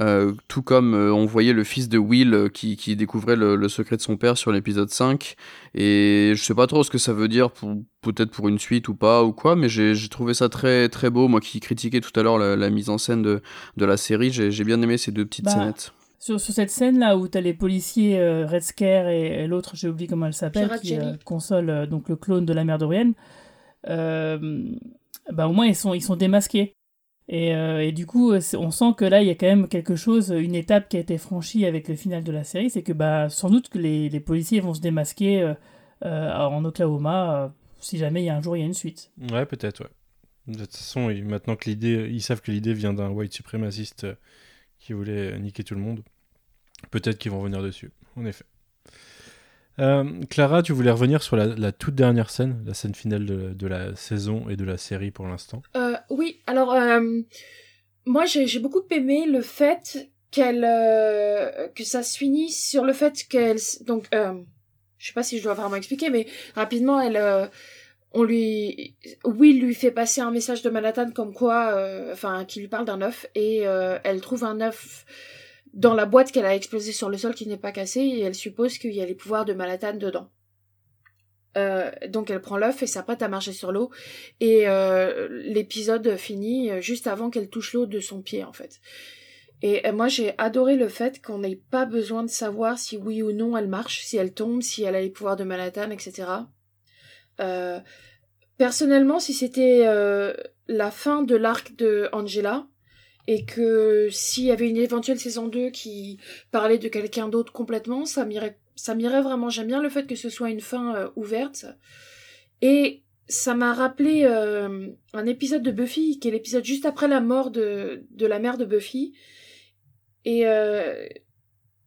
Euh, tout comme euh, on voyait le fils de Will euh, qui, qui découvrait le, le, secret de son père sur l'épisode 5. Et je sais pas trop ce que ça veut dire, pour, peut-être pour une suite ou pas, ou quoi, mais j'ai trouvé ça très très beau. Moi qui critiquais tout à l'heure la, la, mise en scène de, de la série, j'ai bien aimé ces deux petites bah, scénettes. Sur, sur, cette scène là où tu as les policiers Red Scare et, l'autre, j'ai oublié comment elle s'appelle, qui console donc le clone de la mère d'Orienne. bah, au moins ils sont, ils sont démasqués. Et, et, du coup, on sent que là, il y a quand même quelque chose, une étape qui a été franchie avec le final de la série, c'est que bah, sans doute que les, policiers vont se démasquer en Oklahoma si jamais il y a un jour il y a une suite. Ouais, peut-être, ouais. De toute façon, maintenant que l'idée, ils savent que l'idée vient d'un white suprémaciste qui voulait niquer tout le monde, peut-être qu'ils vont revenir dessus, en effet. Euh, Clara, tu voulais revenir sur la, toute dernière scène, la scène finale de, la saison et de la série pour l'instant. Euh, oui, alors euh, moi j'ai beaucoup aimé le fait qu'elle que ça se finisse sur le fait qu'elle donc je sais pas si je dois vraiment expliquer, mais rapidement elle on lui Will lui fait passer un message de Manhattan comme quoi enfin qui lui parle d'un œuf et elle trouve un œuf dans la boîte qu'elle a explosé sur le sol qui n'est pas cassée elle suppose qu'il y a les pouvoirs de Manhattan dedans. Euh, donc elle prend l'œuf et s'apprête à marcher sur l'eau et euh, l'épisode finit juste avant qu'elle touche l'eau de son pied en fait. Et euh, moi j'ai adoré le fait qu'on n'ait pas besoin de savoir si oui ou non elle marche, si elle tombe, si elle a les pouvoirs de Manhattan, etc. personnellement, si c'était la fin de l'arc de Angela, et que s'il y avait une éventuelle saison 2 qui parlait de quelqu'un d'autre complètement, ça m'irait ça m'irait vraiment. J'aime bien le fait que ce soit une fin euh, ouverte. Et ça m'a rappelé euh, un épisode de Buffy, qui est l'épisode juste après la mort de, de la mère de Buffy. Et euh,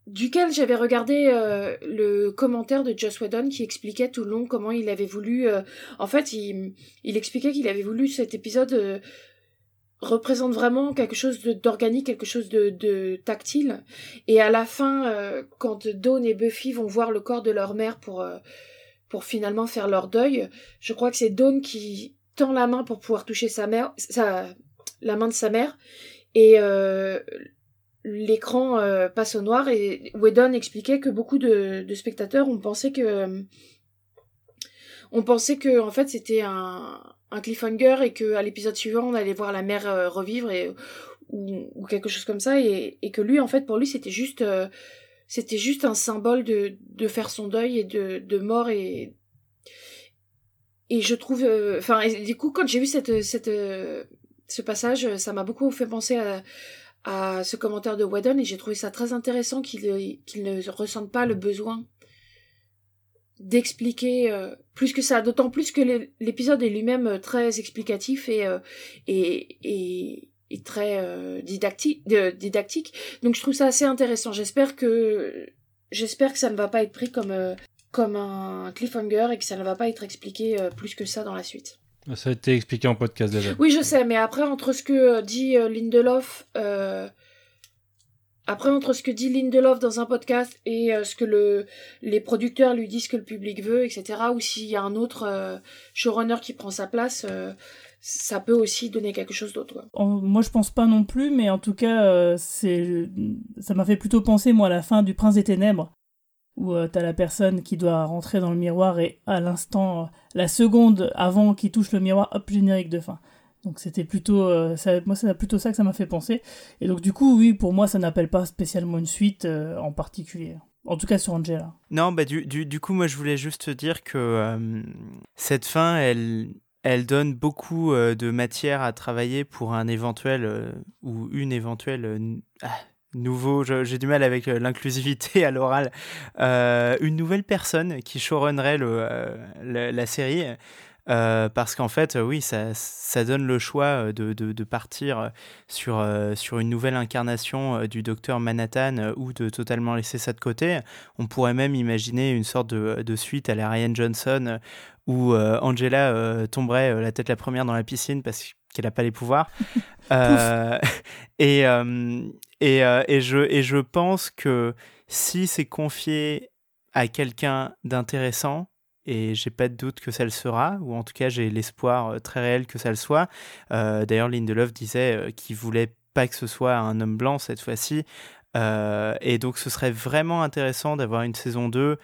duquel j'avais regardé le commentaire de Joss Whedon qui expliquait tout le long comment il avait voulu... en fait, il, il expliquait qu'il avait voulu cet épisode représente vraiment quelque chose d'organique, quelque chose de, de, tactile. Et à la fin, euh, quand Dawn et Buffy vont voir le corps de leur mère pour, euh, pour finalement faire leur deuil, je crois que c'est Dawn qui tend la main pour pouvoir toucher sa mère, sa, la main de sa mère, et euh, l'écran passe au noir. Et Whedon expliquait que beaucoup de, de spectateurs ont pensé que on pensait que en fait c'était un, un cliffhanger et que à l'épisode suivant on allait voir la mère euh, revivre et ou, quelque chose comme ça. Et, que lui en fait pour lui c'était juste euh, c'était juste un symbole de, de faire son deuil et de, de mort et et je trouve euh, enfin du coup quand j'ai vu cette cette ce passage ça m'a beaucoup fait penser à à ce commentaire de Whedon et j'ai trouvé ça très intéressant qu'il qu'il ne ressente pas le besoin d'expliquer plus que ça, d'autant plus que l'épisode est lui-même euh, très explicatif et, euh, et, et, et, très didactique, didactique. Donc je trouve ça assez intéressant. J'espère que j'espère que ça ne va pas être pris comme comme un cliffhanger et que ça ne va pas être expliqué plus que ça dans la suite. Ça a été expliqué en podcast déjà. Oui, je sais, mais après entre ce que dit Lindelof après, entre ce que dit Lindelof dans un podcast et euh, ce que le, les producteurs lui disent que le public veut, etc., ou s'il y a un autre euh, showrunner qui prend sa place, euh, ça peut aussi donner quelque chose d'autre. Moi, je pense pas non plus, mais en tout cas, ça m'a fait plutôt penser, moi, à la fin du Prince des Ténèbres, où t'as la personne qui doit rentrer dans le miroir et à l'instant, la seconde avant qu'il touche le miroir, hop, générique de fin. Donc c'était plutôt, euh, ça, moi c'est plutôt ça que ça m'a fait penser. Et donc du coup, oui, pour moi ça n'appelle pas spécialement une suite euh, en particulier. En tout cas sur Angela. Non, bah du, du, du coup, moi je voulais juste dire que euh, cette fin, elle, elle donne beaucoup de matière à travailler pour un éventuel ou une éventuelle ah, nouveau, j'ai du mal avec l'inclusivité à l'oral, une nouvelle personne qui showrunnerait le, la, série. Euh, parce qu'en fait, oui, ça, ça, donne le choix euh, de, de, partir sur, euh, sur une nouvelle incarnation du docteur Manhattan ou de totalement laisser ça de côté. On pourrait même imaginer une sorte de, de suite à la Ryan Johnson où Angela tomberait la tête la première dans la piscine parce qu'elle n'a pas les pouvoirs. et, et, et, je, et je pense que si c'est confié à quelqu'un d'intéressant, et j'ai pas de doute que ça le sera, ou en tout cas j'ai l'espoir euh, très réel que ça le soit. Euh, D'ailleurs, Lindelof disait euh, qu'il voulait pas que ce soit un homme blanc cette fois-ci, euh, et donc ce serait vraiment intéressant d'avoir une saison 2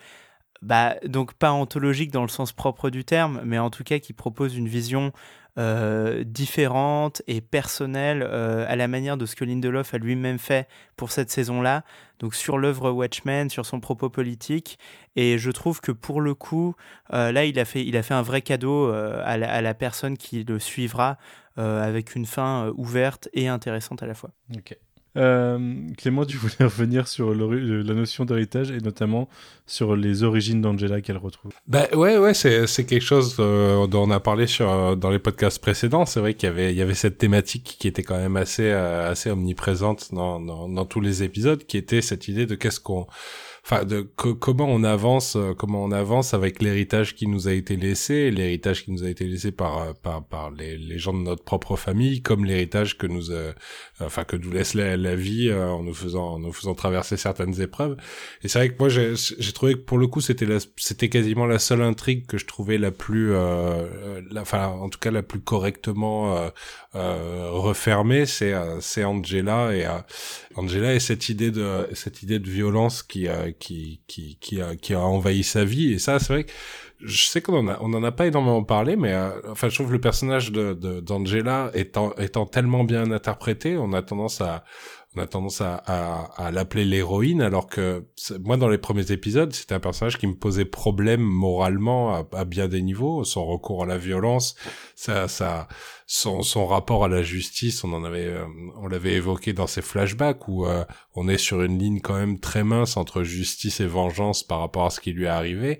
bah, donc pas anthologique dans le sens propre du terme, mais en tout cas qui propose une vision euh, différente et personnelle euh, à la manière de ce que Lindelof a lui-même fait pour cette saison-là, donc sur l'œuvre Watchmen, sur son propos politique. Et je trouve que pour le coup, euh, là, il a, fait, il a fait un vrai cadeau à la, à, la, personne qui le suivra avec une fin ouverte et intéressante à la fois. Ok. Euh, Clément, tu voulais revenir sur la notion d'héritage et notamment sur les origines d'Angela qu'elle retrouve. Bah ouais, ouais, c'est, c'est quelque chose euh, dont on a parlé sur, euh, dans les podcasts précédents. C'est vrai qu'il y avait, il y avait cette thématique qui était quand même assez, assez omniprésente dans, dans, dans tous les épisodes, qui était cette idée de qu'est-ce qu'on, enfin comment on avance euh, comment on avance avec l'héritage qui nous a été laissé l'héritage qui nous a été laissé par euh, par par les, gens de notre propre famille comme l'héritage que nous euh, enfin que nous laisse la, vie en nous faisant en nous faisant traverser certaines épreuves. Et c'est vrai que moi j'ai trouvé que pour le coup c'était c'était quasiment la seule intrigue que je trouvais la plus enfin en tout cas la plus correctement refermée. C'est c'est Angela et Angela et cette idée de cette idée de violence qui qui qui qui a qui a envahi sa vie. Et ça c'est vrai que je sais qu'on en a on en a pas énormément parlé mais euh, enfin je trouve le personnage de d'Angela étant étant tellement bien interprété on a tendance à on a tendance à, à, à l'appeler l'héroïne, alors que moi, dans les premiers épisodes, c'était un personnage qui me posait problème moralement à, à, bien des niveaux. Son recours à la violence, ça, ça, son, son rapport à la justice, on en avait, euh, on l'avait évoqué dans ses flashbacks où euh, on est sur une ligne quand même très mince entre justice et vengeance par rapport à ce qui lui est arrivé.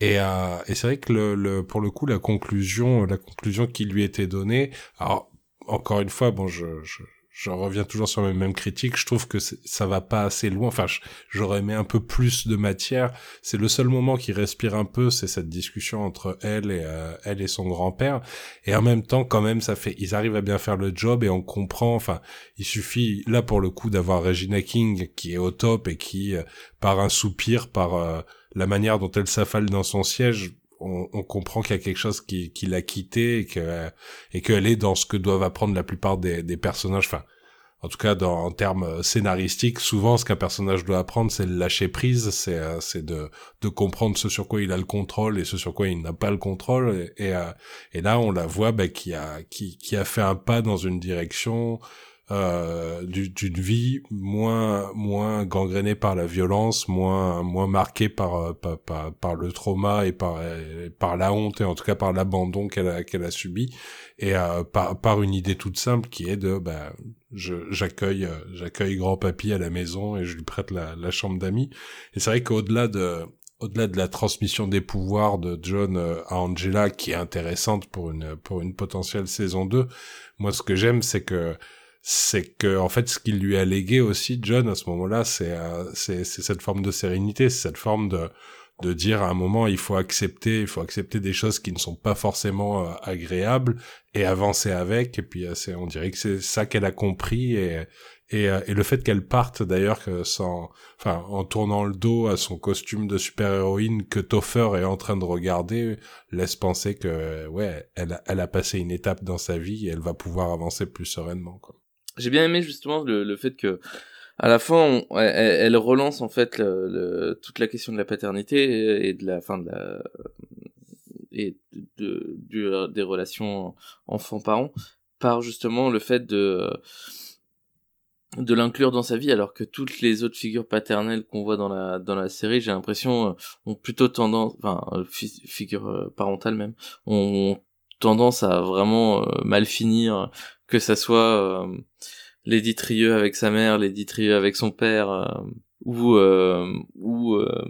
Et, euh, et c'est vrai que le, le, pour le coup, la conclusion, la conclusion qui lui était donnée, alors encore une fois, bon, je, je, je reviens toujours sur mes mêmes critiques. Je trouve que ça va pas assez loin. Enfin, j'aurais aimé un peu plus de matière. C'est le seul moment qui respire un peu, c'est cette discussion entre elle et euh, elle et son grand-père. Et en même temps, quand même, ça fait, ils arrivent à bien faire le job et on comprend. Enfin, il suffit là pour le coup d'avoir Regina King qui est au top et qui, euh, par un soupir, par euh, la manière dont elle s'affale dans son siège, on, on, comprend qu'il y a quelque chose qui, qui l'a quitté et que et qu'elle est dans ce que doivent apprendre la plupart des, des personnages. Enfin, en tout cas, dans, en termes scénaristiques, souvent, ce qu'un personnage doit apprendre, c'est le lâcher prise, c'est euh, c'est de de comprendre ce sur quoi il a le contrôle et ce sur quoi il n'a pas le contrôle. Et, et, euh, et là, on la voit bah, qui a qui qui a fait un pas dans une direction euh, d'une vie moins moins gangrénée par la violence, moins moins marquée par euh, par, par, le trauma et par par la honte et en tout cas par l'abandon qu'elle a qu'elle a subi. Et euh, par par une idée toute simple qui est de bah j'accueille euh, j'accueille grand papy à la maison et je lui prête la, la chambre d'amis. Et c'est vrai qu'au-delà de au-delà de la transmission des pouvoirs de John à Angela qui est intéressante pour une pour une potentielle saison 2 moi ce que j'aime c'est que c'est que en fait ce qu'il lui a légué aussi John à ce moment-là c'est euh, c'est cette forme de sérénité c'est cette forme de de dire à un moment il faut accepter il faut accepter des choses qui ne sont pas forcément euh, agréables et avancer avec. Et puis euh, c'est on dirait que c'est ça qu'elle a compris et et, et le fait qu'elle parte d'ailleurs sans enfin en tournant le dos à son costume de super-héroïne que Topher est en train de regarder laisse penser que ouais elle elle a passé une étape dans sa vie et elle va pouvoir avancer plus sereinement quoi j'ai bien aimé justement le, le, fait que à la fin elle, relance en fait le, toute la question de la paternité et de la fin de la et de, de, des relations enfant-parent par justement le fait de de l'inclure dans sa vie alors que toutes les autres figures paternelles qu'on voit dans la dans la série j'ai l'impression euh, ont plutôt tendance enfin euh, figures euh, parentales même ont tendance à vraiment mal finir que ça soit euh, Lady Trieux avec sa mère, Lady Trieux avec son père, euh, ou euh, ou euh,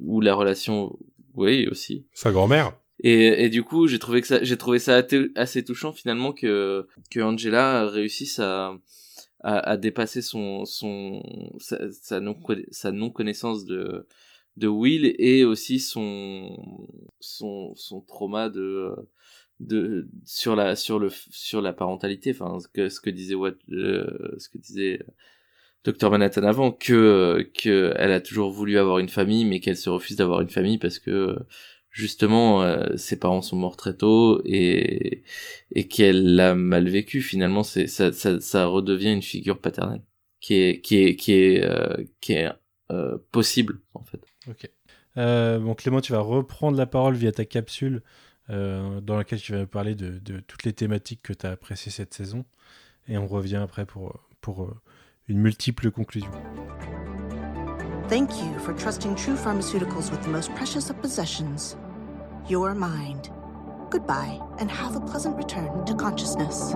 ou la relation, oui aussi. Sa grand-mère. Et, et du coup, j'ai trouvé que ça, j'ai trouvé ça assez touchant finalement que que Angela réussisse à à, à dépasser son son sa, sa non sa non connaissance de de Will et aussi son son son trauma de de sur la sur le sur la parentalité enfin ce que ce que disait what euh, ce que disait euh, Dr Manhattan avant que que elle a toujours voulu avoir une famille mais qu'elle se refuse d'avoir une famille parce que justement euh, ses parents sont morts très tôt et et qu'elle l'a mal vécu. Finalement c'est ça, ça ça redevient une figure paternelle qui est qui est qui est qui est possible en fait. Ok. Euh, bon, Clément, tu vas reprendre la parole via ta capsule euh, dans laquelle tu vas parler de, de toutes les thématiques que tu as appréciées cette saison. Et on revient après pour, pour euh, une multiple conclusion. Thank you for trusting True Pharmaceuticals with the most precious of possessions, your mind. Goodbye, and have a pleasant return to consciousness.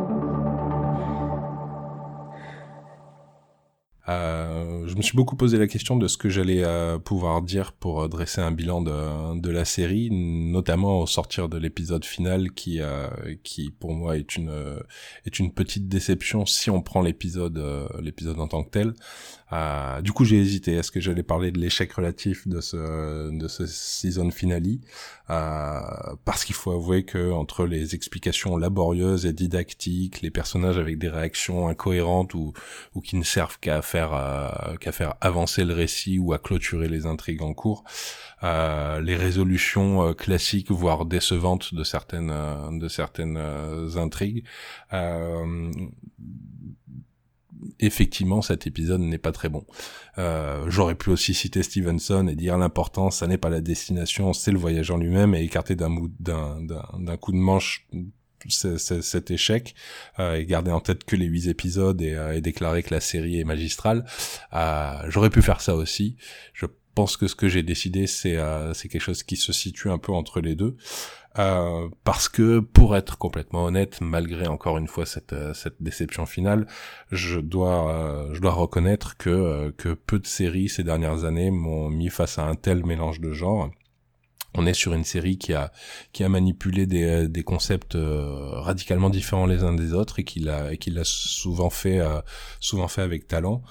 Euh, je me suis beaucoup posé la question de ce que j'allais euh, pouvoir dire pour euh, dresser un bilan de, la série, notamment au sortir de l'épisode final qui, euh, qui pour moi est une, est une petite déception si on prend l'épisode l'épisode en tant que tel. Euh, du coup, j'ai hésité. Est-ce que j'allais parler de l'échec relatif de ce de ce season finale euh, Parce qu'il faut avouer que entre les explications laborieuses et didactiques, les personnages avec des réactions incohérentes ou ou qui ne servent qu'à faire euh, qu'à faire avancer le récit ou à clôturer les intrigues en cours, les résolutions classiques voire décevantes de certaines de certaines intrigues effectivement cet épisode n'est pas très bon. Euh, J'aurais pu aussi citer Stevenson et dire l'important, ça n'est pas la destination, c'est le voyage en lui-même et écarter d'un coup de manche cet échec euh, et garder en tête que les huit épisodes et, euh, et, déclarer que la série est magistrale. Euh, J'aurais pu faire ça aussi. Je pense que ce que j'ai décidé, c'est euh, c'est quelque chose qui se situe un peu entre les deux. Euh, parce que pour être complètement honnête, malgré encore une fois cette, euh, cette déception finale, je dois euh, je dois reconnaître que que peu de séries ces dernières années m'ont mis face à un tel mélange de genres. On est sur une série qui a qui a manipulé des, des concepts radicalement différents les uns des autres et qui l'a qui l'a souvent fait souvent fait avec talent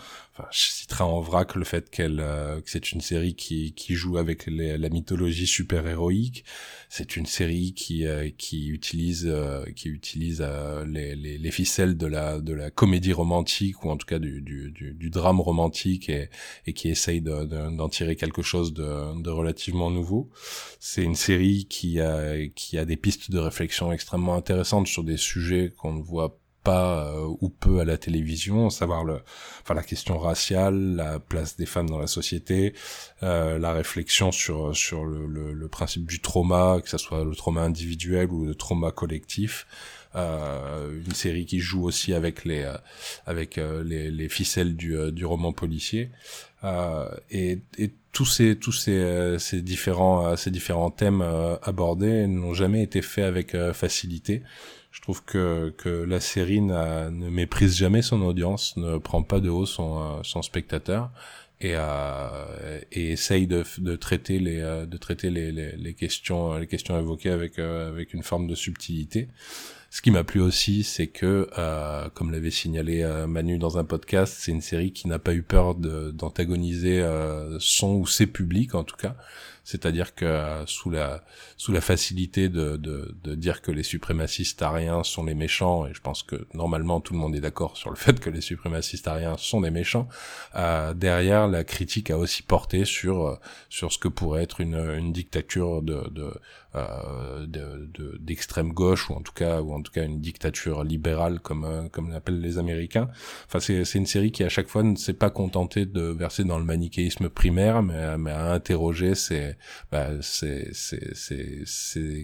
je citerai en vrac le fait qu'elle euh, que c'est une série qui qui joue avec la mythologie super héroïque c'est une série qui euh, qui utilise euh, qui utilise les, les, les ficelles de la de la comédie romantique ou en tout cas du du, du, drame romantique et et qui essaye d'en de, tirer quelque chose de, de relativement nouveau. C'est une série qui a qui a des pistes de réflexion extrêmement intéressantes sur des sujets qu'on ne voit pas euh, ou peu à la télévision, savoir le, enfin la question raciale, la place des femmes dans la société, euh, la réflexion sur sur le, le, le, principe du trauma, que ce soit le trauma individuel ou le trauma collectif. Euh, une série qui joue aussi avec les euh, avec les, les, ficelles du, du roman policier et, et tous ces tous ces, ces différents ces différents thèmes abordés n'ont jamais été faits avec facilité je trouve que, que la série ne méprise jamais son audience, ne prend pas de haut son, euh, son spectateur et, euh, et essaye de, de traiter les euh, de traiter les, les, les questions les questions évoquées avec euh, avec une forme de subtilité. Ce qui m'a plu aussi, c'est que, euh, comme l'avait signalé Manu dans un podcast, c'est une série qui n'a pas eu peur d'antagoniser son ou ses publics, en tout cas c'est-à-dire que euh, sous la sous la facilité de, de, de dire que les suprémacistes ariens sont les méchants, et je pense que normalement tout le monde est d'accord sur le fait que les suprémacistes ariens sont des méchants, euh, derrière la critique a aussi porté sur euh, sur ce que pourrait être une, une dictature de, de euh, d'extrême gauche ou en tout cas ou en tout cas une dictature libérale comme euh, comme l'appellent les Américains. Enfin c'est c'est une série qui à chaque fois ne s'est pas contentée de verser dans le manichéisme primaire mais mais a interrogé ses bah,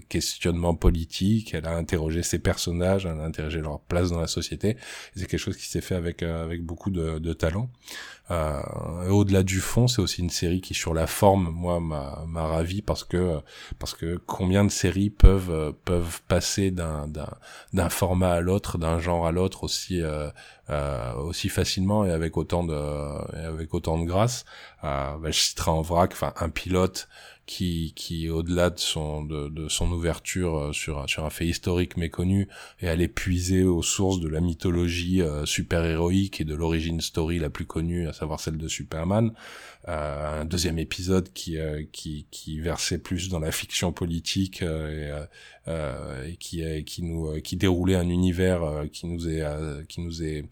questionnements politiques. Elle a interrogé ses personnages, elle a interrogé leur place dans la société. C'est quelque chose qui s'est fait avec euh, avec beaucoup de, de talent. Euh, Au-delà du fond, c'est aussi une série qui, sur la forme, moi, m'a ravi parce que parce que combien de séries peuvent peuvent passer d'un d'un format à l'autre, d'un genre à l'autre aussi euh, euh, aussi facilement et avec autant de et avec autant de grâce. Euh, bah, je citerai en vrac, enfin un pilote qui, qui au-delà de son, de, de, son ouverture euh, sur, sur un fait historique méconnu, et aller puiser aux sources de la mythologie euh, super-héroïque et de l'origine story la plus connue, à savoir celle de Superman. Euh, un deuxième épisode qui, euh, qui, qui versait plus dans la fiction politique et, et, qui, qui, nous, qui déroulait un univers qui nous est, qui nous est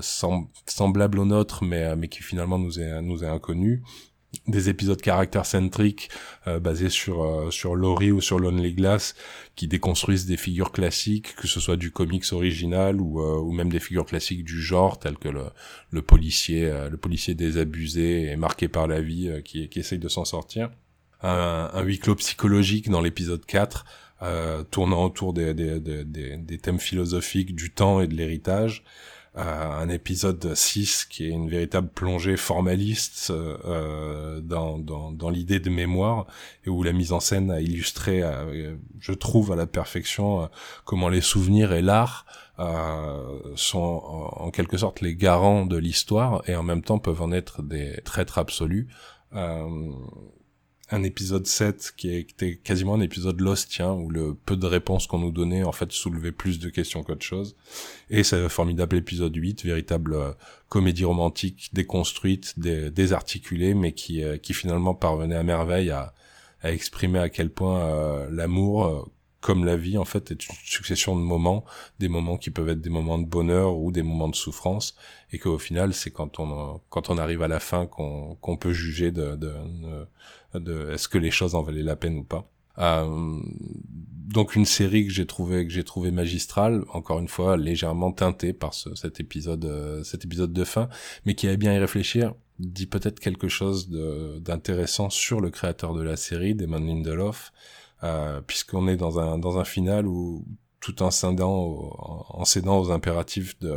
semblable au nôtre, mais, mais qui finalement nous est, nous est inconnu des épisodes caractère centriques euh, basés sur euh, sur Laurie ou sur Lonely Glass qui déconstruisent des figures classiques que ce soit du comics original ou euh, ou même des figures classiques du genre telles que le le policier le policier désabusé et marqué par la vie qui qui essaye de s'en sortir un, un huis clos psychologique dans l'épisode 4, euh, tournant autour des, des, des, des, thèmes philosophiques du temps et de l'héritage. Euh, un épisode 6 qui est une véritable plongée formaliste euh, dans, dans, dans l'idée de mémoire et où la mise en scène a illustré, euh, je trouve à la perfection, euh, comment les souvenirs et l'art sont en, quelque sorte les garants de l'histoire et en même temps peuvent en être des traîtres absolus. Euh, un épisode 7 qui était quasiment un épisode Lost, tiens, où le peu de réponses qu'on nous donnait, en fait, soulevait plus de questions qu'autre chose. Et c'est formidable épisode 8, véritable euh, comédie romantique déconstruite, désarticulée, mais qui, euh, qui finalement parvenait à merveille à, à exprimer à quel point euh, l'amour, comme la vie, en fait, est une succession de moments, des moments qui peuvent être des moments de bonheur ou des moments de souffrance, et qu'au final, c'est quand on, quand on arrive à la fin qu'on qu'on peut juger de, de, de de est-ce que les choses en valaient la peine ou pas. Euh, donc une série que j'ai trouvé que j'ai trouvé magistrale, encore une fois légèrement teintée par ce, cet épisode euh, cet épisode de fin, mais qui a bien y réfléchir dit peut-être quelque chose d'intéressant sur le créateur de la série, Damon Lindelof, euh, puisqu'on est dans un dans un final où tout en cédant, en cédant aux impératifs de,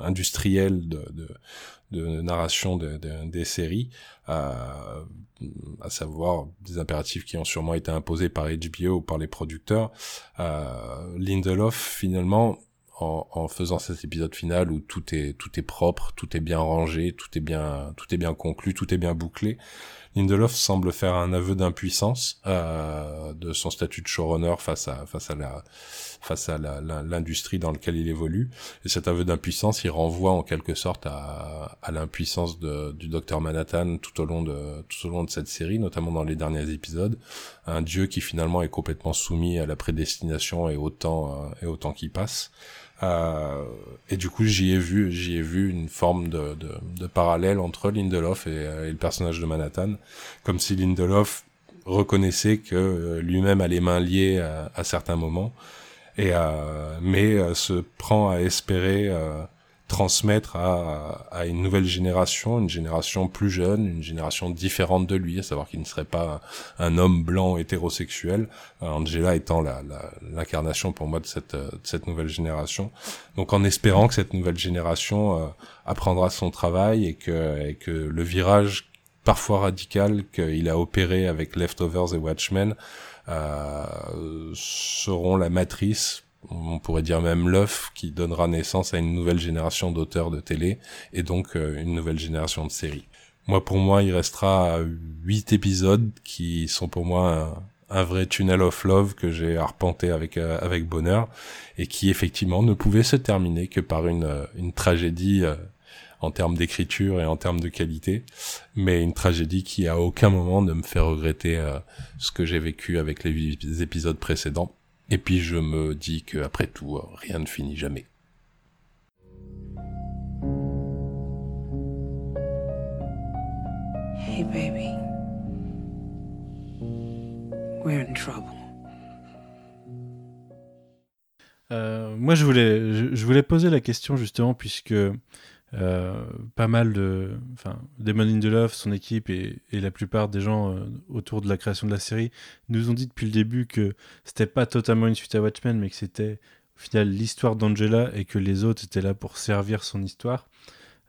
industriels de, de, de narration de, des séries, euh, à savoir des impératifs qui ont sûrement été imposés par HBO ou par les producteurs. Euh, Lindelof, finalement, en, en, faisant cet épisode final où tout est tout est propre, tout est bien rangé, tout est bien tout est bien conclu, tout est bien bouclé, Lindelof semble faire un aveu d'impuissance euh, de son statut de showrunner face à face à la face à l'industrie dans laquelle il évolue. Et cet aveu d'impuissance, il renvoie en quelque sorte à, à l'impuissance du docteur Manhattan tout au long de tout au long de cette série, notamment dans les derniers épisodes. Un dieu qui finalement est complètement soumis à la prédestination et au temps euh, et au temps qui passe. Euh, et du coup, j'y ai vu, j'y ai vu une forme de, de, de parallèle entre Lindelof et, et, le personnage de Manhattan, comme si Lindelof reconnaissait que euh, lui-même a les mains liées à certains moments, et euh, mais euh, se prend à espérer euh, transmettre à, à, une nouvelle génération, une génération plus jeune, une génération différente de lui, à savoir qu'il ne serait pas un homme blanc hétérosexuel, Angela étant l'incarnation la, pour moi de cette, de cette nouvelle génération. Donc en espérant que cette nouvelle génération euh, apprendra son travail et que, et que le virage parfois radical qu'il a opéré avec Leftovers et Watchmen seront la matrice on pourrait dire même l'œuf qui donnera naissance à une nouvelle génération d'auteurs de télé et donc euh, une nouvelle génération de séries. Moi, pour moi, il restera huit épisodes qui sont pour moi un, vrai tunnel of love que j'ai arpenté avec euh, avec bonheur et qui effectivement ne pouvait se terminer que par une euh, une tragédie en termes d'écriture et en termes de qualité, mais une tragédie qui à aucun moment ne me fait regretter ce que j'ai vécu avec les épisodes précédents et puis je me dis que après tout, rien ne finit jamais. Hey baby. We're in trouble. Euh, moi, je voulais, je, voulais poser la question justement puisque euh, pas mal de, enfin, Damon Lindelof, son équipe et, la plupart des gens euh, autour de la création de la série nous ont dit depuis le début que c'était pas totalement une suite à Watchmen, mais que c'était au final l'histoire d'Angela et que les autres étaient là pour servir son histoire.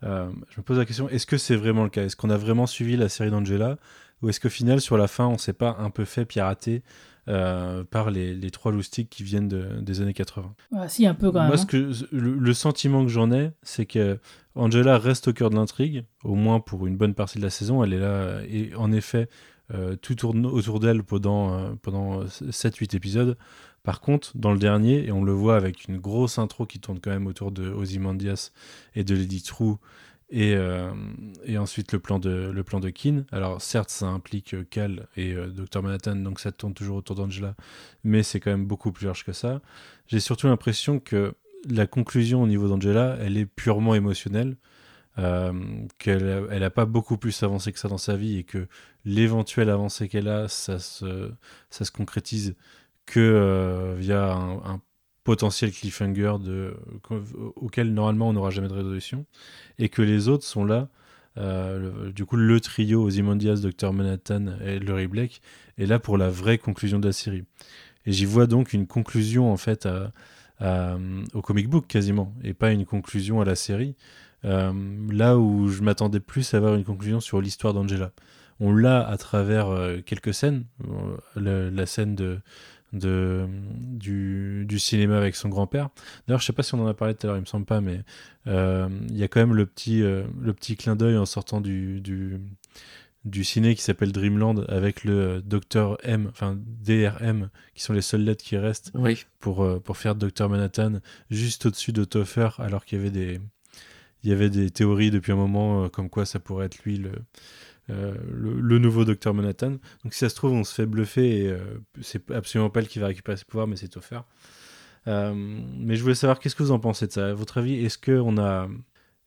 Euh, je me pose la question, est-ce que c'est vraiment le cas? Est-ce qu'on a vraiment suivi la série d'Angela? Ou est-ce qu'au final, sur la fin, on s'est pas un peu fait pirater euh, par les, les, trois loustiques qui viennent de, des années 80. Ah, si, un peu quand même. Moi, ce hein. que, le, sentiment que j'en ai, c'est que Angela reste au cœur de l'intrigue, au moins pour une bonne partie de la saison. Elle est là, et en effet, euh, tout tourne autour d'elle pendant, euh, pendant 7-8 épisodes. Par contre, dans le dernier, et on le voit avec une grosse intro qui tourne quand même autour de Ozymandias et de Lady True, et, euh, et, ensuite le plan de le plan de Keane. Alors certes, ça implique euh, Cal et euh, Dr Manhattan, donc ça tourne toujours autour d'Angela, mais c'est quand même beaucoup plus large que ça. J'ai surtout l'impression que la conclusion au niveau d'Angela, elle est purement émotionnelle, euh, qu'elle elle a pas beaucoup plus avancé que ça dans sa vie et que l'éventuelle avancée qu'elle a, ça se ça se concrétise que via un, un potentiel cliffhanger de, auquel normalement on n'aura jamais de résolution, et que les autres sont là le, du coup, le trio Ozymandias, Dr. Manhattan et Laurie Blake est là pour la vraie conclusion de la série. Et j'y vois donc une conclusion en fait au comic book quasiment, et pas une conclusion à la série. là où je m'attendais plus à avoir une conclusion sur l'histoire d'Angela. On l'a à travers quelques scènes, la scène de, de, du, du, cinéma avec son grand-père. D'ailleurs, je sais pas si on en a parlé tout à l'heure, il me semble pas, mais euh, il y a quand même le petit, euh, le petit clin d'œil en sortant du, du, du ciné qui s'appelle Dreamland avec le Docteur M, enfin DRM, qui sont les seules lettres qui restent pour, euh, pour faire Docteur Manhattan juste au-dessus de Topher, alors qu'il y avait des, il y avait des théories depuis un moment comme quoi ça pourrait être lui le euh, le, nouveau Docteur Manhattan. Donc si ça se trouve, on se fait bluffer et euh, c'est absolument pas elle qui va récupérer ses pouvoirs, mais c'est offert. Euh, mais je voulais savoir qu'est-ce que vous en pensez de ça? À votre avis, est-ce que on a,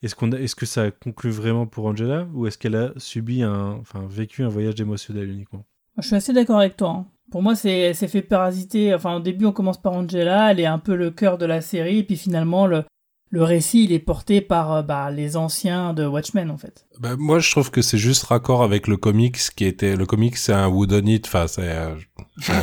est-ce qu'on est-ce que ça conclut vraiment pour Angela ou est-ce qu'elle a subi un, enfin vécu un voyage émotionnel uniquement? Je suis assez d'accord avec toi. Hein. Pour moi, c'est fait parasiter. Enfin, au début, on commence par Angela, elle est un peu le cœur de la série, et puis finalement, le, le récit il est porté par euh, bah, les anciens de Watchmen en fait. Bah, moi je trouve que c'est juste raccord avec le comics qui était le comics c'est un It enfin c'est euh,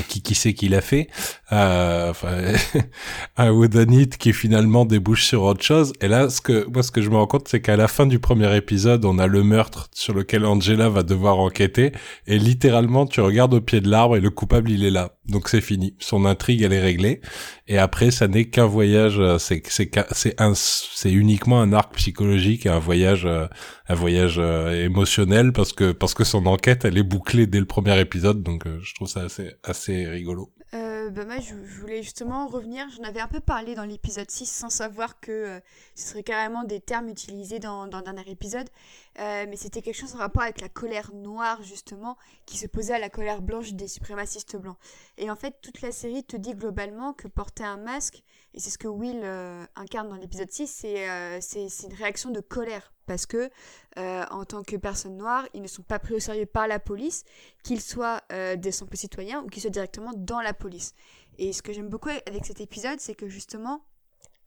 qui qui sait qui l'a fait. Euh, un It qui finalement débouche sur autre chose. Et là ce que moi ce que je me rends compte c'est qu'à la fin du premier épisode on a le meurtre sur lequel Angela va devoir enquêter. Et littéralement tu regardes au pied de l'arbre et le coupable il est là. Donc c'est fini. Son intrigue elle est réglée. Et après ça n'est qu'un voyage c'est c'est c'est un c'est uniquement un arc psychologique et un voyage, euh, un voyage euh, émotionnel parce que parce que son enquête elle est bouclée dès le premier épisode, donc euh, je trouve ça assez assez rigolo. bah moi, je, voulais justement revenir. J'en avais un peu parlé dans l'épisode 6 sans savoir que ce serait carrément des termes utilisés dans, dans le dernier épisode. mais c'était quelque chose en rapport avec la colère noire, justement, qui se posait à la colère blanche des suprémacistes blancs. Et en fait, toute la série te dit globalement que porter un masque, et c'est ce que Will euh, incarne dans l'épisode 6, euh, c'est une réaction de colère. Parce que, euh, en tant que personne noire, ils ne sont pas pris au sérieux par la police, qu'ils soient des simples citoyens ou qu'ils soient directement dans la police. Et ce que j'aime beaucoup avec cet épisode, c'est que justement,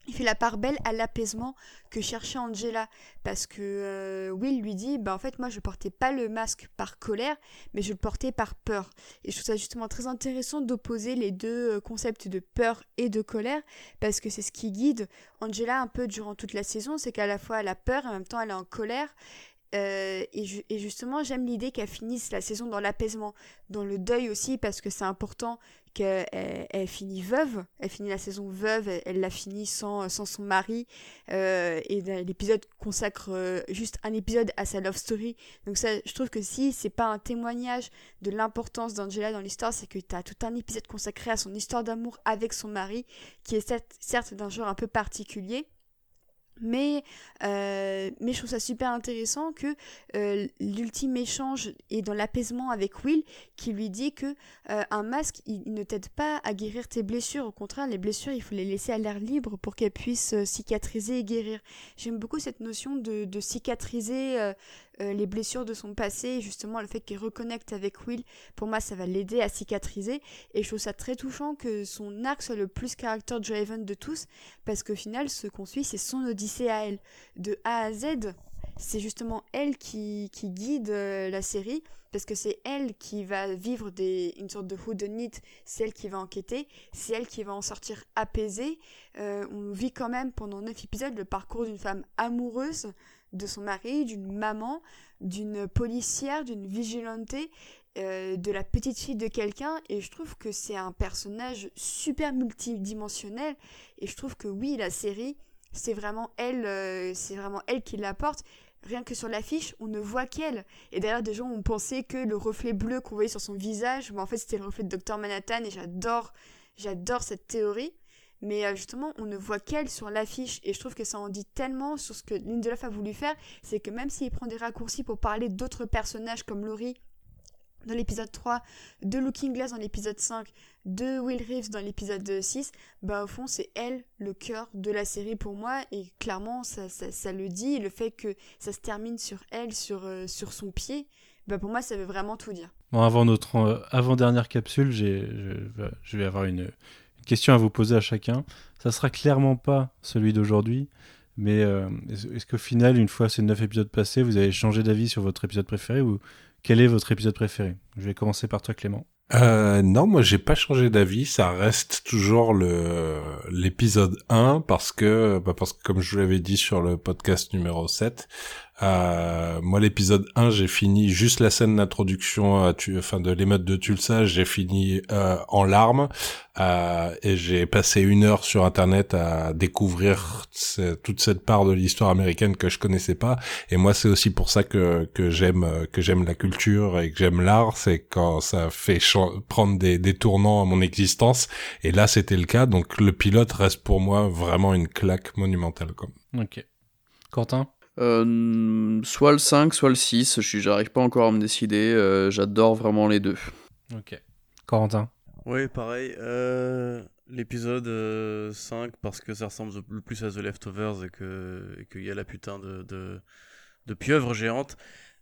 il fait la part belle à l'apaisement que cherchait Angela parce que euh, Will lui dit bah en fait moi je portais pas le masque par colère mais je le portais par peur. Et je trouve ça justement très intéressant d'opposer les deux euh, concepts de peur et de colère parce que c'est ce qui guide Angela un peu durant toute la saison c'est qu'à la fois elle a peur et en même temps elle est en colère euh, et, justement, j'aime l'idée qu'elle finisse la saison dans l'apaisement, dans le deuil aussi, parce que c'est important qu'elle elle finit veuve, elle finit la saison veuve, elle, la finit sans, sans son mari, euh, et l'épisode consacre euh, juste un épisode à sa love story. Donc ça, je trouve que si c'est pas un témoignage de l'importance d'Angela dans l'histoire, c'est que tu as tout un épisode consacré à son histoire d'amour avec son mari, qui est certes d'un genre un peu particulier, mais, euh, mais je trouve ça super intéressant que euh, l'ultime échange est dans l'apaisement avec Will qui lui dit que euh, un masque il, ne t'aide pas à guérir tes blessures. Au contraire les blessures il faut les laisser à l'air libre pour qu'elles puissent cicatriser et guérir. J'aime beaucoup cette notion de, de cicatriser euh, les blessures de son passé, justement le fait qu'il reconnecte avec Will, pour moi ça va l'aider à cicatriser. Et je trouve ça très touchant que son arc soit le plus character driven de tous, parce qu'au final ce qu'on suit c'est son odyssée à elle. De A à Z, c'est justement elle qui, qui guide euh, la série parce que c'est elle qui va vivre des, une sorte de whodunit, c'est elle qui va enquêter, c'est elle qui va en sortir apaisée. Euh, on vit quand même pendant neuf épisodes le parcours d'une femme amoureuse de son mari, d'une maman, d'une policière, d'une vigilante, euh, de la petite fille de quelqu'un. Et je trouve que c'est un personnage super multidimensionnel. Et je trouve que oui, la série, c'est vraiment elle, euh, c'est vraiment elle qui l'apporte. Rien que sur l'affiche, on ne voit qu'elle. Et d'ailleurs, des gens ont pensé que le reflet bleu qu'on voyait sur son visage, mais en fait, c'était le reflet de Dr Manhattan. Et j'adore, j'adore cette théorie. Mais euh, justement, on ne voit qu'elle sur l'affiche. Et je trouve que ça en dit tellement sur ce que Lindelof a voulu faire, c'est que même s'il prend des raccourcis pour parler d'autres personnages comme Laurie dans l'épisode 3, de Looking Glass dans l'épisode 5, de Will Reeves dans l'épisode 6, bah au fond c'est elle le cœur de la série pour moi. Et clairement ça, ça, le dit, le fait que ça se termine sur elle, sur, euh, sur son pied, bah pour moi ça veut vraiment tout dire. Avant notre euh, avant-dernière capsule, j'ai, je vais avoir une, question à vous poser à chacun. Ça sera clairement pas celui d'aujourd'hui, Mais euh, est-ce qu'au final, une fois ces 9 épisodes passés, vous avez changé d'avis sur votre épisode préféré ou quel est votre épisode préféré? Je vais commencer par toi, Clément. Euh, non, moi j'ai pas changé d'avis, ça reste toujours le l'épisode 1 parce que bah parce que comme je vous l'avais dit sur le podcast numéro 7, euh, moi l'épisode 1, j'ai fini juste la scène d'introduction tu enfin de l'émeute de Tulsa, j'ai fini euh, en larmes. Euh, et j'ai passé une heure sur internet à découvrir toute cette part de l'histoire américaine que je connaissais pas. Et moi c'est aussi pour ça que que j'aime euh, que j'aime la culture et que j'aime l'art, c'est quand ça fait prendre des des tournants à mon existence. Et là c'était le cas. Donc le pilote reste pour moi vraiment une claque monumentale quoi. Ok. Quentin? Euh, soit le 5, soit le 6. Je suis- J'arrive pas encore à me décider. euh, J'adore vraiment les deux. Ok. Corentin Oui, pareil. euh, L'épisode euh, 5, parce que ça ressemble le plus à The Leftovers et que- qu'il y a la putain de, de, de pieuvre géante.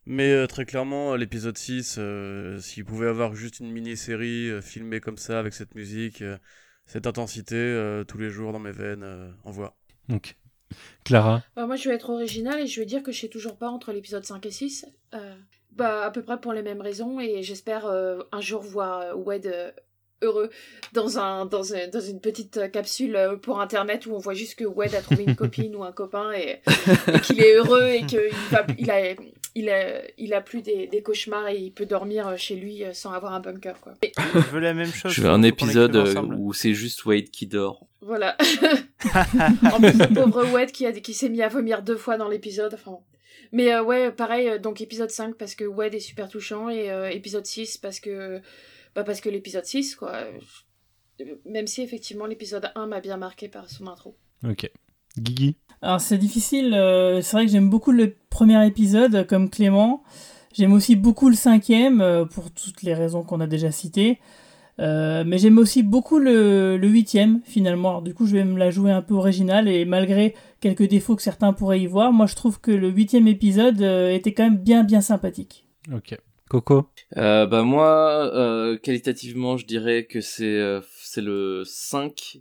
Mais euh, très clairement, l'épisode 6, euh, s'il pouvait avoir juste une mini-série euh, filmée comme ça, avec cette musique, euh, cette intensité, euh, tous les jours dans mes veines, euh, envoie. Ok. Clara Bah, moi, je vais être original et je vais dire que je sais toujours pas entre l'épisode 5 et 6. Euh, bah, à peu près pour les mêmes raisons et j'espère euh, un jour voir euh, euh, heureux dans, un, dans, un- dans une petite capsule pour internet où on voit juste que Wade a trouvé une copine ou un copain et, et qu'il est heureux et qu'il va, il a, il a, il a plus des, des cauchemars et il peut dormir euh, chez lui euh, sans avoir un bunker, quoi. Et Je veux la même chose. Je veux un épisode euh, où c'est juste Wade qui dort. voilà. en plus, le pauvre Wade qui, a, qui s'est mis à vomir deux fois dans l'épisode. Enfin, bon. Mais euh, ouais, pareil, donc épisode 5 parce que Wade est super touchant et euh, épisode 6 parce que, bah, parce que l'épisode 6, quoi. Même si effectivement l'épisode 1 m'a bien marqué par son intro. Ok. Guigui? Alors c'est difficile, euh, c'est vrai que j'aime beaucoup le premier épisode comme Clément. J'aime aussi beaucoup le cinquième euh, pour toutes les raisons qu'on a déjà citées. Euh, mais j'aime aussi beaucoup le, le huitième finalement. Alors, du coup je vais me la jouer un peu originale et malgré quelques défauts que certains pourraient y voir, moi je trouve que le huitième épisode euh, était quand même bien bien sympathique. Ok. Coco Euh, bah moi, euh, qualitativement, je dirais que c'est euh, c'est le 5,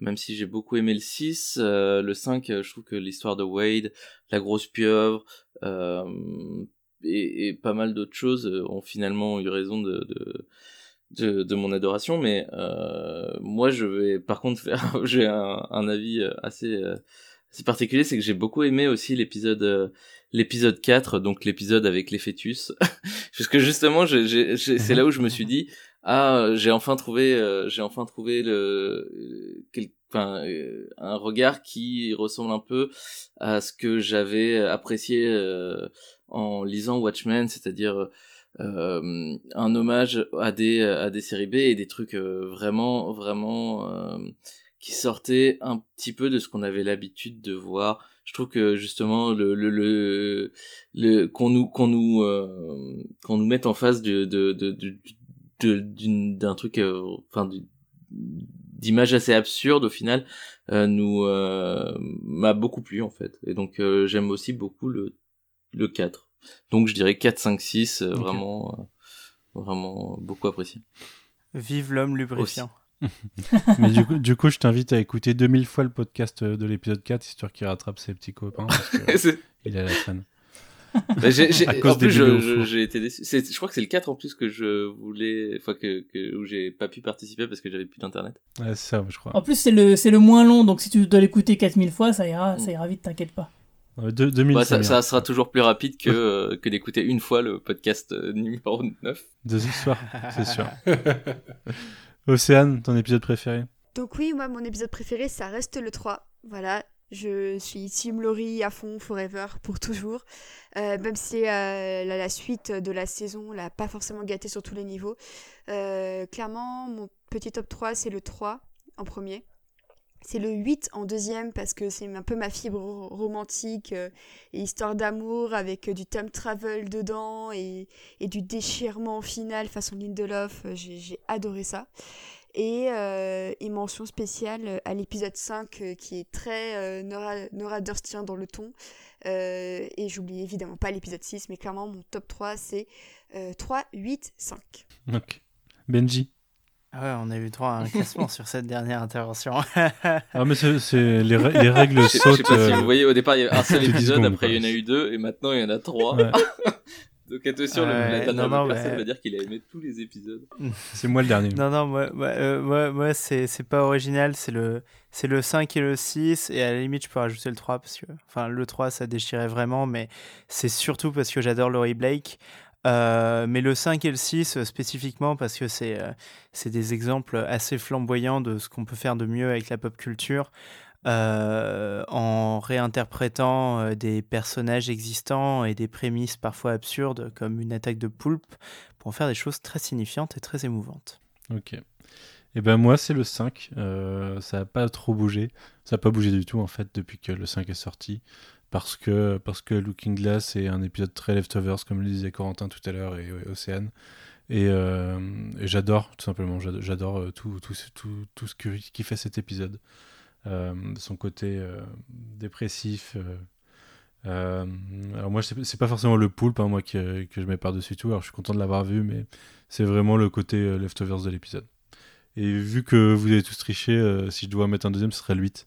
même si j'ai beaucoup aimé le 6. euh, le 5, euh, je trouve que l'histoire de Wade, la grosse pieuvre, euh, et, et pas mal d'autres choses euh, ont finalement eu raison de, de, de, de mon adoration. Mais euh, moi, je vais par contre faire, j'ai un, un avis euh, assez, euh, assez particulier, c'est que j'ai beaucoup aimé aussi l'épisode... l'épisode 4, donc l'épisode avec les fœtus. Parce que justement, j'ai- j'ai- j'ai- c'est là où je me suis dit, ah, j'ai enfin trouvé, euh, j'ai enfin trouvé le, euh, quel- enfin, euh, un regard qui ressemble un peu à ce que j'avais apprécié euh, en lisant Watchmen, c'est-à-dire euh, un hommage à des à des séries B et des trucs euh, vraiment vraiment euh, qui sortaient un petit peu de ce qu'on avait l'habitude de voir. Je trouve que justement le le le, le qu'on nous qu'on nous euh, qu'on nous mette en face de de de, de- d'un truc euh, enfin d'image assez absurde au final euh, nous euh, m'a beaucoup plu en fait et donc euh, j'aime aussi beaucoup le le 4 donc je dirais 4 5 6 euh, Ok. vraiment euh, vraiment beaucoup apprécié Vive l'homme lubrifiant. Mais du coup, du coup, je t'invite à écouter 2000 fois le podcast de l'épisode 4, histoire qu'il rattrape ses petits copains. Parce que il a la traîne. Bah, À cause en plus, j'ai été déçu. Je crois que c'est le 4 en plus que je voulais, enfin que, que où j'ai pas pu participer parce que j'avais plus d'internet. Ouais, c'est ça, je crois. En plus c'est le, c'est le moins long, donc si tu dois l'écouter 4000 fois, ça ira, ça ira vite, t'inquiète pas. Deux- 2000, Bah, ça sera toujours plus rapide que, euh, que d'écouter une fois le podcast euh, numéro 9. Deux histoires, c'est sûr. Océane, ton épisode préféré? Donc oui, moi, mon épisode préféré, ça reste le 3. Voilà, je suis Team Laurie à fond, forever, pour toujours. Euh, même si euh, la, suite de la saison l'a pas forcément gâté sur tous les niveaux. Euh, clairement, mon petit top 3, c'est le 3 en premier. C'est le 8 en deuxième parce que c'est un peu ma fibre ro- romantique et histoire d'amour avec du time travel dedans et, et du déchirement final façon Lindelof. J'ai adoré ça. Et, euh, et mention spéciale à l'épisode 5 euh, qui est très euh, Nora, Nora Durstien dans le ton. Euh, et j'oublie évidemment pas l'épisode 6, mais clairement mon top 3 c'est euh, 3, 8, 5. Ok. Benji Ah ouais, on a eu droit à un classement sur cette dernière intervention. ah, mais c'est les, les, règles sautent. Je sais pas si euh, vous voyez, au départ, il y avait un seul épisode, après, il y en a eu deux, et maintenant, il y en a trois. Ouais. Donc, attention, le- Ouais, la dernière non, non, personne mais- va dire qu'il a aimé tous les épisodes. C'est moi le dernier. Non, non, moi, moi, euh, moi, moi, c'est c'est pas original, c'est le, c'est le 5 et le 6, et à la limite, je peux rajouter le 3, parce que, enfin, le 3, ça déchirait vraiment, mais c'est surtout parce que j'adore Laurie Blake. Euh, mais le 5 et le 6 euh, spécifiquement parce que c'est euh, c'est des exemples assez flamboyants de ce qu'on peut faire de mieux avec la pop culture euh, en réinterprétant euh, des personnages existants et des prémices parfois absurdes comme une attaque de poulpe pour en faire des choses très signifiantes et très émouvantes. Ok. Et ben moi c'est le 5. Euh, ça n'a pas trop bougé. Ça n'a pas bougé du tout en fait depuis que le 5 est sorti. Parce que, parce que Looking Glass est un épisode très leftovers comme le disait Corentin tout à l'heure et, Océane. Et, et j'adore tout simplement, j'ado- j'adore tout, tout, tout, tout ce qui fait cet épisode. Euh, son côté euh, dépressif. euh, alors moi c'est pas forcément le poulpe hein, moi que, je mets par-dessus tout. Alors je suis content de l'avoir vu mais c'est vraiment le côté leftovers de l'épisode. Et vu que vous avez tous triché, si je dois mettre un deuxième, ce serait le 8.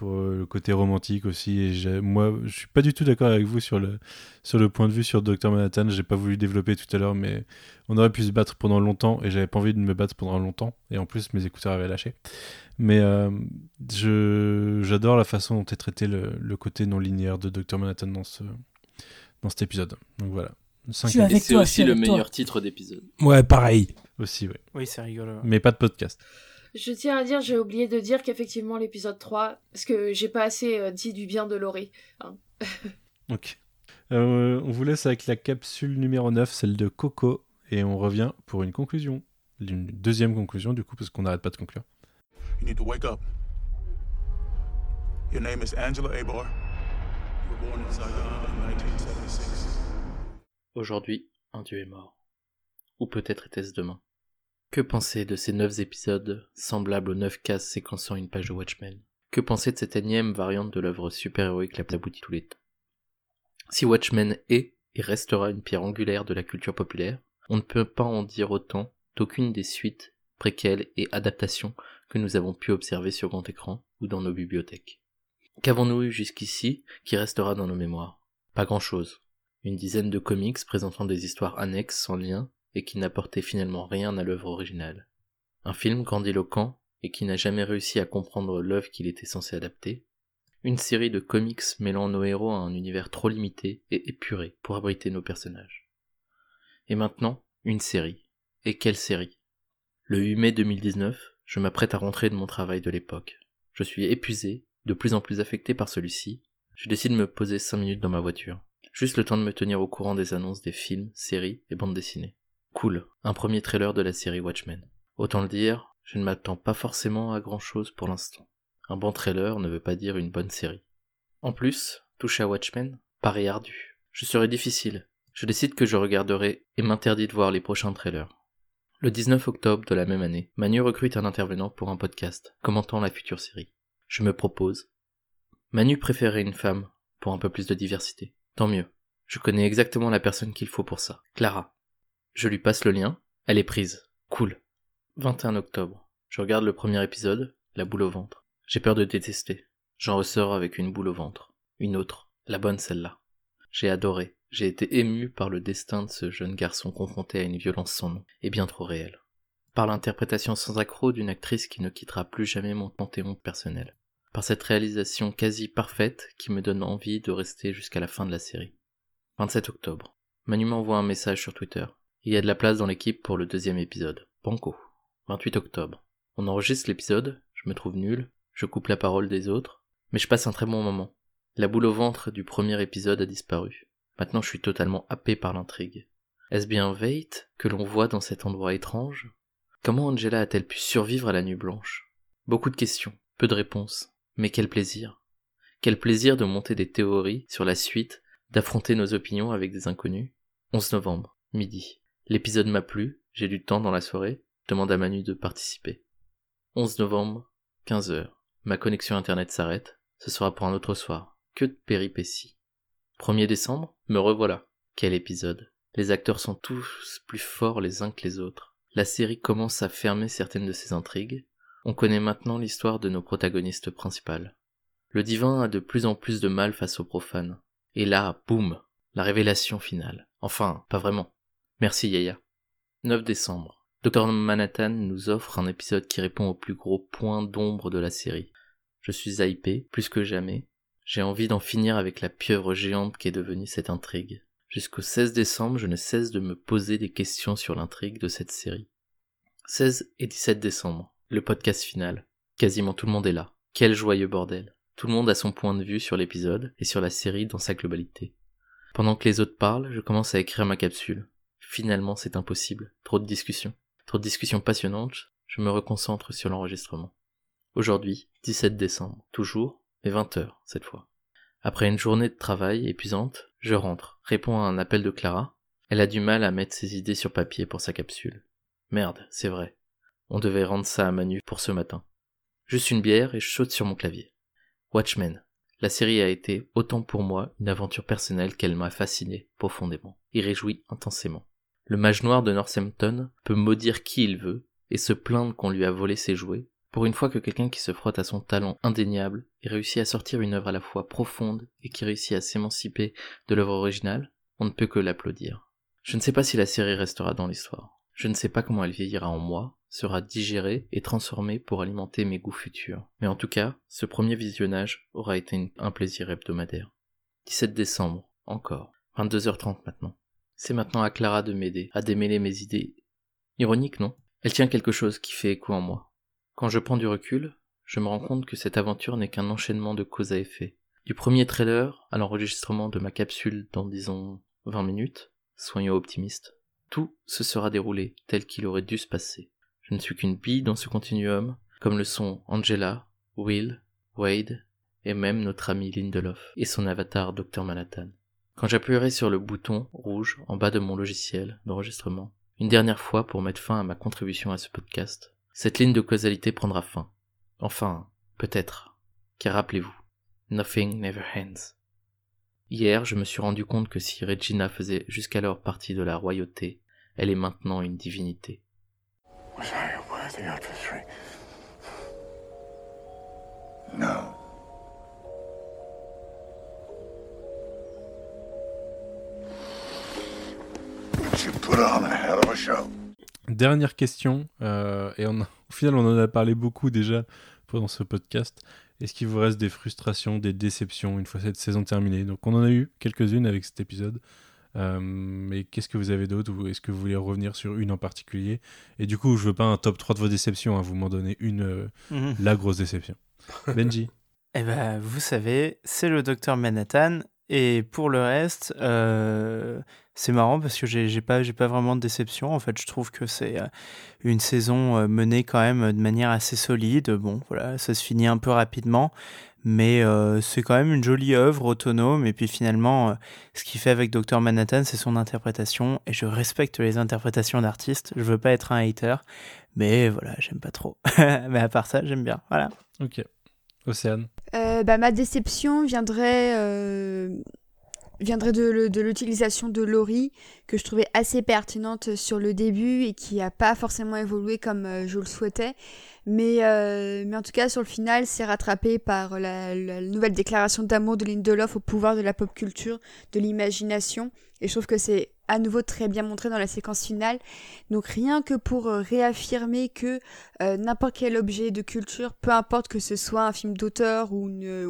Pour euh, le côté romantique aussi. Et j'ai- moi, je suis pas du tout d'accord avec vous sur le, sur le point de vue sur Dr. Manhattan. J'ai pas voulu développer tout à l'heure, mais on aurait pu se battre pendant longtemps et j'avais pas envie de me battre pendant longtemps. Et en plus, mes écouteurs avaient lâché. Mais euh, je, j'adore la façon dont est traité le, le côté non linéaire de Dr. Manhattan dans, ce, dans cet épisode. Donc voilà. Cinq suis et- avec Et c'est toi, aussi le toi. meilleur titre d'épisode. Ouais, pareil. Aussi, oui. Oui, c'est rigolo. ouais. Mais pas de podcast. Je tiens à dire, j'ai oublié de dire qu'effectivement l'épisode 3, parce que j'ai pas assez euh, dit du bien de Laurie. hein. Ok. Euh, on vous laisse avec la capsule numéro 9, celle de Coco, et on revient pour une conclusion. Une deuxième conclusion, du coup, parce qu'on n'arrête pas de conclure. You need to wake up. Your name is Angela Abar. You were born in Saigon in 1976. Aujourd'hui, un dieu est mort. Ou peut-être était-ce demain. Que penser de ces neuf épisodes, semblables aux neuf cases séquençant une page de Watchmen? Que penser de cette énième variante de l'œuvre super-héroïque la plus aboutie tous les temps? Si Watchmen est et restera une pierre angulaire de la culture populaire, on ne peut pas en dire autant d'aucune des suites, préquelles et adaptations que nous avons pu observer sur grand écran ou dans nos bibliothèques. Qu'avons-nous eu jusqu'ici qui restera dans nos mémoires? Pas grand-chose. Une dizaine de comics présentant des histoires annexes sans lien et qui n'apportaient finalement rien à l'œuvre originale. Un film grandiloquent et qui n'a jamais réussi à comprendre l'œuvre qu'il était censé adapter. Une série de comics mêlant nos héros à un univers trop limité et épuré pour abriter nos personnages. Et maintenant, une série. Et quelle série? Le 8 mai 2019, je m'apprête à rentrer de mon travail de l'époque. Je suis épuisé, de plus en plus affecté par celui-ci. Je décide de me poser 5 minutes dans ma voiture. Juste le temps de me tenir au courant des annonces des films, séries et bandes dessinées. Cool, un premier trailer de la série Watchmen. Autant le dire, je ne m'attends pas forcément à grand chose pour l'instant. Un bon trailer ne veut pas dire une bonne série. En plus, toucher à Watchmen, pari ardu. Je serai difficile. Je décide que je regarderai et m'interdis de voir les prochains trailers. Le 19 octobre de la même année, Manu recrute un intervenant pour un podcast, commentant la future série. Je me propose. Manu préférait une femme, pour un peu plus de diversité. Tant mieux. Je connais exactement la personne qu'il faut pour ça. Clara. Je lui passe le lien. Elle est prise. Cool. 21 octobre. Je regarde le premier épisode, la boule au ventre. J'ai peur de détester. J'en ressors avec une boule au ventre. Une autre. La bonne celle-là. J'ai adoré. J'ai été ému par le destin de ce jeune garçon confronté à une violence sans nom, et bien trop réelle. Par l'interprétation sans accroc d'une actrice qui ne quittera plus jamais mon panthéon personnel. Par cette réalisation quasi parfaite qui me donne envie de rester jusqu'à la fin de la série. 27 octobre. Manu m'envoie un message sur Twitter. Il y a de la place dans l'équipe pour le deuxième épisode. Banco. 28 octobre. On enregistre l'épisode, je me trouve nul, je coupe la parole des autres, mais je passe un très bon moment. La boule au ventre du premier épisode a disparu. Maintenant je suis totalement happé par l'intrigue. Est-ce bien Veit que l'on voit dans cet endroit étrange? Comment Angela a-t-elle pu survivre à la nuit blanche? Beaucoup de questions, peu de réponses, mais quel plaisir. Quel plaisir de monter des théories sur la suite, d'affronter nos opinions avec des inconnus. 11 novembre, midi. L'épisode m'a plu, j'ai du temps dans la soirée, demande à Manu de participer. 11 novembre, 15 heures. Ma connexion internet s'arrête, ce sera pour un autre soir. Que de péripéties. 1er décembre, me revoilà. Quel épisode. Les acteurs sont tous plus forts les uns que les autres. La série commence à fermer certaines de ses intrigues. On connaît maintenant l'histoire de nos protagonistes principales. Le divin a de plus en plus de mal face aux profanes. Et là, boum, la révélation finale. Enfin, pas vraiment. Merci Yaya. 9 décembre. Dr Manhattan nous offre un épisode qui répond au plus gros point d'ombre de la série. Je suis hypé, plus que jamais. J'ai envie d'en finir avec la pieuvre géante qu'est devenue cette intrigue. Jusqu'au 16 décembre, je ne cesse de me poser des questions sur l'intrigue de cette série. 16 et 17 décembre, le podcast final. Quasiment tout le monde est là. Quel joyeux bordel. Tout le monde a son point de vue sur l'épisode et sur la série dans sa globalité. Pendant que les autres parlent, je commence à écrire ma capsule. Finalement, c'est impossible. Trop de discussions. Trop de discussions passionnantes. Je me reconcentre sur l'enregistrement. Aujourd'hui, 17 décembre. Toujours, mais 20 heures, cette fois. Après une journée de travail épuisante, je rentre, réponds à un appel de Clara. Elle a du mal à mettre ses idées sur papier pour sa capsule. Merde, c'est vrai. On devait rendre ça à Manu pour ce matin. Juste une bière et je saute sur mon clavier. Watchmen. La série a été, autant pour moi, une aventure personnelle qu'elle m'a fasciné profondément et réjoui intensément. Le mage noir de Northampton peut maudire qui il veut et se plaindre qu'on lui a volé ses jouets. Pour une fois que quelqu'un qui se frotte à son talent indéniable et réussit à sortir une œuvre à la fois profonde et qui réussit à s'émanciper de l'œuvre originale, on ne peut que l'applaudir. Je ne sais pas si la série restera dans l'histoire. Je ne sais pas comment elle vieillira en moi, sera digérée et transformée pour alimenter mes goûts futurs. Mais en tout cas, ce premier visionnage aura été un plaisir hebdomadaire. 17 décembre, encore. 22h30 maintenant. C'est maintenant à Clara de m'aider, à démêler mes idées. Ironique, non? Elle tient quelque chose qui fait écho en moi. Quand je prends du recul, je me rends compte que cette aventure n'est qu'un enchaînement de cause à effet. Du premier trailer à l'enregistrement de ma capsule dans disons 20 minutes, soyons optimistes, tout se sera déroulé tel qu'il aurait dû se passer. Je ne suis qu'une bille dans ce continuum, comme le sont Angela, Will, Wade, et même notre ami Lindelof et son avatar Dr Manhattan. Quand j'appuierai sur le bouton rouge en bas de mon logiciel d'enregistrement, une dernière fois pour mettre fin à ma contribution à ce podcast, cette ligne de causalité prendra fin. Enfin, peut-être. Car rappelez-vous, nothing never ends. Hier, je me suis rendu compte que si Regina faisait jusqu'alors partie de la royauté, elle est maintenant une divinité. Dernière question, euh, et on a- au final on en a parlé beaucoup déjà pendant ce podcast. Est-ce qu'il vous reste des frustrations, des déceptions une fois cette saison terminée? Donc on en a eu quelques-unes avec cet épisode. Euh, mais qu'est-ce que vous avez d'autre? Ou est-ce que vous voulez revenir sur une en particulier? Et du coup, je veux pas un top 3 de vos déceptions, hein, vous m'en donnez une, euh, Mhm. la grosse déception. Benji Eh ben, vous savez, c'est le docteur Manhattan. Et pour le reste, euh, c'est marrant parce que j'ai j'ai pas, j'ai pas vraiment de déception. En fait, je trouve que c'est euh, une saison euh, menée quand même de manière assez solide. Bon, voilà, ça se finit un peu rapidement, mais euh, c'est quand même une jolie œuvre autonome. Et puis finalement, euh, ce qu'il fait avec Docteur Manhattan, c'est son interprétation. Et je respecte les interprétations d'artistes. Je veux pas être un hater, mais voilà, j'aime pas trop. mais à part ça, j'aime bien. Voilà. Ok. Océane Euh, bah, ma déception viendrait, euh, viendrait de, l'utilisation de Laurie, que je trouvais assez pertinente sur le début et qui n'a pas forcément évolué comme euh, je le souhaitais. Mais, euh, mais en tout cas, sur le final, c'est rattrapé par la, la nouvelle déclaration d'amour de Lindelof au pouvoir de la pop culture, de l'imagination. Et je trouve que c'est à nouveau très bien montré dans la séquence finale. Donc rien que pour euh, réaffirmer que euh, n'importe quel objet de culture, peu importe que ce soit un film d'auteur ou,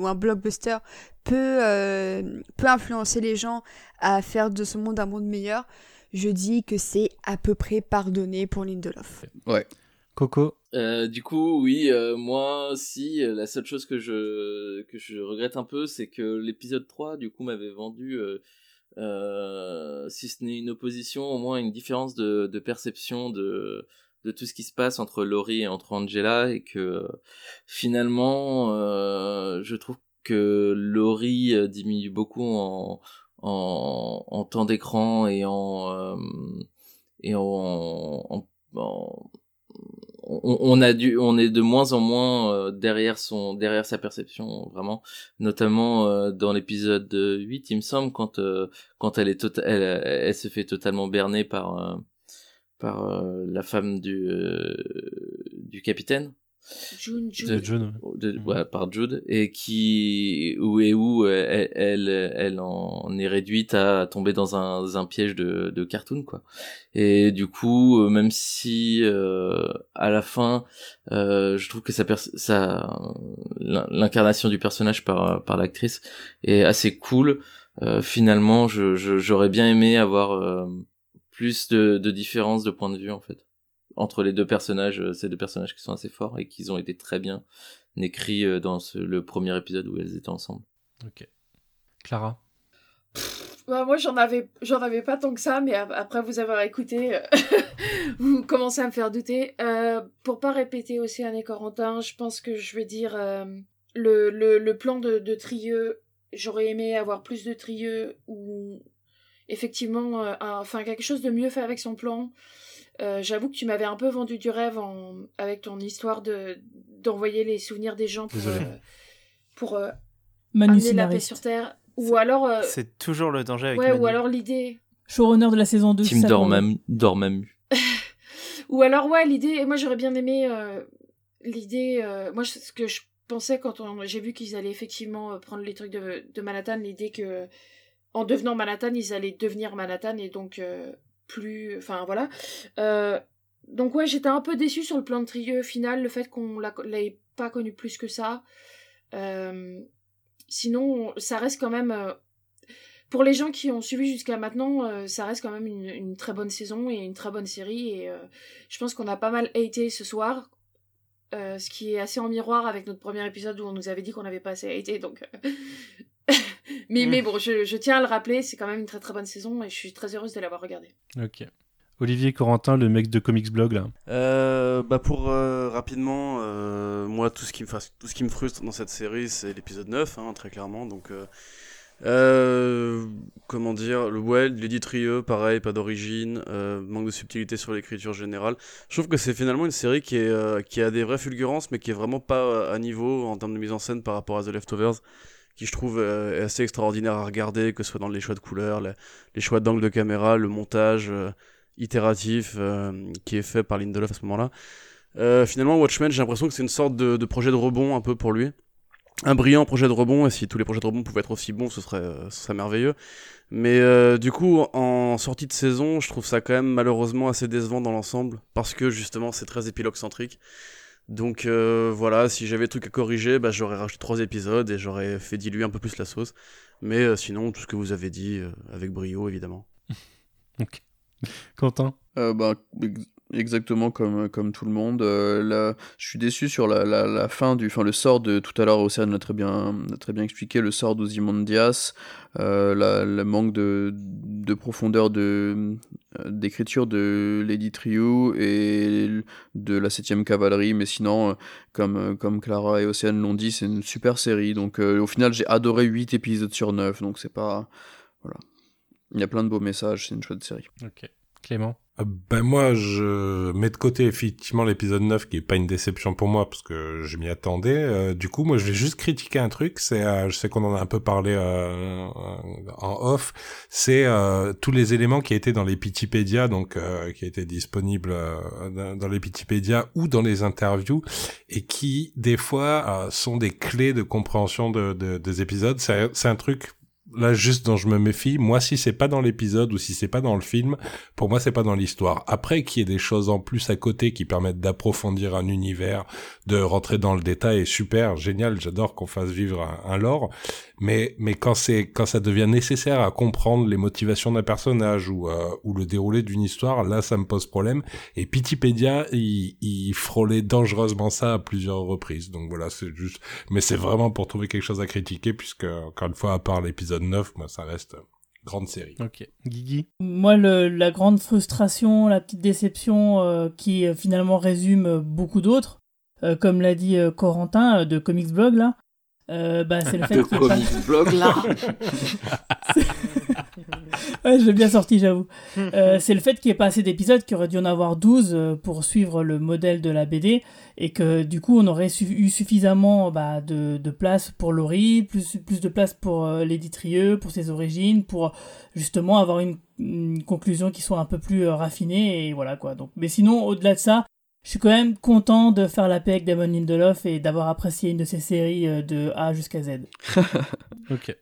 un blockbuster, peut, euh, peut influencer les gens à faire de ce monde un monde meilleur, je dis que c'est à peu près pardonné pour Lindelof. Ouais. Coco Euh, du coup, oui, euh, moi aussi, euh, la seule chose que je que je regrette un peu, c'est que l'épisode 3, du coup, m'avait vendu, euh, si ce n'est une opposition, au moins une différence de, de perception de de tout ce qui se passe entre Laurie et entre Angela, et que finalement, euh, je trouve que Laurie euh, diminue beaucoup en en, en temps d'écran et en euh, et en, en- en- on, a on est de moins en moins euh, derrière son derrière sa perception vraiment notamment euh, dans l'épisode 8 il me semble quand euh, quand elle est tota- elle, se fait totalement berner par par la femme du du capitaine. June, De- June. Jude, de- ouais, par Jude et qui où et où euh, elle, elle elle en est réduite à tomber dans un, un piège de, de cartoon quoi. Et du coup euh, même si euh, à la fin euh, je trouve que ça ça l'in- l'incarnation du personnage par par l'actrice est assez cool euh, finalement je je- j'aurais bien aimé avoir euh, plus de de différences de point de vue en fait entre les deux personnages, euh, ces deux personnages qui sont assez forts et qui ont été très bien écrits euh, dans ce- le premier épisode où elles étaient ensemble. Ok. Clara? Bah, moi, j'en avais, j'en avais pas tant que ça, mais ap- après vous avoir écouté, euh, vous commencez à me faire douter. Euh, pour pas répéter Océane et Corentin, je pense que je vais dire euh, le, le, le plan de, de Trieux. J'aurais aimé avoir plus de Trieux ou effectivement, euh, un- enfin quelque chose de mieux fait avec son plan. Euh, J'avoue que tu m'avais un peu vendu du rêve en, avec ton histoire de d'envoyer les souvenirs des gens pour, euh, pour euh, amener la paix sur Terre. Ou alors, euh, C'est toujours le danger avec ouais, Manu. ou alors l'idée, Showrunner de la saison 2. Team Dormam, Dormammu. Ou alors, ouais, l'idée, moi j'aurais bien aimé euh, l'idée, euh, moi ce que je pensais quand on- j'ai vu qu'ils allaient effectivement prendre les trucs de, de Manhattan, l'idée que en devenant Manhattan, ils allaient devenir Manhattan et donc euh, plus. Enfin voilà. Euh, donc ouais, j'étais un peu déçue sur le plan de Trieux final, le fait qu'on l'a- l'ait pas connu plus que ça. Euh, sinon, ça reste quand même. euh, pour les gens qui ont suivi jusqu'à maintenant, ça reste quand même une, très bonne saison et une très bonne série. Et je pense qu'on a pas mal haté ce soir. ce qui est assez en miroir avec notre premier épisode où on nous avait dit qu'on n'avait pas assez haté. Donc, euh, mais, mais bon, je, je tiens à le rappeler, c'est quand même une très très bonne saison et je suis très heureuse de l'avoir regardée. Ok. Olivier Corentin, le mec de Comics Blog, là. Euh, bah pour euh, rapidement, euh, moi tout ce qui me fasse, tout ce qui me frustre dans cette série, c'est l'épisode 9, hein, très clairement. Donc, euh, euh, comment dire, le ouais, Lady Trieux, pareil, pas d'origine, euh, manque de subtilité sur l'écriture générale. Je trouve que c'est finalement une série qui est euh, qui a des vraies fulgurances, mais qui est vraiment pas à niveau en termes de mise en scène par rapport à The Leftovers qui je trouve euh, est assez extraordinaire à regarder, que ce soit dans les choix de couleurs, les, choix d'angle de caméra, le montage euh, itératif euh, qui est fait par Lindelof à ce moment-là. Finalement, Watchmen, j'ai l'impression que c'est une sorte de, projet de rebond un peu pour lui. Un brillant projet de rebond, et si tous les projets de rebond pouvaient être aussi bons, ce serait, merveilleux. Mais du coup, en sortie de saison, je trouve ça quand même malheureusement assez décevant dans l'ensemble, parce que justement, c'est très épilogue-centrique. Donc euh, voilà, si j'avais des trucs à corriger, bah, j'aurais rajouté trois épisodes et j'aurais fait diluer un peu plus la sauce. Mais euh, sinon, tout ce que vous avez dit, euh, avec brio évidemment. Ok. Quentin? Euh, bah, exactement comme, comme tout le monde. Euh, je suis déçu sur la, la, fin du, enfin le sort de tout à l'heure. Océane l'a très bien, très bien expliqué. Le sort d'Ozymandias, euh, le manque de, de profondeur de euh, d'écriture de Lady Triou et de la 7ème cavalerie. Mais sinon, euh, comme euh, comme Clara et Océane l'ont dit, c'est une super série. Donc euh, au final, j'ai adoré 8 épisodes sur 9. Donc c'est pas voilà. Il y a plein de beaux messages. C'est une chouette série. Ok. Clément? Euh, Ben moi, je mets de côté effectivement l'épisode 9 qui est pas une déception pour moi parce que je m'y attendais. Euh, du coup, moi, je vais juste critiquer un truc. C'est, euh, je sais qu'on en a un peu parlé euh, en off. C'est euh, tous les éléments qui étaient dans les Pitipédia, donc euh, qui étaient disponibles euh, dans, les Pitipédia ou dans les interviews et qui des fois euh, sont des clés de compréhension de, de- des épisodes. C'est, c'est un truc là juste dont je me méfie. Moi, si c'est pas dans l'épisode ou si c'est pas dans le film, pour moi, c'est pas dans l'histoire. Après, qu'il y ait des choses en plus à côté qui permettent d'approfondir un univers, de rentrer dans le détail, super, génial. J'adore qu'on fasse vivre un, un lore. Mais, mais quand c'est, quand ça devient nécessaire à comprendre les motivations d'un personnage ou, euh, ou le déroulé d'une histoire, là, ça me pose problème. Et Pitipédia, il, il frôlait dangereusement ça à plusieurs reprises. Donc voilà, c'est juste, mais c'est vraiment pour trouver quelque chose à critiquer puisque, encore une fois, à part l'épisode 9, moi, ça reste grande série. Ok. Guigui? Moi, le- la grande frustration, la petite déception euh, qui euh, finalement résume beaucoup d'autres, euh, comme l'a dit euh, Corentin euh, de Comics Blog, là, euh, bah, c'est le fait qu'il pas- Comics Blog, là ouais, je l'ai bien sorti, j'avoue. Euh, c'est le fait qu'il n'y ait pas assez d'épisodes, qu'il aurait dû en avoir 12 euh, pour suivre le modèle de la BD, et que du coup, on aurait eu suffisamment bah, de, de, place pour Laurie, plus, plus de place pour euh, Lady Trieux, pour ses origines, pour justement avoir une, une, conclusion qui soit un peu plus euh, raffinée, et voilà quoi. Donc, mais sinon, au-delà de ça, je suis quand même content de faire la paix avec Damon Lindelof et d'avoir apprécié une de ses séries euh, de A jusqu'à Z. ok.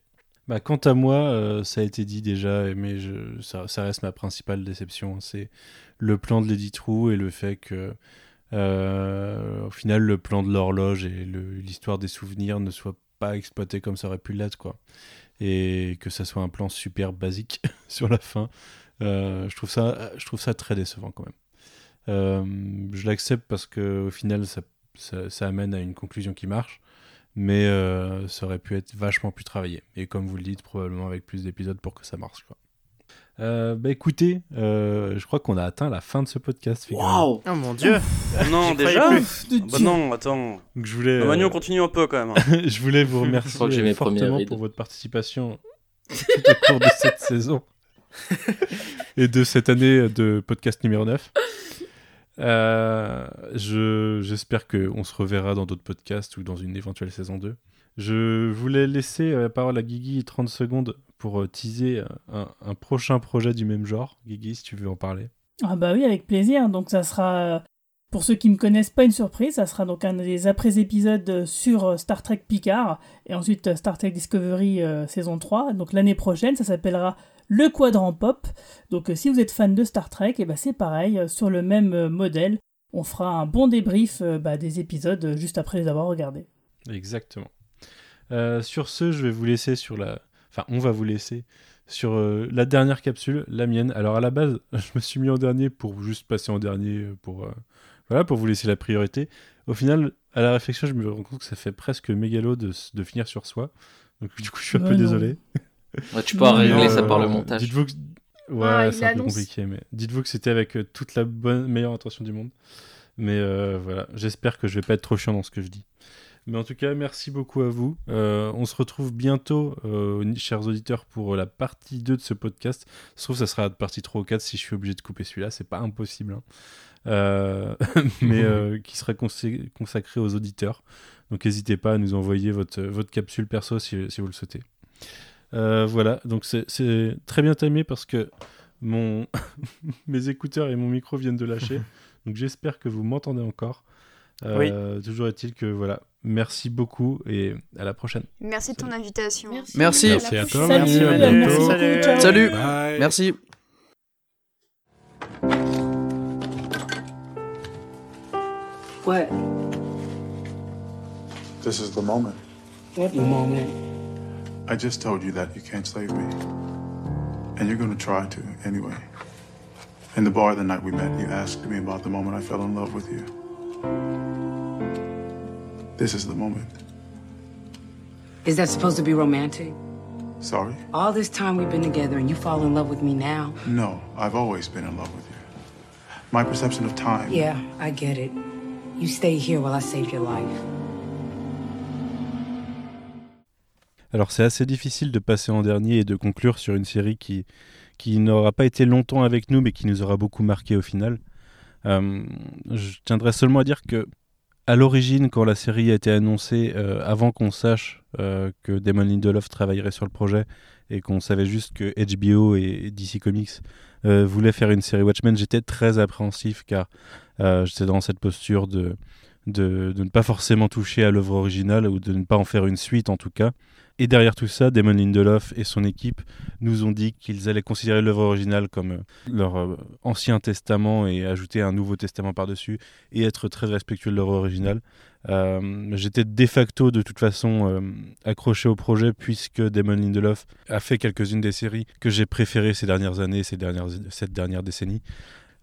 Bah, quant à moi, euh, ça a été dit déjà, mais je, ça, reste ma principale déception. C'est le plan de Lady True et le fait que, euh, au final, le plan de l'horloge et l'histoire des souvenirs ne soit pas exploité comme ça aurait pu l'être, quoi. Et que ça soit un plan super basique sur la fin. Je, trouve ça, je trouve ça très décevant quand même. Euh, je l'accepte parce que au final, ça, ça, ça, amène à une conclusion qui marche, mais euh, ça aurait pu être vachement plus travaillé. Et comme vous le dites, probablement avec plus d'épisodes pour que ça marche. Quoi. Euh, bah écoutez, je crois qu'on a atteint la fin de ce podcast. Waouh Oh mon dieu Non, déjà? bah Non, attends. Donc, je voulais. Bah, on continue un peu quand même. je voulais vous remercier fortement pour votre participation tout au cours de cette saison et de cette année de podcast numéro 9. Euh, je, j'espère qu'on se reverra dans d'autres podcasts ou dans une éventuelle saison 2. Je voulais laisser la parole à Guigui 30 secondes pour euh, teaser un, prochain projet du même genre. Guigui, si tu veux en parler. Ah bah oui, avec plaisir. Donc ça sera, pour ceux qui ne me connaissent pas, une surprise. Ça sera donc un des après-épisodes sur Star Trek Picard et ensuite Star Trek Discovery euh, saison 3. Donc l'année prochaine, ça s'appellera le quadrant pop. Donc euh, si vous êtes fan de Star Trek, et bah, c'est pareil, euh, sur le même euh, modèle. On fera un bon débrief bah, des épisodes juste après les avoir regardés. Exactement. Euh, sur ce, je vais vous laisser sur la... Enfin, on va vous laisser sur euh, la dernière capsule, la mienne. Alors à la base, je me suis mis en dernier pour juste passer en dernier, pour, euh, voilà, pour vous laisser la priorité. Au final, à la réflexion, je me rends compte que ça fait presque mégalo de, de finir sur soi. Donc du coup, je suis un Ouais, peu non. désolé. Ouais, tu peux régler ça par le montage. Dites-vous que... Ouais, Ah, c'est un peu annonce. compliqué, mais dites-vous que c'était avec euh, toute la bonne, meilleure intention du monde. Mais euh, voilà, j'espère que je vais pas être trop chiant dans ce que je dis. Mais en tout cas, merci beaucoup à vous. Euh, on se retrouve bientôt, euh, chers auditeurs, pour la partie 2 de ce podcast. Je trouve que ça sera la partie 3 ou 4 si je suis obligé de couper celui-là. C'est pas impossible. hein. Euh, mais euh, qui sera consacré aux auditeurs. Donc n'hésitez pas à nous envoyer votre, votre capsule perso si, si vous le souhaitez. Euh, voilà, donc c'est- très bien timé parce que mon mes écouteurs et mon micro viennent de lâcher. donc j'espère que vous m'entendez encore. Euh, Toujours est-il que voilà, merci beaucoup et à la prochaine. Merci de ton invitation. Merci. Merci à toi. Salut, merci, à bientôt. Salut. Bye. Merci. What? This is the moment. What moment? I just told you that you can't save me. And you're gonna try to anyway. In the bar the night we met, you asked me about the moment I fell in love with you. This is the moment. Is that supposed to be romantic? Sorry? All this time we've been together and you fall in love with me now? No, I've always been in love with you. My perception of time. Yeah, I get it. You stay here while I save your life. Alors c'est assez difficile de passer en dernier et de conclure sur une série qui, n'aura pas été longtemps avec nous mais qui nous aura beaucoup marqué au final. Euh, je tiendrai seulement à dire que à l'origine, quand la série a été annoncée, euh, avant qu'on sache euh, que Damon Lindelof travaillerait sur le projet et qu'on savait juste que HBO et DC Comics voulaient faire une série Watchmen, j'étais très appréhensif car j'étais dans cette posture de, de, de ne pas forcément toucher à l'œuvre originale ou de ne pas en faire une suite en tout cas. Et derrière tout ça, Damon Lindelof et son équipe nous ont dit qu'ils allaient considérer l'œuvre originale comme euh, leur euh, ancien testament et ajouter un nouveau testament par-dessus et être très respectueux de l'œuvre originale. Euh, J'étais de facto de toute façon accroché au projet puisque Damon Lindelof a fait quelques-unes des séries que j'ai préférées ces dernières années, ces dernières, cette dernière décennie.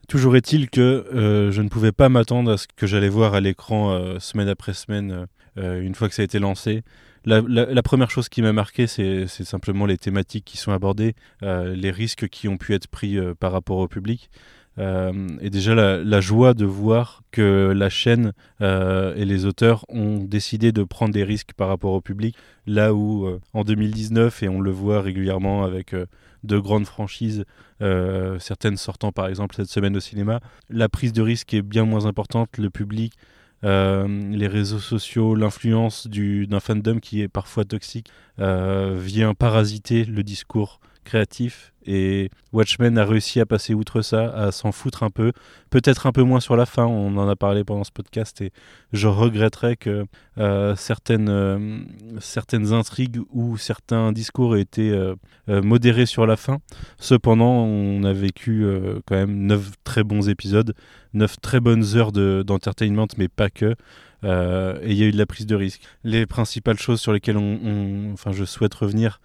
Toujours est-il que je ne pouvais pas m'attendre à ce que j'allais voir à l'écran semaine après semaine une fois que ça a été lancé. La, première chose qui m'a marqué, c'est simplement les thématiques qui sont abordées, euh, les risques qui ont pu être pris euh, par rapport au public. Euh, et déjà la, joie de voir que la chaîne et les auteurs ont décidé de prendre des risques par rapport au public, là où en 2019, et on le voit régulièrement avec de grandes franchises, certaines sortant par exemple cette semaine au cinéma, la prise de risque est bien moins importante, le public les réseaux sociaux, l'influence d'un fandom qui est parfois toxique euh, vient parasiter le discours créatif et Watchmen a réussi à passer outre ça, à s'en foutre un peu, peut-être un peu moins sur la fin, on en a parlé pendant ce podcast et je regretterais que euh, certaines, euh, certaines intrigues ou certains discours aient été euh, modérés sur la fin. Cependant, on a vécu quand même neuf très bons épisodes, neuf très bonnes heures d'entertainment, mais pas que. Euh, et il y a eu de la prise de risque. Les principales choses sur lesquelles on, enfin, je souhaite revenir,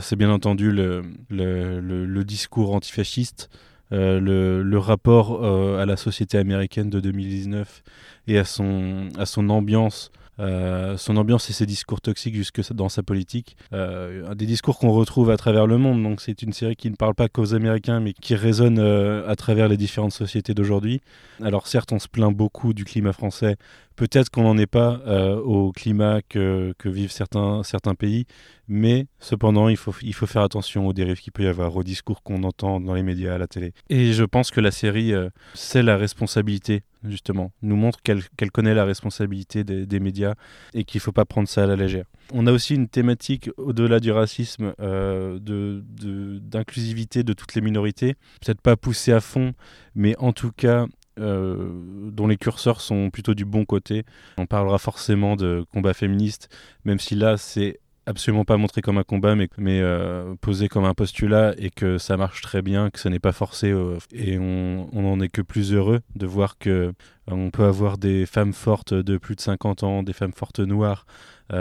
c'est bien entendu le, discours antifasciste, euh, le, rapport euh, à la société américaine de 2019 et à son, à son ambiance. Euh, son ambiance et ses discours toxiques jusque dans sa politique, euh, des discours qu'on retrouve à travers le monde. Donc c'est une série qui ne parle pas qu'aux Américains, mais qui résonne euh, à travers les différentes sociétés d'aujourd'hui. Alors certes, on se plaint beaucoup du climat français, Peut-être qu'on n'en est pas euh, au climat que, vivent certains, pays, mais cependant, il faut, faire attention aux dérives qu'il peut y avoir, aux discours qu'on entend dans les médias, à la télé. Et je pense que la série, euh, c'est la responsabilité, justement, nous montre qu'elle qu connaît la responsabilité des, médias et qu'il ne faut pas prendre ça à la légère. On a aussi une thématique, au-delà du racisme, euh, d'inclusivité de, de, de toutes les minorités, peut-être pas poussée à fond, mais en tout cas euh, dont les curseurs sont plutôt du bon côté. On parlera forcément de combat féministe, même si là c'est absolument pas montré comme un combat, mais, euh, posé comme un postulat et que ça marche très bien, que ce n'est pas forcé. Euh, et on, on en est que plus heureux de voir que on peut avoir des femmes fortes de plus de 50 ans, des femmes fortes noires. En,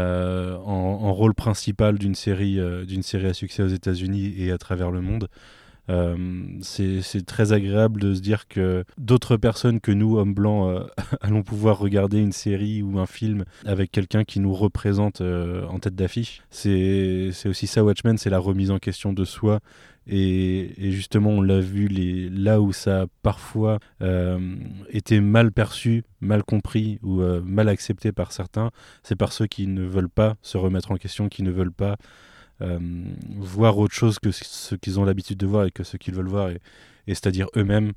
en, rôle principal d'une série, d'une série à succès aux États-Unis et à travers le monde. Euh, c'est très agréable de se dire que d'autres personnes que nous, hommes blancs, euh, allons pouvoir regarder une série ou un film avec quelqu'un qui nous représente euh, en tête d'affiche. C'est aussi ça, Watchmen, c'est la remise en question de soi. Et, et justement, on l'a vu les, là où ça a parfois euh, été mal perçu, mal compris ou mal accepté par certains, c'est par ceux qui ne veulent pas se remettre en question, qui ne veulent pas euh, voir autre chose que ce qu'ils ont l'habitude de voir et que ce qu'ils veulent voir, et, c'est-à-dire eux-mêmes.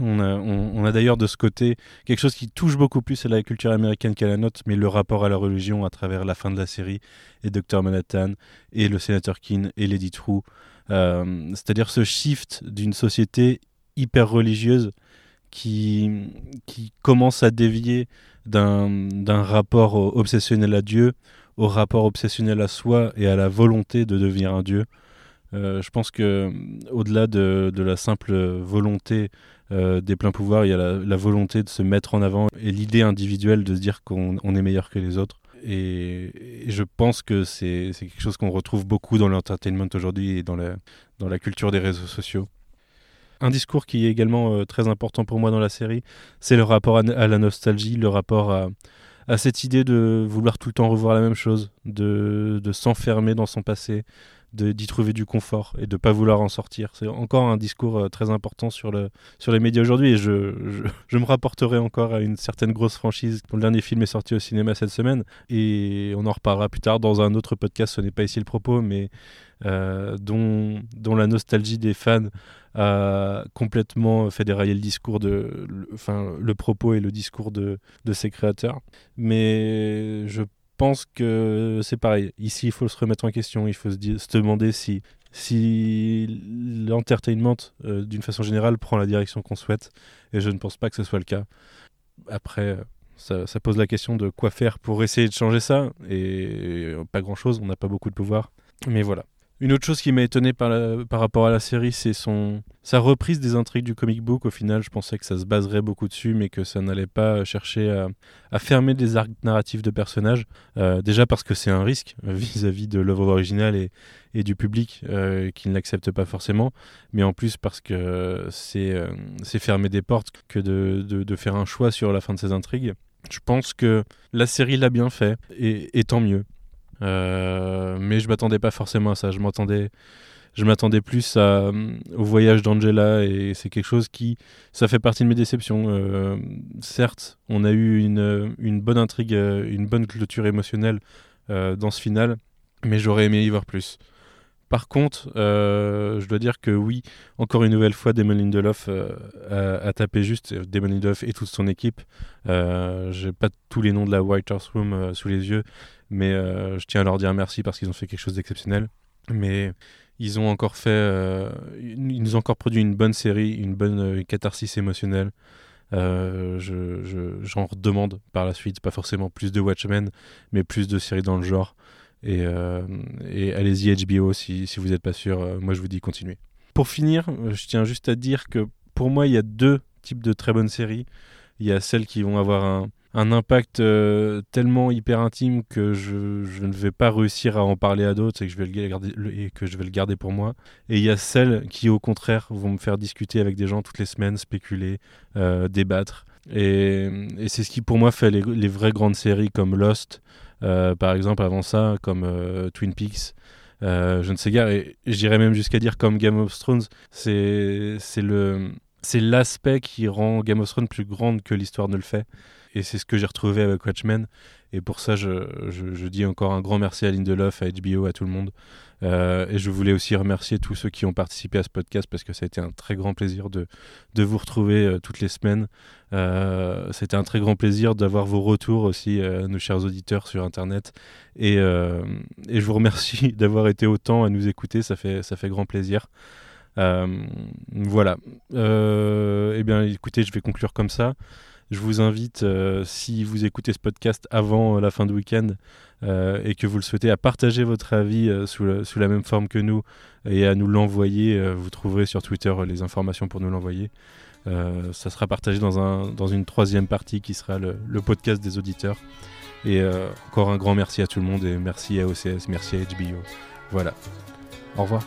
On a, on a d'ailleurs de ce côté quelque chose qui touche beaucoup plus à la culture américaine qu'à la nôtre, mais le rapport à la religion à travers la fin de la série et Dr Manhattan et le sénateur Keane et Lady True. Euh, c'est-à-dire ce shift d'une société hyper religieuse qui, qui commence à dévier d'un rapport obsessionnel à Dieu au rapport obsessionnel à soi et à la volonté de devenir un dieu. Euh, je pense que au-delà de, de, la simple volonté euh, des pleins pouvoirs, il y a la, volonté de se mettre en avant et l'idée individuelle de se dire qu'on est meilleur que les autres. Et, je pense que c'est quelque chose qu'on retrouve beaucoup dans l'entertainment aujourd'hui et dans la, dans la culture des réseaux sociaux. Un discours qui est également euh, très important pour moi dans la série, c'est le rapport à, à, la nostalgie, le rapport à, à cette idée de vouloir tout le temps revoir la même chose, de, de s'enfermer dans son passé, d'y trouver du confort et de pas vouloir en sortir. C'est encore un discours euh, très important sur, le, sur les médias aujourd'hui et je, je, me rapporterai encore à une certaine grosse franchise dont le dernier film est sorti au cinéma cette semaine et on en reparlera plus tard dans un autre podcast, ce n'est pas ici le propos, mais dont, dont la nostalgie des fans a complètement fait dérailler le discours de, enfin le propos et le discours de, ses créateurs. Mais je pense que c'est pareil. Ici, il faut se remettre en question. Il faut se, demander si, l'entertainment, euh, d'une façon générale, prend la direction qu'on souhaite. Et je ne pense pas que ce soit le cas. Après, ça, ça, pose la question de quoi faire pour essayer de changer ça. Et pas grand-chose. On n'a pas beaucoup de pouvoir. Mais voilà. Une autre chose qui m'a étonné par, rapport à la série, c'est sa reprise des intrigues du comic book. Au final, je pensais que ça se baserait beaucoup dessus, mais que ça n'allait pas chercher à, fermer des arcs narratifs de personnages. Euh, déjà parce que c'est un risque vis-à-vis -vis de l'œuvre originale et, du public euh, qui ne l'accepte pas forcément, mais en plus parce que c'est euh, fermer des portes que de, faire un choix sur la fin de ces intrigues. Je pense que la série l'a bien fait, et tant mieux. Euh, mais je m'attendais pas forcément à ça. Je m'attendais je m'attendais plus à, au voyage d'Angela et c'est quelque chose qui, ça fait partie de mes déceptions. certes, on a eu une, bonne intrigue, une bonne clôture émotionnelle dans ce final, mais j'aurais aimé y voir plus. Par contre, euh, je dois dire que oui, encore une nouvelle fois, Damon Lindelof euh, a, tapé juste. Damon Lindelof et toute son équipe. Euh, J'ai pas tous les noms de la White House Room euh, sous les yeux, mais je tiens à leur dire merci parce qu'ils ont fait quelque chose d'exceptionnel. Mais ils ont encore fait, ils nous ont encore produit une bonne série, une bonne catharsis émotionnelle. j'en je, redemande par la suite, pas forcément plus de Watchmen, mais plus de séries dans le genre. Et, euh, allez-y HBO si, si vous n'êtes pas sûr. Euh, moi, je vous dis continuez. Pour finir, euh, je tiens juste à dire que pour moi, il y a deux types de très bonnes séries. Il y a celles qui vont avoir un, un impact tellement hyper intime que je, ne vais pas réussir à en parler à d'autres et que je vais le garder et que je vais le garder pour moi. Et il y a celles qui au contraire vont me faire discuter avec des gens toutes les semaines, spéculer, débattre. Et, c'est ce qui pour moi fait les, vraies grandes séries comme Lost, euh, par exemple, avant ça, comme euh, Twin Peaks. Euh, je ne sais guère, et j'irais même jusqu'à dire comme Game of Thrones, c'est l'aspect qui rend Game of Thrones plus grande que l'histoire ne le fait. Et c'est ce que j'ai retrouvé avec Watchmen. Et pour ça, je, je, dis encore un grand merci à Lindelof, à HBO, à tout le monde. Euh, et je voulais aussi remercier tous ceux qui ont participé à ce podcast parce que ça a été un très grand plaisir de, de vous retrouver euh, toutes les semaines. Euh, C'était un très grand plaisir d'avoir vos retours aussi, nos chers auditeurs sur Internet. Et, et je vous remercie d'avoir été autant à nous écouter, ça fait, ça fait grand plaisir. voilà. eh bien, écoutez, je vais conclure comme ça. Je vous invite, euh, si vous écoutez ce podcast avant euh, la fin du week-end euh, et que vous le souhaitez, à partager votre avis sous, la même forme que nous et à nous l'envoyer. vous trouverez sur Twitter les informations pour nous l'envoyer. ça sera partagé dans, un, dans une troisième partie qui sera le podcast des auditeurs. Et encore un grand merci à tout le monde et merci à OCS, merci à HBO. Voilà. Au revoir.